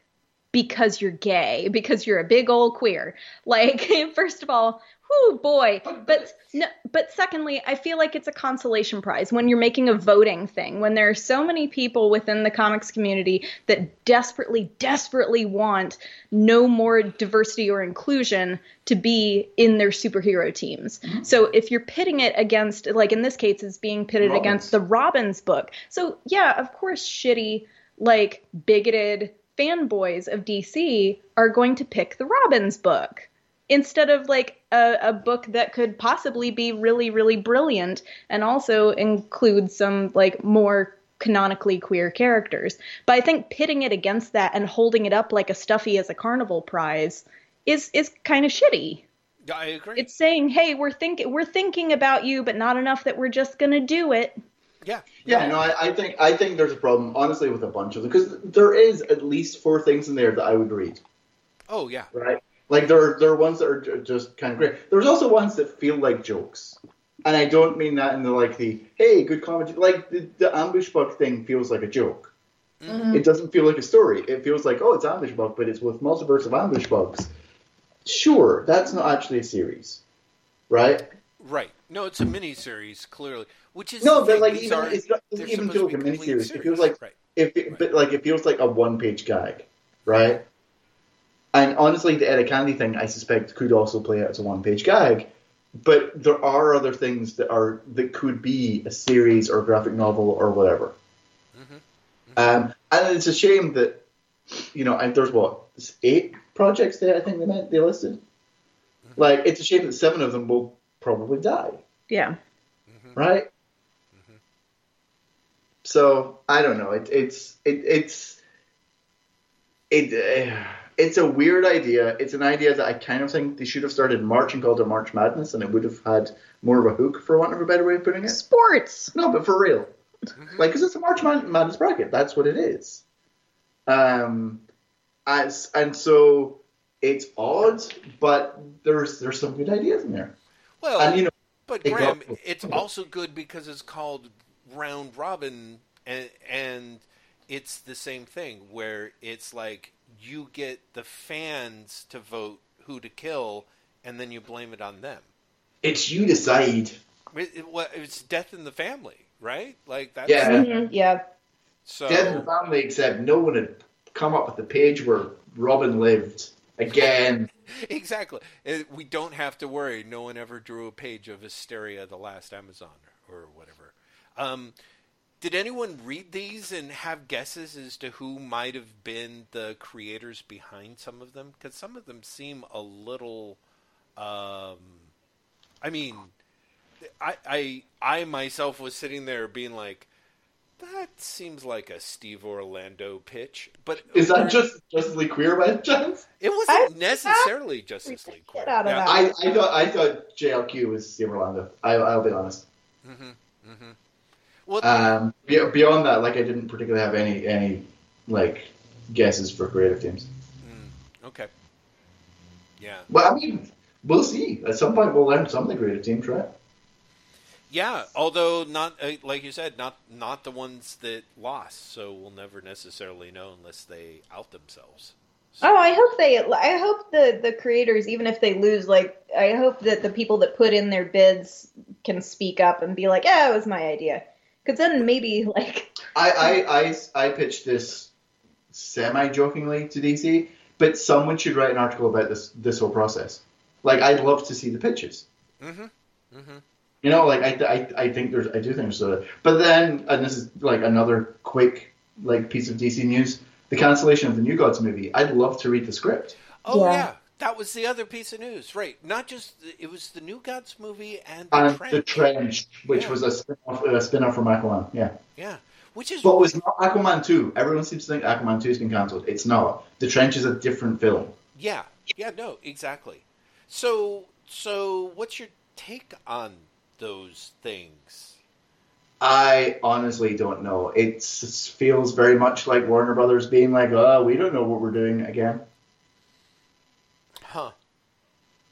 because you're gay, because you're a big old queer. Like, first of all, whoo boy, but no, but secondly, I feel like it's a consolation prize when you're making a voting thing. When there are so many people within the comics community that desperately, desperately want no more diversity or inclusion to be in their superhero teams. So if you're pitting it against, like in this case, it's being pitted Robins. against the Robins book. So yeah, of course, shitty, like bigoted fanboys of DC are going to pick the Robins book instead of like a, a book that could possibly be really really brilliant and also include some like more canonically queer characters but i think pitting it against that and holding it up like a stuffy as a carnival prize is is kind of shitty I agree. It's saying, "Hey, we're thinking we're thinking about you, but not enough that we're just gonna do it." yeah. Yeah, no, I, I think I think there's a problem, honestly, with a bunch of them because there is at least four things in there that I would read. Oh yeah. Right. Like there, there are ones that are just kind of great. There's also ones that feel like jokes, and I don't mean that in the like the hey, good comedy. Like the, the ambush bug thing feels like a joke. Mm-hmm. It doesn't feel like a story. It feels like oh, it's ambush bug, but it's with multiverse of ambush bugs. Sure, that's not actually a series, right? Right. No, it's a mini series, clearly. Which is No, but like even aren't- it's not, it doesn't even supposed feel like a be complete miniseries. It feels like right. if it, but like it feels like a one-page gag, right? And honestly, the Etta Candy thing, I suspect, could also play out as a one-page gag. But there are other things that are that could be a series or a graphic novel or whatever. Mm-hmm. Mm-hmm. Um, and it's a shame that you know, and there's what eight projects that I think they meant they listed. Mm-hmm. Like, it's a shame that seven of them will probably die Yeah. right? So I don't know. It, it's it, it's it uh, it's a weird idea. It's an idea that I kind of think they should have started in March and called it March Madness, and it would have had more of a hook, for want of a better way of putting it. Sports. No, but for real, like because it's a March Madness bracket. That's what it is. Um, as and so it's odd, but there's there's some good ideas in there, Well, and you know. but they Graeme, go- it's also good because it's called round robin, and and it's the same thing where it's like you get the fans to vote who to kill, and then you blame it on them. It's you decide. It, it, well, it's death in the family, right? Like that's Yeah. Mhm, Yeah. So Dead in the family, except no one had come up with the page where Robin lived again. *laughs* exactly, It- we don't have to worry. No one ever drew a page of Hysteria, the Last Amazon, or whatever. Um, did anyone read these and have guesses as to who might have been the creators behind some of them? Because some of them seem a little. Um, I mean, I, I I myself was sitting there being like, that seems like a Steve Orlando pitch, but Is that just Justice League Queer by chance? it wasn't I- necessarily Justice League. Get out of Yeah. that. I, I thought I thought JLQ was Steve Orlando. I, I'll be honest. Well, Um, beyond that, like I didn't particularly have any any like guesses for creative teams. okay. Yeah. But I mean, we'll see. At some point, we'll learn some of the creative teams, right? Yeah, although not uh, like you said, not not the ones that lost, so we'll never necessarily know unless they out themselves. Oh, I hope they. I hope the the creators, even if they lose, like I hope that the people that put in their bids can speak up and be like, "Yeah, it was my idea," because then maybe like I, I, I, I pitched this semi jokingly to DC, but someone should write an article about this this whole process. Like, I'd love to see the pitches. Mm-hmm. Mm-hmm. You know, like I, I, I think there's, I do think there's a, but then, and this is like another quick like piece of DC news: the cancellation of the New Gods movie. I'd love to read the script. Oh yeah. Yeah. That was the other piece of news, right? Not just it was the New Gods movie and the And Trench. the Trench, which Yeah. was a spin-off, a spin-off from Aquaman. Yeah, Yeah, which is what was not Aquaman two. Everyone seems to think Aquaman two has been cancelled. It's not. The Trench is a different film. yeah, yeah, no, exactly. So, so what's your take on those things? I honestly don't know. It feels very much like Warner Brothers being like, "Oh, we don't know what we're doing again." Huh?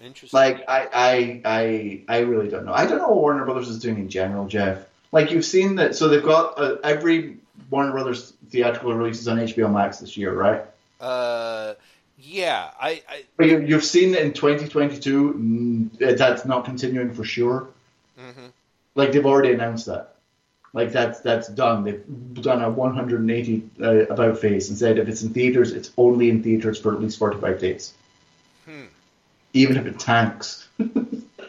Interesting. Like, I, I, I, I really don't know. I don't know what Warner Brothers is doing in general, Jeff. Like, you've seen that. So they've got uh, every Warner Brothers theatrical releases on HBO Max this year, right? uh, yeah, I, I But you, you've seen that in 2022, mm, that's not continuing for sure. mhm. Like they've already announced that. Like that's that's done. They've done a 180 uh, about face and said if it's in theaters, it's only in theaters for at least 45 days. Hmm. Even if it tanks,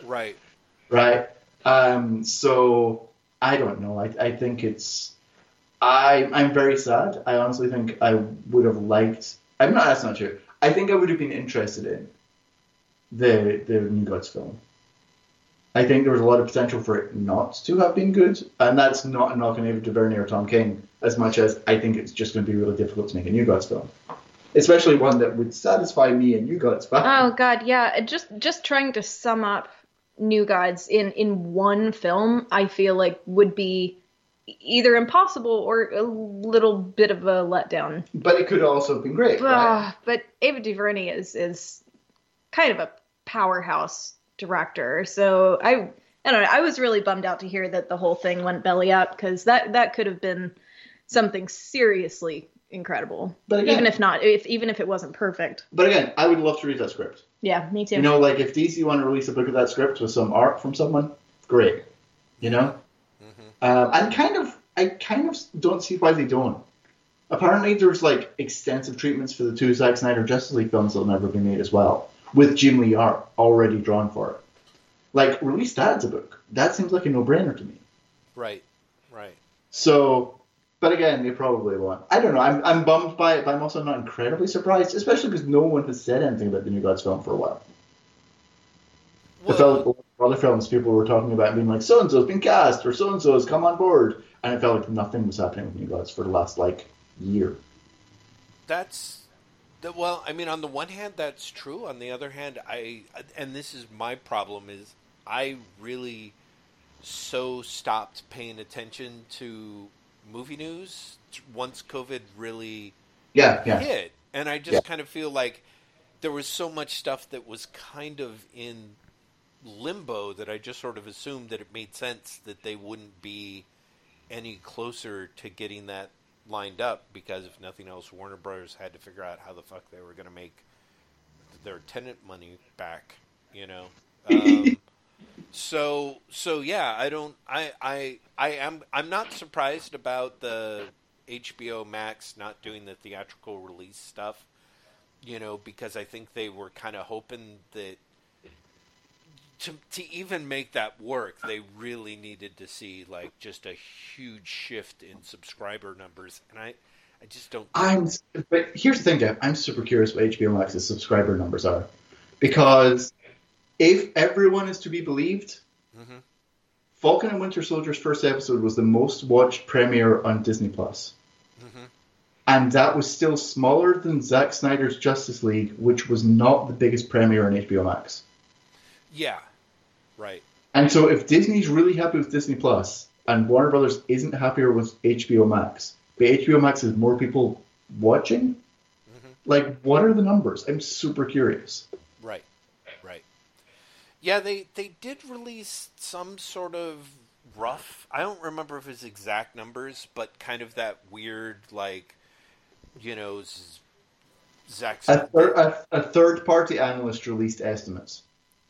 right. *laughs* right? Um, so I don't know. I, I think it's. I I'm very sad. I honestly think I would have liked. I'm not. That's not true. I think I would have been interested in the the New Gods film. I think there was a lot of potential for it not to have been good, and that's not a knock on Ava DuVernay or Tom King as much as I think it's just going to be really difficult to make a New Gods film. Especially one that would satisfy me and you guys. fine. Oh god, yeah. Just just trying to sum up New Gods in in one film, I feel like would be either impossible or a little bit of a letdown. But it could also have been great. Right? Ah, but Ava DuVernay is is kind of a powerhouse director. So I I don't know. I was really bummed out to hear that the whole thing went belly up because that that could have been something seriously incredible. But again- even if not, if even if it wasn't perfect. But again, I would love to read that script. Yeah, me too. You know, like if DC want to release a book of that script with some art from someone, great. You know, mm-hmm. um, I'm kind of, I kind of don't see why they don't. Apparently, there's like extensive treatments for the two Zack Snyder Justice League films that'll never be made as well, with Jim Lee art already drawn for it. Like, release that as a book. That seems like a no-brainer to me. Right, right. So, but again, they probably won't. I don't know. I'm, I'm bummed by it, but I'm also not incredibly surprised, especially because no one has said anything about the New Gods film for a while. Well, felt like other films people were talking about being like, so and so's been cast or so and so's come on board, and it felt like nothing was happening with New Gods for the last like year. that's the, well i mean on the one hand that's true on the other hand i and this is my problem is i really so stopped paying attention to movie news once covid really Yeah, yeah. hit and i just Yeah. kind of feel like there was so much stuff that was kind of in limbo that i just sort of assumed that it made sense that they wouldn't be any closer to getting that lined up because if nothing else, Warner Brothers had to figure out how the fuck they were going to make their Tenet money back. You know. *laughs* Um, so so yeah, I don't. I I I am. I'm not surprised about the HBO Max not doing the theatrical release stuff. You know, because I think they were kind of hoping that to to even make that work, they really needed to see like just a huge shift in subscriber numbers, and I, I just don't. I'm, but here's the thing, Jeff. I'm super curious what HBO Max's subscriber numbers are, because if everyone is to be believed, Mhm. Falcon and Winter Soldier's first episode was the most watched premiere on Disney Plus, Mhm. and that was still smaller than Zack Snyder's Justice League, which was not the biggest premiere on HBO Max. Yeah, right. And so, if Disney's really happy with Disney Plus and Warner Brothers isn't happier with HBO Max, but HBO Max has more people watching, like what are the numbers? I'm super curious. Right. Yeah, they they did release some sort of rough. I don't remember if it's exact numbers, but kind of that weird like, you know, Z- Zack. A, thir- a, a third party analyst released estimates,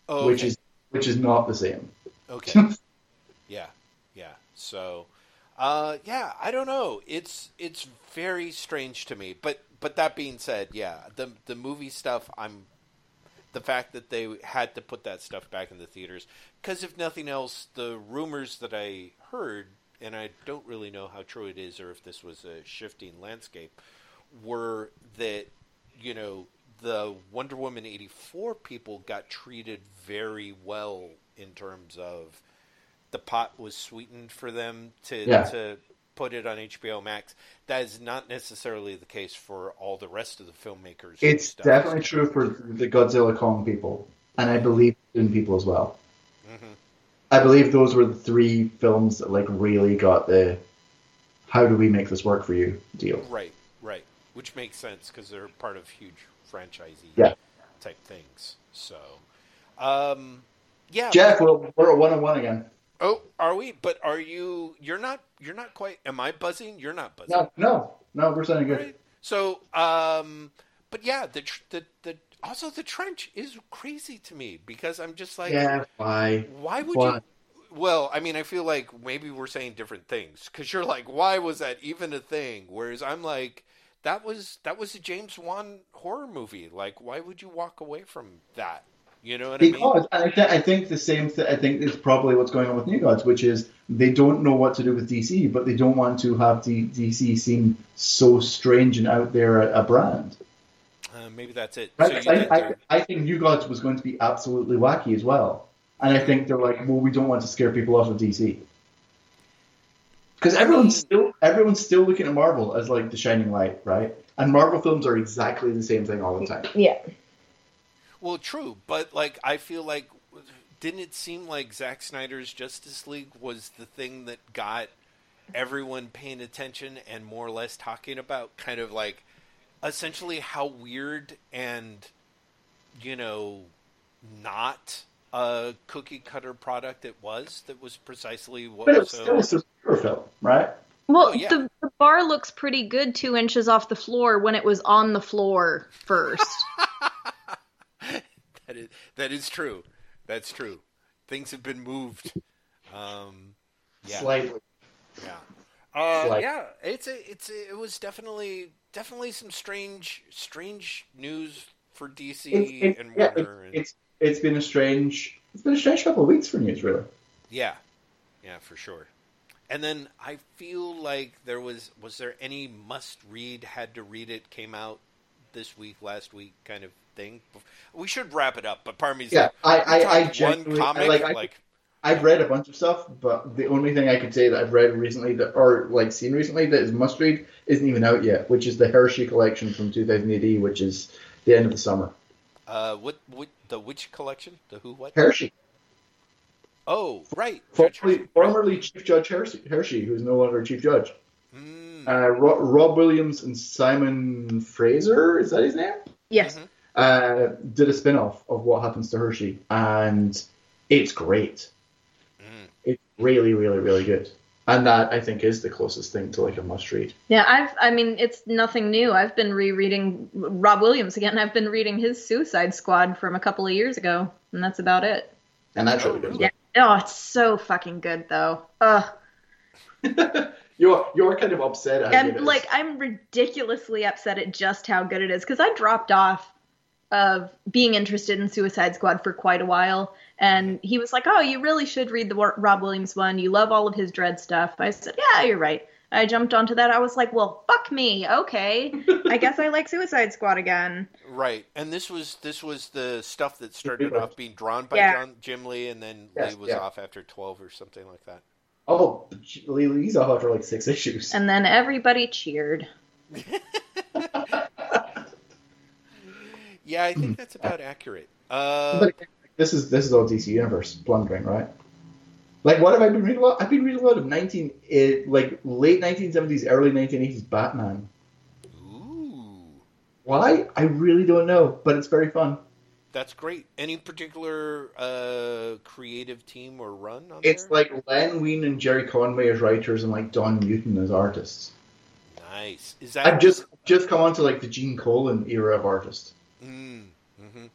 oh, which okay. is which is not the same. Okay. *laughs* yeah, yeah. So, uh, yeah, I don't know. It's it's very strange to me. But but that being said, yeah, the the movie stuff, I'm the fact that they had to put that stuff back in the theaters because if nothing else, the rumors that I heard, and I don't really know how true it is or if this was a shifting landscape, were that you know the Wonder Woman eighty four people got treated very well in terms of the pot was sweetened for them to Yeah. to put it on HBO Max. That is not necessarily the case for all the rest of the filmmakers. It's definitely true for the Godzilla Kong people, and I believe in people as well. Mhm. I believe those were the three films that like really got the "How do we make this work for you?" deal. Right, right. Which makes sense because they're part of huge franchisee Yeah. type things. So, um, yeah. Jeff, we're, we're one on one again. Oh, are we? But are you? You're not. You're not quite. Am I buzzing? You're not buzzing. No, no, no, we're sounding good. Right? So, um, but yeah, the the the also the trench is crazy to me because I'm just like, Yeah, why? why would Why? you? Well, I mean, I feel like maybe we're saying different things because you're like, why was that even a thing? Whereas I'm like, that was that was a James Wan horror movie. Like, why would you walk away from that? You know what I mean? Because and I, th- I think the same. thing, I think it's probably what's going on with New Gods, which is they don't know what to do with DC, but they don't want to have D- DC seem so strange and out there a, a brand. Uh, maybe that's it. Right? So 'Cause you I, think I, I think New Gods was going to be absolutely wacky as well, and I think they're like, well, we don't want to scare people off of DC. Because everyone's still everyone's still looking at Marvel as like the shining light, right? And Marvel films are exactly the same thing all the time. Yeah. Well, true, but like I feel like didn't it seem like Zack Snyder's Justice League was the thing that got everyone paying attention and more or less talking about kind of like essentially how weird and you know not a cookie cutter product it was that was precisely what But was it's still a superhero film, right? Well, Oh, yeah. the, the bar looks pretty good two inches off the floor when it was on the floor first. *laughs* that is that is true. That's true. Things have been moved. Um, yeah. Slightly. Yeah. Uh, yeah, it's a, it's a, it was definitely definitely some strange strange news for DC It's, it's, and yeah, Warner. it's, and, it's it's been a strange it's been a strange couple of weeks for news, really. yeah, yeah, for sure. And then I feel like there was was there any must read had to read it came out this week last week kind of thing. We should wrap it up, but part of me's Yeah, like, I we I, I talked genuinely one I, comic like I, like I've read a bunch of stuff, but the only thing I could say that I've read recently that or like seen recently that is must read isn't even out yet, which is the Hershey collection from 2000 AD, which is the end of the summer. uh what what the which collection the who what Hershey, oh right Judge formerly, Hershey. formerly Chief Judge Hershey, Hershey, who's no longer Chief Judge. Mm. Uh, Ro- Rob Williams and Simon Fraser, is that his name? yes. Mhm. Uh, did a spin off of What Happens to Hershey, and it's great. Mm. It's really, really, really good. And that I think is the closest thing to like a must read. Yeah, I've. I mean, it's nothing new. I've been rereading Rob Williams again. I've been reading his Suicide Squad from a couple of years ago, and that's about it. And that's Oh, really good. Yeah. Oh, it's so fucking good though. Ugh. *laughs* you're you're kind of upset at how it And is. like, I'm ridiculously upset at just how good it is because I dropped off of being interested in Suicide Squad for quite a while, and he was like, "Oh, you really should read the Rob Williams one. You love all of his Dredd stuff." I said, "Yeah, you're right." I jumped onto that. I was like, "Well, fuck me. Okay, I guess I like Suicide Squad again." *laughs* Right, and this was this was the stuff that started off being drawn by Yeah. John, Jim Lee, and then Yes, Lee was yeah. off after twelve or something like that. oh, Lee Lee's off after like six issues. And then everybody cheered. *laughs* Yeah, I think that's about accurate. Uh, But this is this is all DC Universe blundering, right? Like, what have I been reading a lot? I've been reading a lot of nineteen, eh, like late nineteen seventies, early nineteen eighties Batman. ooh, Why? I really don't know, but it's very fun. that's great. Any particular uh, creative team or run on It's there? like Len Wein and Gerry Conway as writers, and like Don Newton as artists. nice. Is that I've just just come on to like the Gene Colan era of artists, Mm, hmm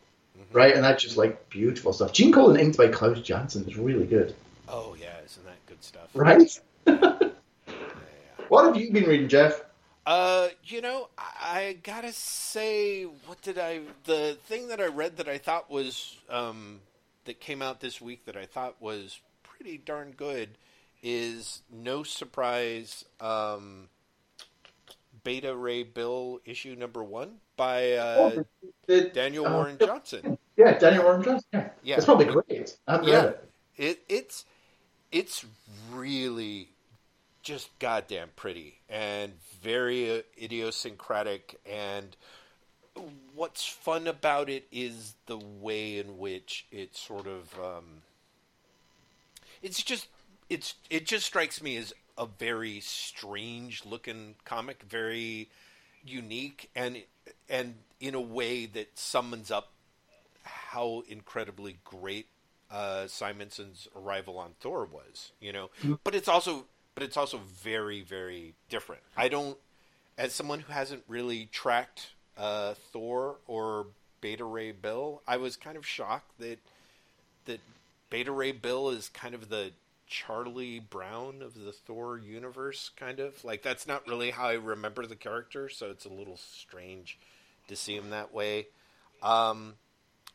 right? And that's just like beautiful stuff. Gene Colan inked by Klaus Janson is really good, Oh yeah, isn't that good stuff? right? *laughs* Yeah. What have you been reading, Jeff? Uh, you know, I, I gotta say, what did I? The thing that I read that I thought was um, that came out this week that I thought was pretty darn good is no surprise. Um, Beta Ray Bill issue number one by uh, Oh, Daniel uh, Warren Johnson. Yeah, Daniel Warren Johnson. Yeah, Yeah. it's probably great. Yeah. it. It it's it's really just goddamn pretty and very uh, idiosyncratic and what's fun about it is the way in which it sort of um, it's just it's it just strikes me as a very strange looking comic very unique and and in a way that summons up how incredibly great uh, Simonson's arrival on Thor was, you know. But it's also, but it's also very, very different. I don't, as someone who hasn't really tracked uh, Thor or Beta Ray Bill, I was kind of shocked that that Beta Ray Bill is kind of the Charlie Brown of the Thor universe, kind of like that's not really how I remember the character, so it's a little strange to see him that way. Um,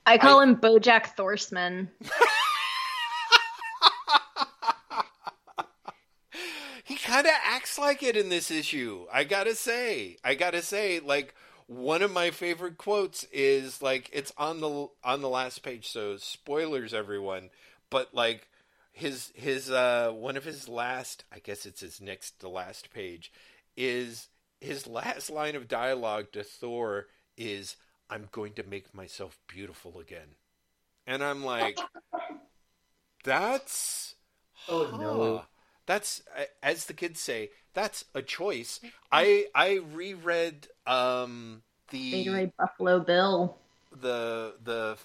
I call him Bojack Thorsman. *laughs* he kind of acts like it in this issue. I gotta say, I gotta say, like one of my favorite quotes is like it's on the on the last page. So spoilers, everyone. But like his his uh one of his last I guess it's his next to last page is his last line of dialogue to Thor is I'm going to make myself beautiful again. And I'm like *laughs* that's Oh, huh. no. That's as the kids say, that's a choice. *laughs* I I reread um the Beta Buffalo Bill. the the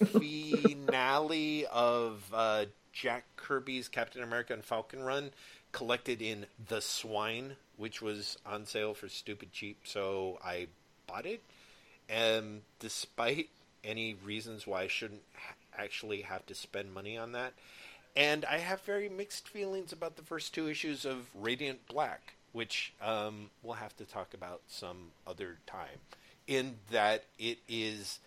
*laughs* finale of uh, Jack Kirby's Captain America and Falcon run collected in The Swine, which was on sale for stupid cheap, so I bought it. And despite any reasons why I shouldn't actually have to spend money on that, and I have very mixed feelings about the first two issues of Radiant Black, which um, we'll have to talk about some other time. In that it is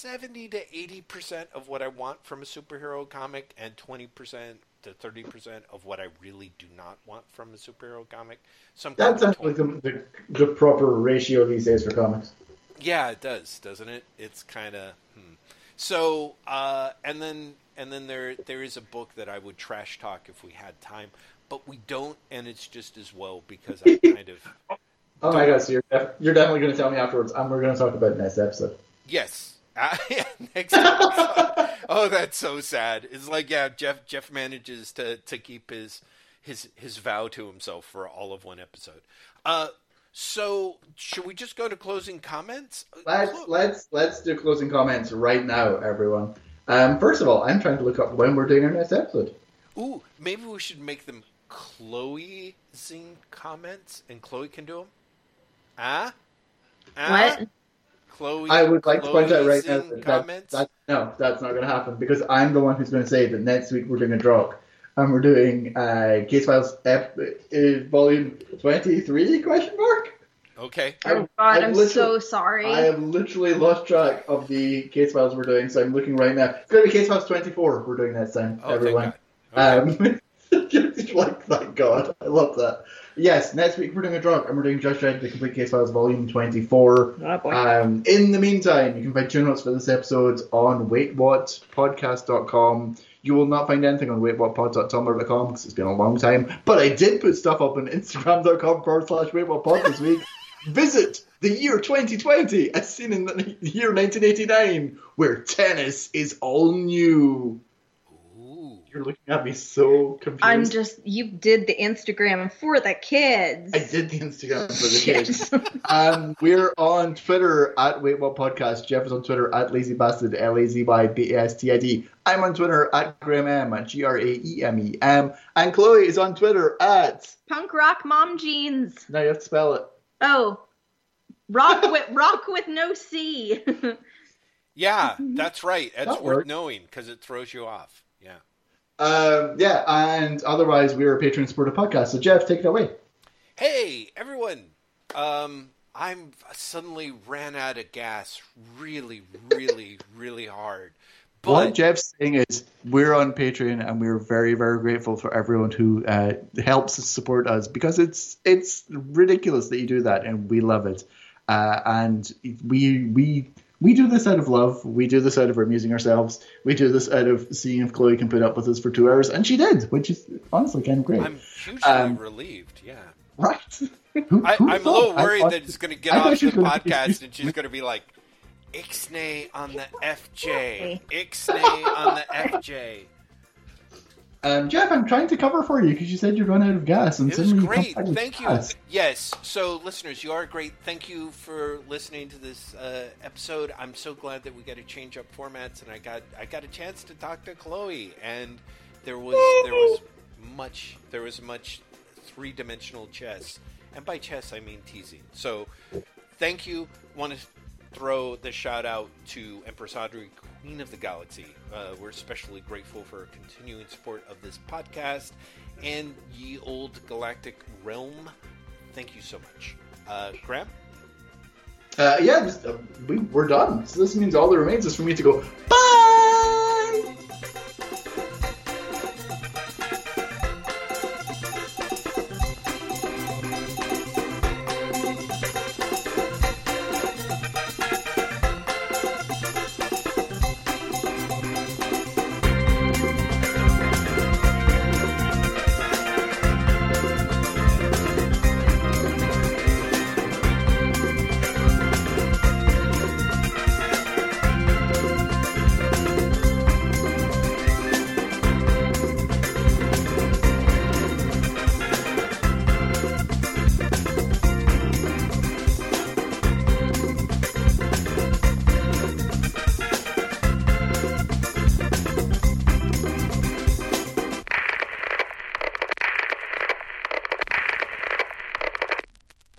70 to 80 percent of what I want from a superhero comic, and 20 percent to 30 percent of what I really do not want from a superhero comic. So I'm That sounds like the, the, the proper ratio these days for comics. yeah, it does, doesn't it? It's kind of hmm. so. Uh, and then and then there there is a book that I would trash talk if we had time, but we don't, and it's just as well because I kind of *laughs* Oh my god, so you're, def- you're definitely going to tell me afterwards, and we're going to talk about it next episode. yes. Uh, *laughs* yeah, next episode. oh, that's so sad. It's like yeah, Jeff Jeff manages to to keep his his his vow to himself for all of one episode. Uh, so should we just go to closing comments? Let's Clo- let's let's do closing comments right now, everyone. Um, first of all, I'm trying to look up when we're doing our next episode. Ooh, maybe we should make them Chloe zing comments, and Chloe can do them. Ah, ah? What? Chloe. I would like to point out right now Chloe-zing that, that, that no, that's not going to happen because I'm the one who's going to say that next week we're doing a drop and we're doing uh, Case Files ep- uh, volume 23 question mark. okay. Oh God, I've I'm so sorry. I have literally lost track of the Case Files we're doing, so I'm looking right now. It's going to be Case Files 24 we're doing next time, Oh, everyone. Okay. Um, *laughs* like, thank God. I love that. Yes, next week we're doing a drop and we're doing Judge Dredd, The Complete Case Files Volume 24. Oh. Um, in the meantime, you can find show notes for this episode on waitwhatpodcast.com. You will not find anything on waitwhatpod.tumblr.com because it's been a long time. But I did put stuff up on instagram.com forward slash waitwhatpod this week. *laughs* Visit the year 2020 as seen in the year 1989 where tennis is all new. Ooh. You're looking at me so confused. I'm just you did the Instagram for the kids. I did the Instagram for the kids. Um, we're on Twitter at Wait What Podcast. Jeff is on Twitter at Lazy Bastard, L A Z Y B A S T I D. I'm on Twitter at Graeme M, at G R A E M E M. And Chloe is on Twitter at. Punk rock mom jeans. Now you have to spell it. Oh, rock with rock with no C. *laughs* Yeah, that's right. That's That worth works. knowing because it throws you off. Yeah. Um, yeah, and otherwise, we're a Patreon supported podcast. So, Jeff, take it away. Hey, everyone. Um, I'm suddenly ran out of gas really, really, *laughs* really hard. But What Jeff's saying is we're on Patreon and we're very, very grateful for everyone who uh, helps support us because it's it's ridiculous that you do that and we love it. Uh, and we we we do this out of love. We do this out of amusing ourselves. We do this out of seeing if Chloe can put up with us for two hours, and she did, which is honestly kind of great. I'm hugely Um, relieved. Yeah. right? *laughs* Who- I, who I'm a little worried thought- that it's going to get I thought off the gonna podcast and she's going to be like, Ixnay on the FJ. Ixnay on the FJ. Um, Jeff, I'm trying to cover for you because you said you'd run out of gas, and It was suddenly you great. Thank you. gas. Yes. So, listeners, you are great. Thank you for listening to this uh, episode. I'm so glad that we got to change up formats, and I got I got a chance to talk to Chloe, and there was there was much there was much three dimensional chess, and by chess I mean teasing. So, thank you. Want to throw the shout out to Empress Audrey, Queen of the Galaxy. Uh, we're especially grateful for continuing support of this podcast and ye old galactic realm. Thank you so much. Uh, Graeme? Uh, yeah, uh, we, we're done. So this means all that remains is for me to go, bye!